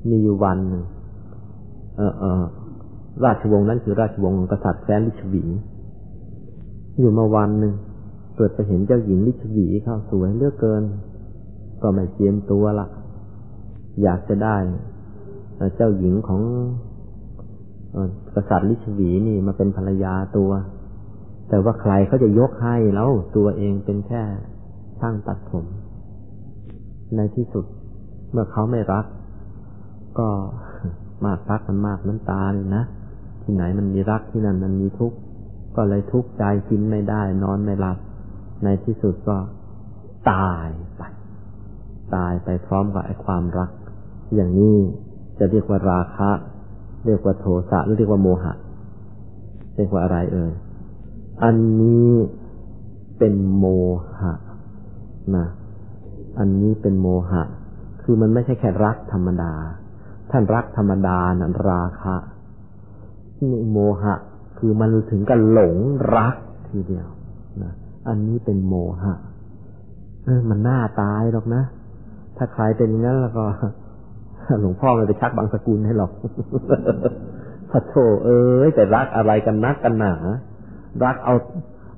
มีอยู่วันเออเออราชวงศ์นั้นคือราชวงศ์กษัตริย์แคว้นลิชวีอยู่มาวันหนึ่ง เปิดไปเห็นเจ้าหญิงลิชวีเข้าสวยเลือกเกิน ก็ไม่เจียมตัวละอยากจะได้เจ้าหญิงของกษัตริย์ลิชวีนี่มาเป็นภรรยาตัว แต่ว่าใครเขาจะยกให้แล้วตัวเองเป็นแค่ช่างตัดผม ในที่สุดเมื่อเขาไม่รัก ก็มากรักมันมากน้ำตาเลยนะ ที่ไหนมันมีรักที่นั่นมันมีทุกข์ ก็เลยทุกข์ใจกินไม่ได้ นอนไม่หลับ ในที่สุดก็ตายไป ตายไปพร้อมกับไอ้ความรัก อย่างนี้จะเรียกว่าราคะ เรียกว่าโทสะหรือเรียกว่าโมหะ เรียกว่าอะไรเอ่ยอันนี้เป็นโมหะนะอันนี้เป็นโมหะ คือมันไม่ใช่แค่รักธรรมดา ท่านรักธรรมดานั้นราคะนี่โมหะ คือมันถึงกับหลงรักทีเดียว อันนี้เป็นโมหะมันหน่าตายหรอกนะ ถ้าใครเป็นอย่างนั้นแล้วก็หลวงพ่อไม่ไปชักบางสกุลให้หรอกพระโธเอ้ยแต่รักอะไรกันนักกันหนา รักเอา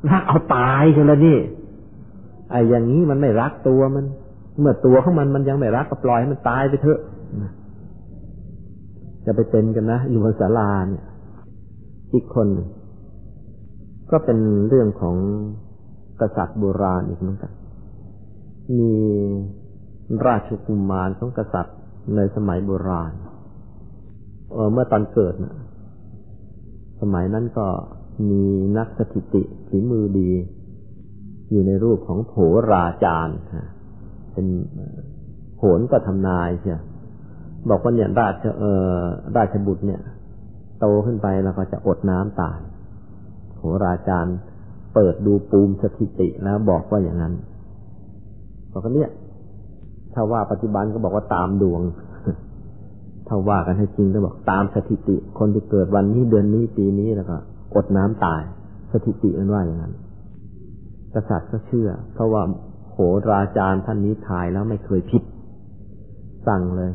รักเอาตายใช่ไหมนี่ไอ้อย่างนี้มันไม่รักตัวมัน เมื่อตัวของมันมันยังไม่รักก็ปล่อยให้มันตายไปเถอะจะไปเป็นกันนะอยู่บนศาลาเนี่ย อีกคน ก็เป็นเรื่องของ กษัตริย์โบราณอีกเหมือนกัน มีราชกุมารของกษัตริย์ในสมัยโบราณเเมื่อตอนเกิดนะสมัยนั้นก็มีนักสถิติฝีมือดี อยู่ในรูปของโหราจารย์เป็นโหนก็ทำนายเชียบอกว่าเนี่ยราชเออราชบุตรเนี่ย โตขึ้นไปแล้วก็จะอดน้ำตายโหราจารย์ เปิดดูปูมสถิติแล้วบอกว่าอย่างนั้นบอกว่าเนี่ยถ้าว่าปัจจุบันก็บอกว่าตามดวง ถ้าว่ากันให้จริงก็บอกตามสถิติ คนที่เกิดวันนี้เดือนนี้ปีนี้แล้วก็อดน้ำตาย สถิติมันว่าอย่างนั้น กษัตริย์ก็เชื่อ เพราะว่าโหราจารย์ท่านนี้ทายแล้วไม่เคยผิด สั่งเลย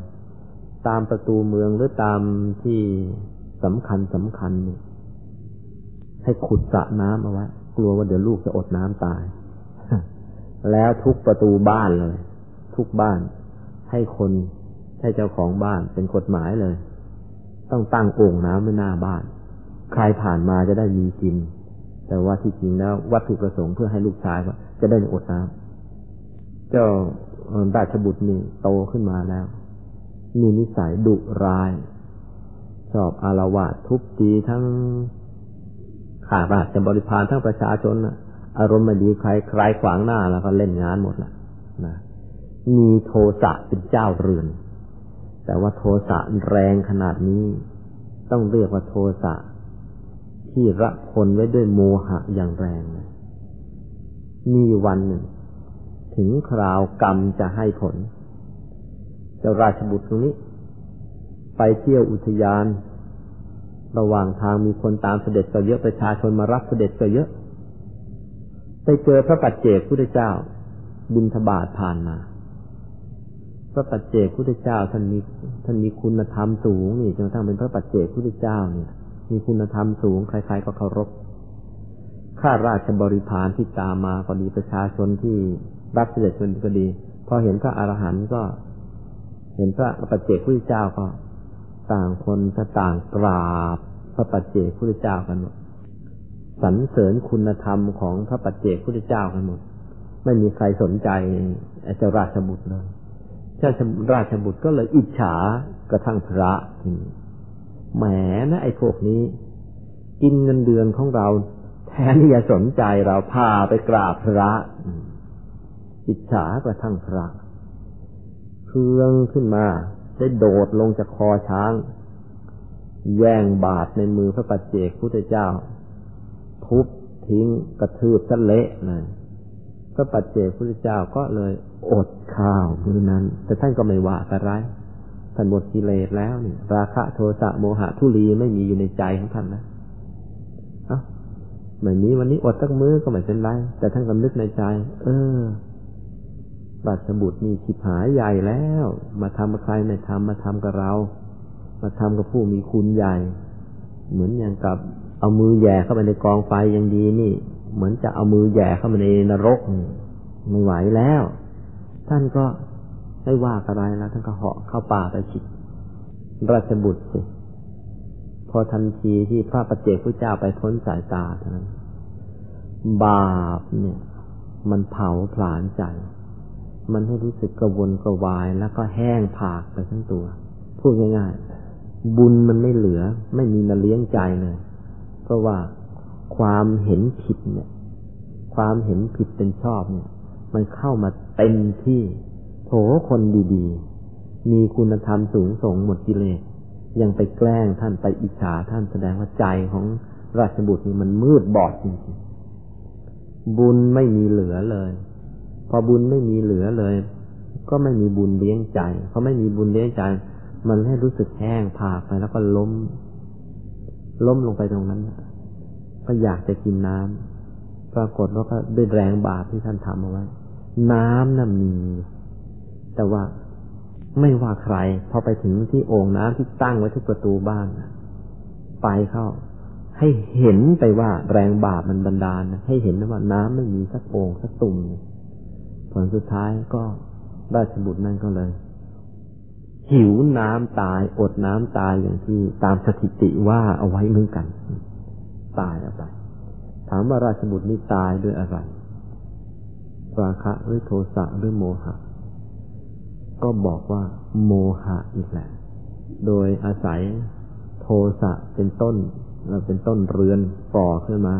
ตามประตูเมืองหรือตามที่สำคัญสำคัญเนี่ยให้ขุดสระน้ำเอาไว้ กลัวว่าเดี๋ยวลูกจะอดน้ำตาย แล้วทุกประตูบ้านเลย ทุกบ้าน ให้คนให้เจ้าของบ้านเป็นกฎหมายเลยตต้องตั้งโอ่งน้ำไว้หน้าบ้าน ใครผ่านมาจะได้มีกิน แต่ว่าที่จริงแล้ว วัตถุประสงค์เพื่อให้ลูกชายว่าจะได้อดน้ำเจ้าราชบุตรนี่โตขึ้นมาแล้ว มีนิสัยดุร้าย ชอบอารวาสทุบตีทั้ง ข้าราชบริพารทั้งประชาชนอารมณ์ไม่ดีใครใครขวางหน้าแล้วก็เล่นงานหมดละนะมีโทสะเป็นเจ้าเรือน แต่ว่าโทสะแรงขนาดนี้ ต้องเรียกว่าโทสะที่ระคนไว้ด้วยโมหะอย่างแรงมีวันหนึ่ง ถึงคราวกรรมจะให้ผล เจ้าราชบุตรตรงนี้ ไปเที่ยวอุทยาน ระหว่างทางมีคนตามเสด็จก็เยอะประชาชนมารับเสด็จก็เยอะ ไปเจอพระปัจเจกพุทธเจ้า บินทบาทผ่านมา พระปัจเจกพุทธเจ้าท่านมีท่านมีคุณธรรมสูงนี่จนกระทั่งเป็นพระปัจเจกพุทธเจ้าเนี่ย มีคุณธรรมสูงใครๆก็เคารพข้าราชบริพารที่ตามมาก็ดีประชาชนที่รับเสด็จชนก็ดี พอเห็นพระอรหันต์ก็ เห็นพระปัจเจกพุทธเจ้าก็ ต่างคนก็ต่างกราบพระปัจเจกพุทธเจ้ากันหมดสรรเสริญคุณธรรมของพระปัจเจกพุทธเจ้ากันหมด ไม่มีใครสนใจเจ้าราชบุตรเลยเจ้าราชบุตรก็เลยอิจฉากระทั่งพระทีนี้แหมนะไอ้พวกนี้ กินเงินเดือนของเรา แทนที่จะสนใจเราพาไปกราบพระอิจฉากระทั่งพระเครื่องขึ้นมา ได้โดดลงจากคอช้าง แย่งบาทในมือพระปัจเจกพุทธเจ้า ทุบทิ้งกระทืบซะเละเลยพระปัจเจกพุทธเจ้าก็เลยอดข้าวมื้อนั้น แต่ท่านก็ไม่ว่าอะไรท่านหมดกิเลสแล้วเนี่ย ราคะโทสะโมหะทุลีไม่มีอยู่ในใจของท่านนะอะไม่มีวันนี้อดสักมื้อก็ไม่เป็นไร แต่ท่านก็นึกในใจ เออ บัตรบุตรนี่ขิดหายใหญ่แล้ว มาทำกับใครไม่ทำมาทำกับเรา มาทำกับผู้มีคุณใหญ่ เหมือนอย่างกับเอามือแย่เข้าไปในกองไฟยังดีนี่ เหมือนจะเอามือแย่เข้ามาในนรกไม่ไหวแล้ว ท่านก็ไม่ว่าอะไรแล้วท่านก็เหาะเข้าป่าไปฉิดราชบุตรสิพอทันทีที่พระปัจเจกพระเจ้าไปพ้นสายตาเท่านั้นบาปเนี่ย มันเผาผลาญใจ มันให้รู้สึกกระวนกระวาย แล้วก็แห้งผากไปทั้งตัว พูดง่ายๆ บุญมันไม่เหลือ ไม่มีมาเลี้ยงใจเลย เพราะว่าความเห็นผิดเนี่ย ความเห็นผิดเป็นชอบเนี่ย มันเข้ามาเต็มที่ โถคนดีๆ มีคุณธรรมสูงส่งหมดกิเลส ยังไปแกล้งท่านไปอิจฉาท่านแสดงว่าใจของราชบุตรนี่มันมืดบอดจริงๆ บุญไม่มีเหลือเลย อบุญไม่มีเหลือเลย ก็ไม่มีบุญเลี้ยงใจเพอไม่มีบุญเลี้ยงใจ มันให้รู้สึกแห้งผากไปแล้วก็ล้ม ล้มลงไปตรงนั้นก็อยากจะกินน้ำปรากฏว่าก็ด้วยแรงบาปที่ท่านทำเอาไว้ น้ำน่ะมี แต่ว่าไม่ว่าใคร พอไปถึงที่โอ่งน้ำที่ตั้งไว้ที่ประตูบ้านไปเข้า ให้เห็นไปว่าแรงบาปมันบันดาลให้เห็นว่าน้ำไม่มีสักโอ่งสักตุ่ม ผลสุดท้ายก็ราชบุตรนั่นก็เลย หิวน้ำตายอดน้ำตายอย่างที่ตามสถิติว่าเอาไว้เหมือนกัน ตายเอาไปถามว่าราชบุตรนี่ตายด้วยอะไร ราคะหรือโทสะหรือโมหะ ก็บอกว่า โมหะอีกแหละ โดยอาศัยโทสะเป็นต้นเราเป็นต้นเรือนป่อขึ้นมา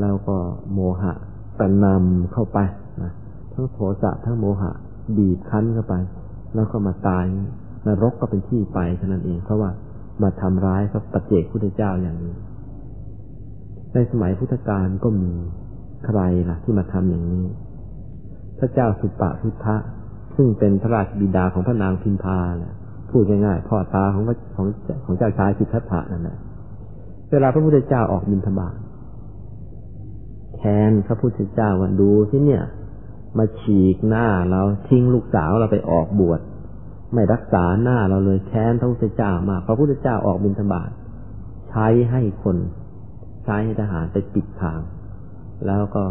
แล้วก็โมหะกระนำเข้าไป ทั้งโทสะทั้งโมหะ บีบคั้นเข้าไป แล้วก็มาตายนรกก็เป็นที่ไปเท่านั้นเองเพราะว่ามาทำร้ายพระปเจกพุทธเจ้าอย่างนี้ ในสมัยพุทธกาลก็มีใครล่ะ ที่มาทำอย่างนี้ พระเจ้าสุปาพุทธะซึ่งเป็นพระราชบิดาของพระนางพิมพาเนี่ยพูดง่ายๆพ่อตาของของของเจ้าชายสิทธัตถะนั่นแหละเวลาพระพุทธเจ้าออกบินธบาตแทนพระพุทธเจ้าวันดูที่เนี่ย มาฉีกหน้าเราทิ้งลูกสาวเราไปออกบวชไม่รักษาหน้าเราเลยแทนพระพุทธเจ้ามาพระพุทธเจ้าออกบินธบาตใช้ให้คน ใช้ให้ทหารไปปิดทาง แล้วก็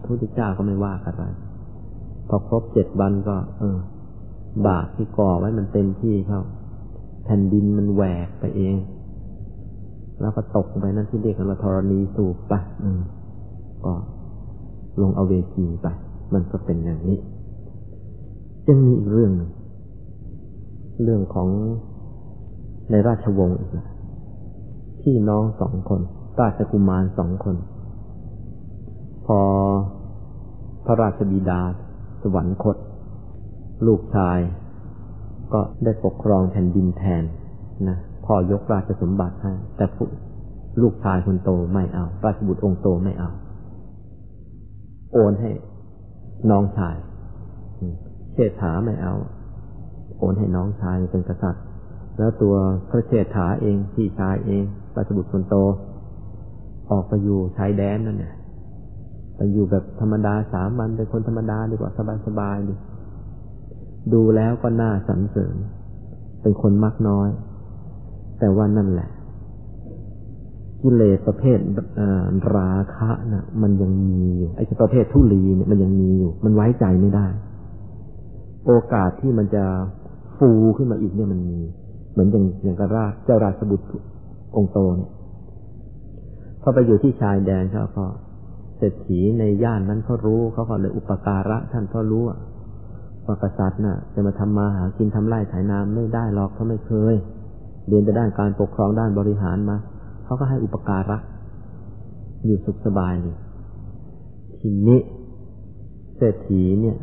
พระพุทธเจ้าก็ไม่ว่าอะไรพอครบเจ็ดวันก็ เออ บาปที่ก่อไว้มันเต็มที่เข้าแผ่นดินมันแหวกไปเอง แล้วก็ตกไปนั่นที่เรียกกันว่าธรณีสูบไปก็ลงเอาเวทีไป มันก็เป็นอย่างนี้ยังมีอีกเรื่อง เรื่องของในราชวงศ์อีกละพี่น้องสองคน ราชกุมารสองคน พอพระราชบิดา สวรรคต ลูกชาย ก็ได้ปกครองแผ่นดินแทนนะพ่อยกราชสมบัติให้แต่ลูกชายคนโตไม่เอา ราชบุตรองค์โตไม่เอา โอนให้ น้องชายเชษฐาไม่เอา โอนให้น้องชายเป็นกษัตริย์ แล้วตัวพระเชษฐาเองพี่ชายเองราชบุตรคนโต ออกไปอยู่ชายแดนนั่นเนี่ยไปอยู่แบบธรรมดาสามัญเป็นคนธรรมดาดีกว่าสบายๆดีดูแล้วก็น่าสรรเสริญ เป็นคนมักน้อย แต่ว่านั่นแหละ กิเลสประเภทราคะนะ่ะมันยังมีอยู่ไอ้ประเภททุลีเนี่ยมันยังมีอยู่ มันไว้ใจไม่ได้ โอกาสที่มันจะฟูขึ้นมาอีกเนี่ยมันมี เหมือนอย่างอย่างกระราชเจ้าราชบุตรองโตเนี่ยพอไปอยู่ที่ชายแดนเขาก็เศรษฐีในย่านนั้นเขารู้เขาก็เลยอุปการะท่านเขารู้ว่ากษัตริย์น่ะ จะมาทำมาหากินทำไร่ถ่ายนาไม่ได้หรอกเขาไม่เคย เรียนแต่ด้านการปกครองด้านบริหารมา เขาก็ให้อุปการะอยู่สุขสบายเลยทีนี้เศรษฐีเนี่ย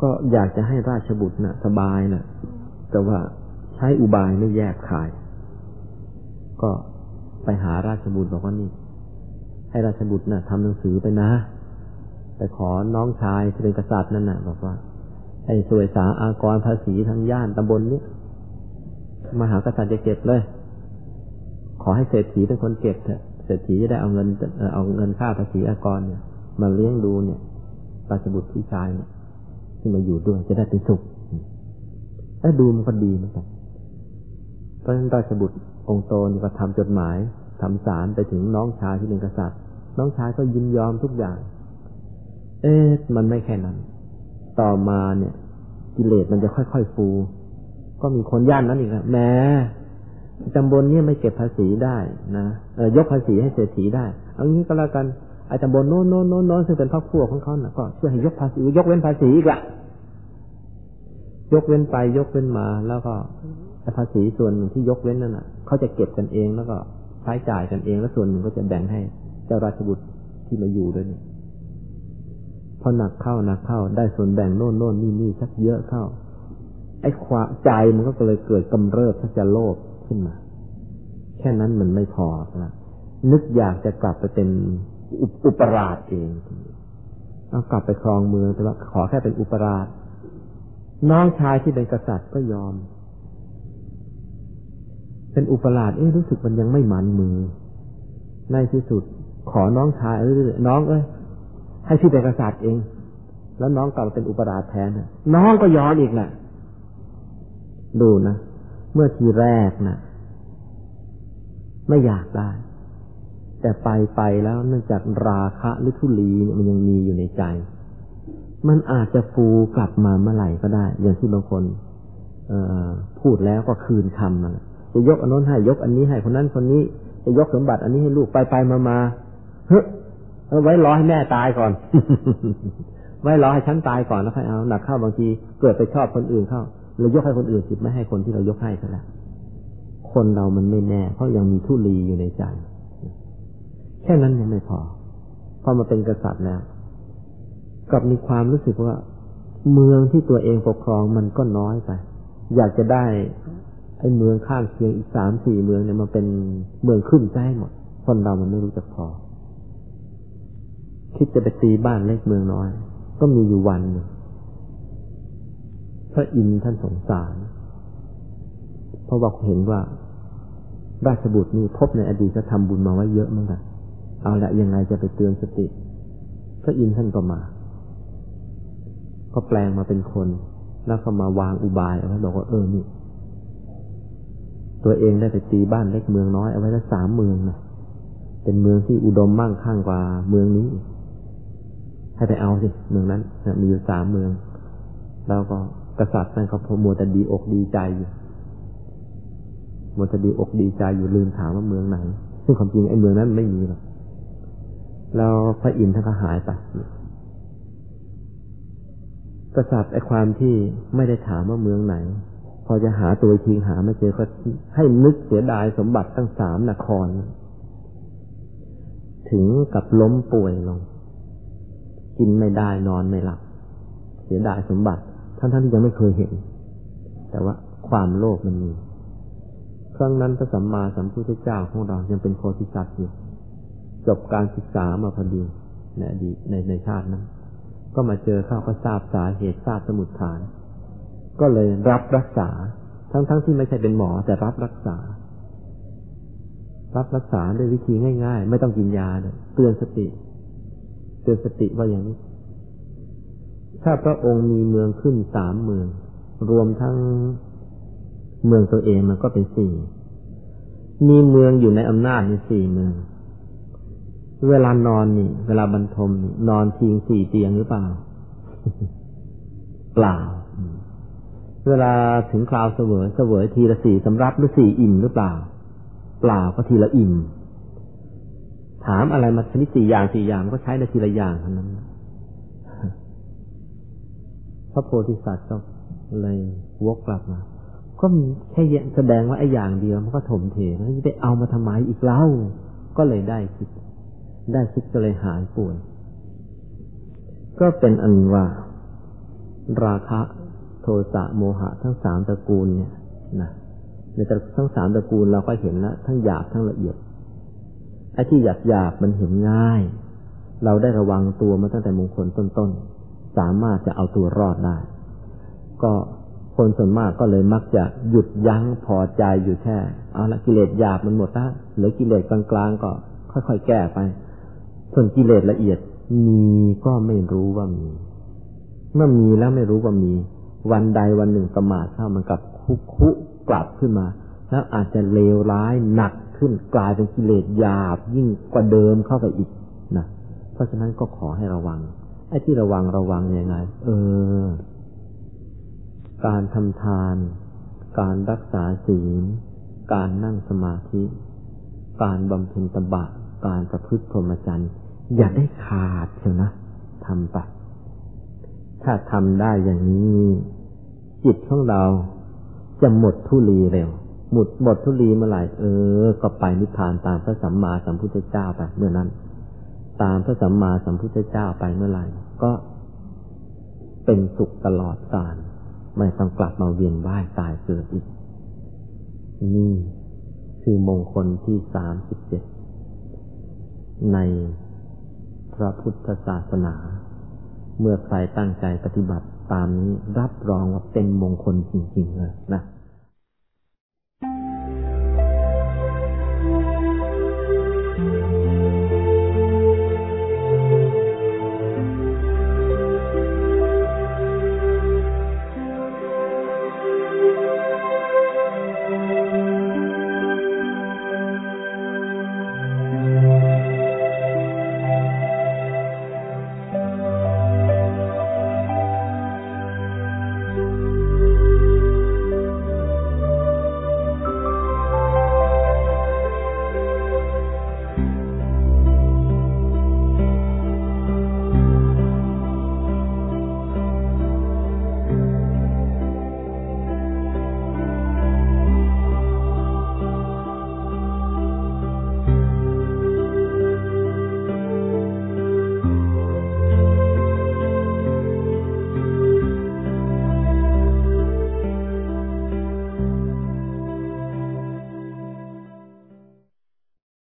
ก็อยากจะให้ราชบุตรนะ่ะ สบายนะ่ะ แต่ว่าใช้อุบายไม่แยกขาย ก็ไปหาราชบุตรบอกว่านี่ ให้ราชบุตรนะ่ะทำหนังสือไปนะไปขอน้องชายที่เป็นกษัตริย์นั่นนะ่ะบอกว่า ไอ้สวยสาอากรภาษีทั้งย่านตำบลนี้มหากษัตริย์จะเก็บเลย อให้เศรษฐีเป็นคนเก็บเถอะเศรษฐีจะได้เอาเงินเอาเงินค่าภาษีอากรเนี่ยมาเลี้ยงดูเนี่ยราชบุตรพี่ชายเนี่ยที่มาอยู่ด้วยจะได้เป็นสุขแล้วดูมันก็ดีเหมือนกันเพราะฉะนั้นราชบุตรองค์โตนี่ก็ทำจดหมายทำสารไปถึงน้องชายที่เป็นกษัตริย์ น้องชายก็ยินยอมทุกอย่าง เอ๊ะมันไม่แค่นั้น ต่อมาเนี่ย กิเลสมันจะค่อยๆฟู ก็มีคนย่านนั้นอีกแล้วแม้ ตำบลนี้ไม่เก็บภาษีได้นะเออยกภาษีให้เศรษฐีได้ เอางี้ก็แล้วกันไอ้ตำบลโน้นโน้นโน้นโน้นซึ่งเป็นครอบครัวของเขาน่ะก็ช่วยให้ยกภาษียกเว้นภาษีอีกละยกเว้นไปยกเว้นมา แล้วก็ภาษีส่วนที่ยกเว้นนั่นน่ะเขาจะเก็บกันเองแล้วก็ใช้จ่ายกันเอง แล้วส่วนหนึ่งก็จะแบ่งให้เจ้าราชบุตรที่มาอยู่ด้วยเนี่ยพอหนักเข้าหนักเข้า ได้ส่วนแบ่งโน่นโน่นนี่นี่สักเยอะเข้า ไอ้ความใจมันก็เลยเกิดกำเริบถ้าจะโลภ ขึ้นมา แค่นั้นมันไม่พอละนึกอยากจะกลับไปเป็นอุปราชเองเอากลับไปครองเมืองแต่ว่าขอแค่เป็นอุปราช น้องชายที่เป็นกษัตริย์ก็ยอม เป็นอุปราชเอ้รู้สึกมันยังไม่มันมือ ในที่สุด ขอน้องชายเออน้องเอ้ยให้พี่เป็นกษัตริย์เอง แล้วน้องกลับมาเป็นอุปราชแทนน้องก็ยอมอีกแหละดูนะ เมื่อทีแรกนะไม่อยากได้ แต่ไปไปแล้วเนื่องจากราคะหรือทุลีเนี่ยมันยังมีอยู่ในใจ มันอาจจะฟูกลับมาเมื่อไหร่ก็ได้ อย่างที่บางคนอพูดแล้วก็คืนคำมาจะยกอันน้นให้ยกอันนี้ให้คนนั้นคนนี้ จะยกสมบัติ อันนี้ให้ลูกไปไปมามาเฮ้ยไว้รอให้แม่ตายก่อน ไว้รอให้ฉันตายก่อนแล้วค่อยเอาหนักเข้าบางทีเกิดไปชอบคนอื่นเข้า เรายกให้คนอื่นจิตไม่ให้คนที่เรายกให้ซะแล้วคนเรามันไม่แน่เพราะยังมีทุลีอยู่ในใจ แค่นั้นยังไม่พอพอมาเป็นกษัตริย์แล้วกับมีความรู้สึกว่า เมืองที่ตัวเองปกครองมันก็น้อยไป อยากจะได้ ไอ้เมืองข้างเคียงอีกสามสี่เมืองเนี่ยมาเป็นเมืองขึ้นใจหมด คนเรามันไม่รู้จักพอ คิดจะไปตีบ้านเล็กเมืองน้อย ก็มีอยู่วันหนึ่ง พระอินทร์ท่านสงสาร เพราะว่าเห็นว่าราชบุตรนี่พบในอดีตก็ทำบุญมาไว้เยอะมือนกันเอาละยังไงจะไปเตือนสติ พระอินทร์ท่านก็มา ก็แปลงมาเป็นคน แล้วก็มาวางอุบายเอาไว้บอกว่าเออนี่ ตัวเองได้ไปตีบ้านเล็กเมืองน้อยเอาไว้แล้วสามเมืองนะเป็นเมืองที่อุดมมั่งคั่งกว่าเมืองนี้ ให้ไปเอาสิเมืองนั้นมีอยู่สามเมือง แล้วก็ กษัตริย์นั่นเขาพมัวแต่ดีอกดีใจอยู่มันจะดีอกดีใจอยู่ลืมถามว่าเมืองไหน ซึ่งความจริงไอ้เมืองนั้นไม่มีหรอกแล้วพระอินทร์ท่านก็หายไปกษัตริย์ไอ้ความที่ไม่ได้ถามว่าเมืองไหน พอจะหาตัวทีหาไม่เจอก็ให้นึกเสียดายสมบัติตั้งสามนคร ถึงกับล้มป่วยลง กินไม่ได้นอนไม่หลับ เสียดายสมบัติ ทั้งๆทที่ยังไม่เคยเห็น แต่ว่าความโลภมันมี ครั้งนั้นพระสัมมาสัมพุทธเจ้าของเรายังเป็นโพธิสัตว์อยู่ จบการศึกษามาพอดีในอดีตในในชาตินั้น ก็มาเจอเข้าก็ทราบสาเหตุทราบสมุดฐาน ก็เลยรับรักษา ทั้งๆทที่ไม่ใช่เป็นหมอแต่รับรักษา รับรักษาด้วยวิธีง่าย ๆ ไม่ต้องกินยาเลยเตือนสติ เตือนสติว่าอย่างนี้ ถ้าพระองค์มีเมืองขึ้นสามเมือง รวมทั้งเมืองตัวเองมันก็เป็นสี่ มีเมืองอยู่ในอำนาจในสี่เมือง เวลานอนนี่ เวลาบรรทมนี่นอนทิ้งสี่เตียงหรือเปล่า เปล่า เวลาถึงคราวเสวยเสวยทีละสี่สำรับหรือสี่อิ่มหรือเปล่า เปล่าก็ทีละอิ่ม ถามอะไรมาชนิดสี่อย่างสี่อย่างก็ใช้ในทีละอย่างเท่านั้น ระโพธิสัตว์ก็เลยวกกลับมา ก็แค่แสดงว่าไอ้อย่างเดียวมันก็ถมเทแล้วจะไปเอามาทำไมอีกเล่า ก็เลยได้คิด ได้คิดก็เลยหายป่วย ก็เป็นอันว่า ราคะโทสะโมหะทั้งสามตระกูลเนี่ยนะในทั้งสามตระกูลเราก็เห็นแล้วทั้งหยาบทั้งละเอียดไอ้ที่หยาบหยาบมันเห็นง่าย เราได้ระวังตัวมาตั้งแต่มงคลต้นๆ สามารถจะเอาตัวรอดได้ ก็คนส่วนมากก็เลยมักจะหยุดยั้งพอใจอยู่แค่เอาละกิเลสหยาบมันหมดแล้วหลือกิเลสกลางๆก็ค่อยๆแก้ไป ส่วนกิเลสละเอียดมีก็ไม่รู้ว่ามี เมื่อมีแล้วไม่รู้ว่ามี วันใดวันหนึ่งประมาทเข้ามันกับคุกคุกลับขึ้นมา แล้วอาจจะเลวร้ายหนักขึ้นกลายเป็นกิเลสหยาบยิ่งกว่าเดิมเข้าไปอีกนะเพราะฉะนั้นก็ขอให้ระวัง ไอ้ที่ระวังระวังยังไง เออ การทำทาน การรักษาศีล การนั่งสมาธิ การบำเพ็ญตบะ การประพฤติพรหมจรรย์อย่าได้ขาดเชียวนะทำไป ถ้าทำได้อย่างนี้ จิตของเราจะหมดทุลีเร็ว หมดหมดทุลีเมื่อไหร่เออ ก็ไปนิพพานตามพระสัมมาสัมพุทธเจ้าไปเมื่อนั้น ตามพระสัมมาสัมพุทธเจ้าไปเมื่อไหร่ ก็เป็นสุขตลอดกาลไม่ต้องกลับมาเวียนว่ายตายเกิดอีก นี่คือมงคลที่สามสิบเจ็ดในพระพุทธศาสนา เมื่อใครตั้งใจปฏิบัติตามนี้รับรองว่าเป็นมงคลจริงๆเลยนะ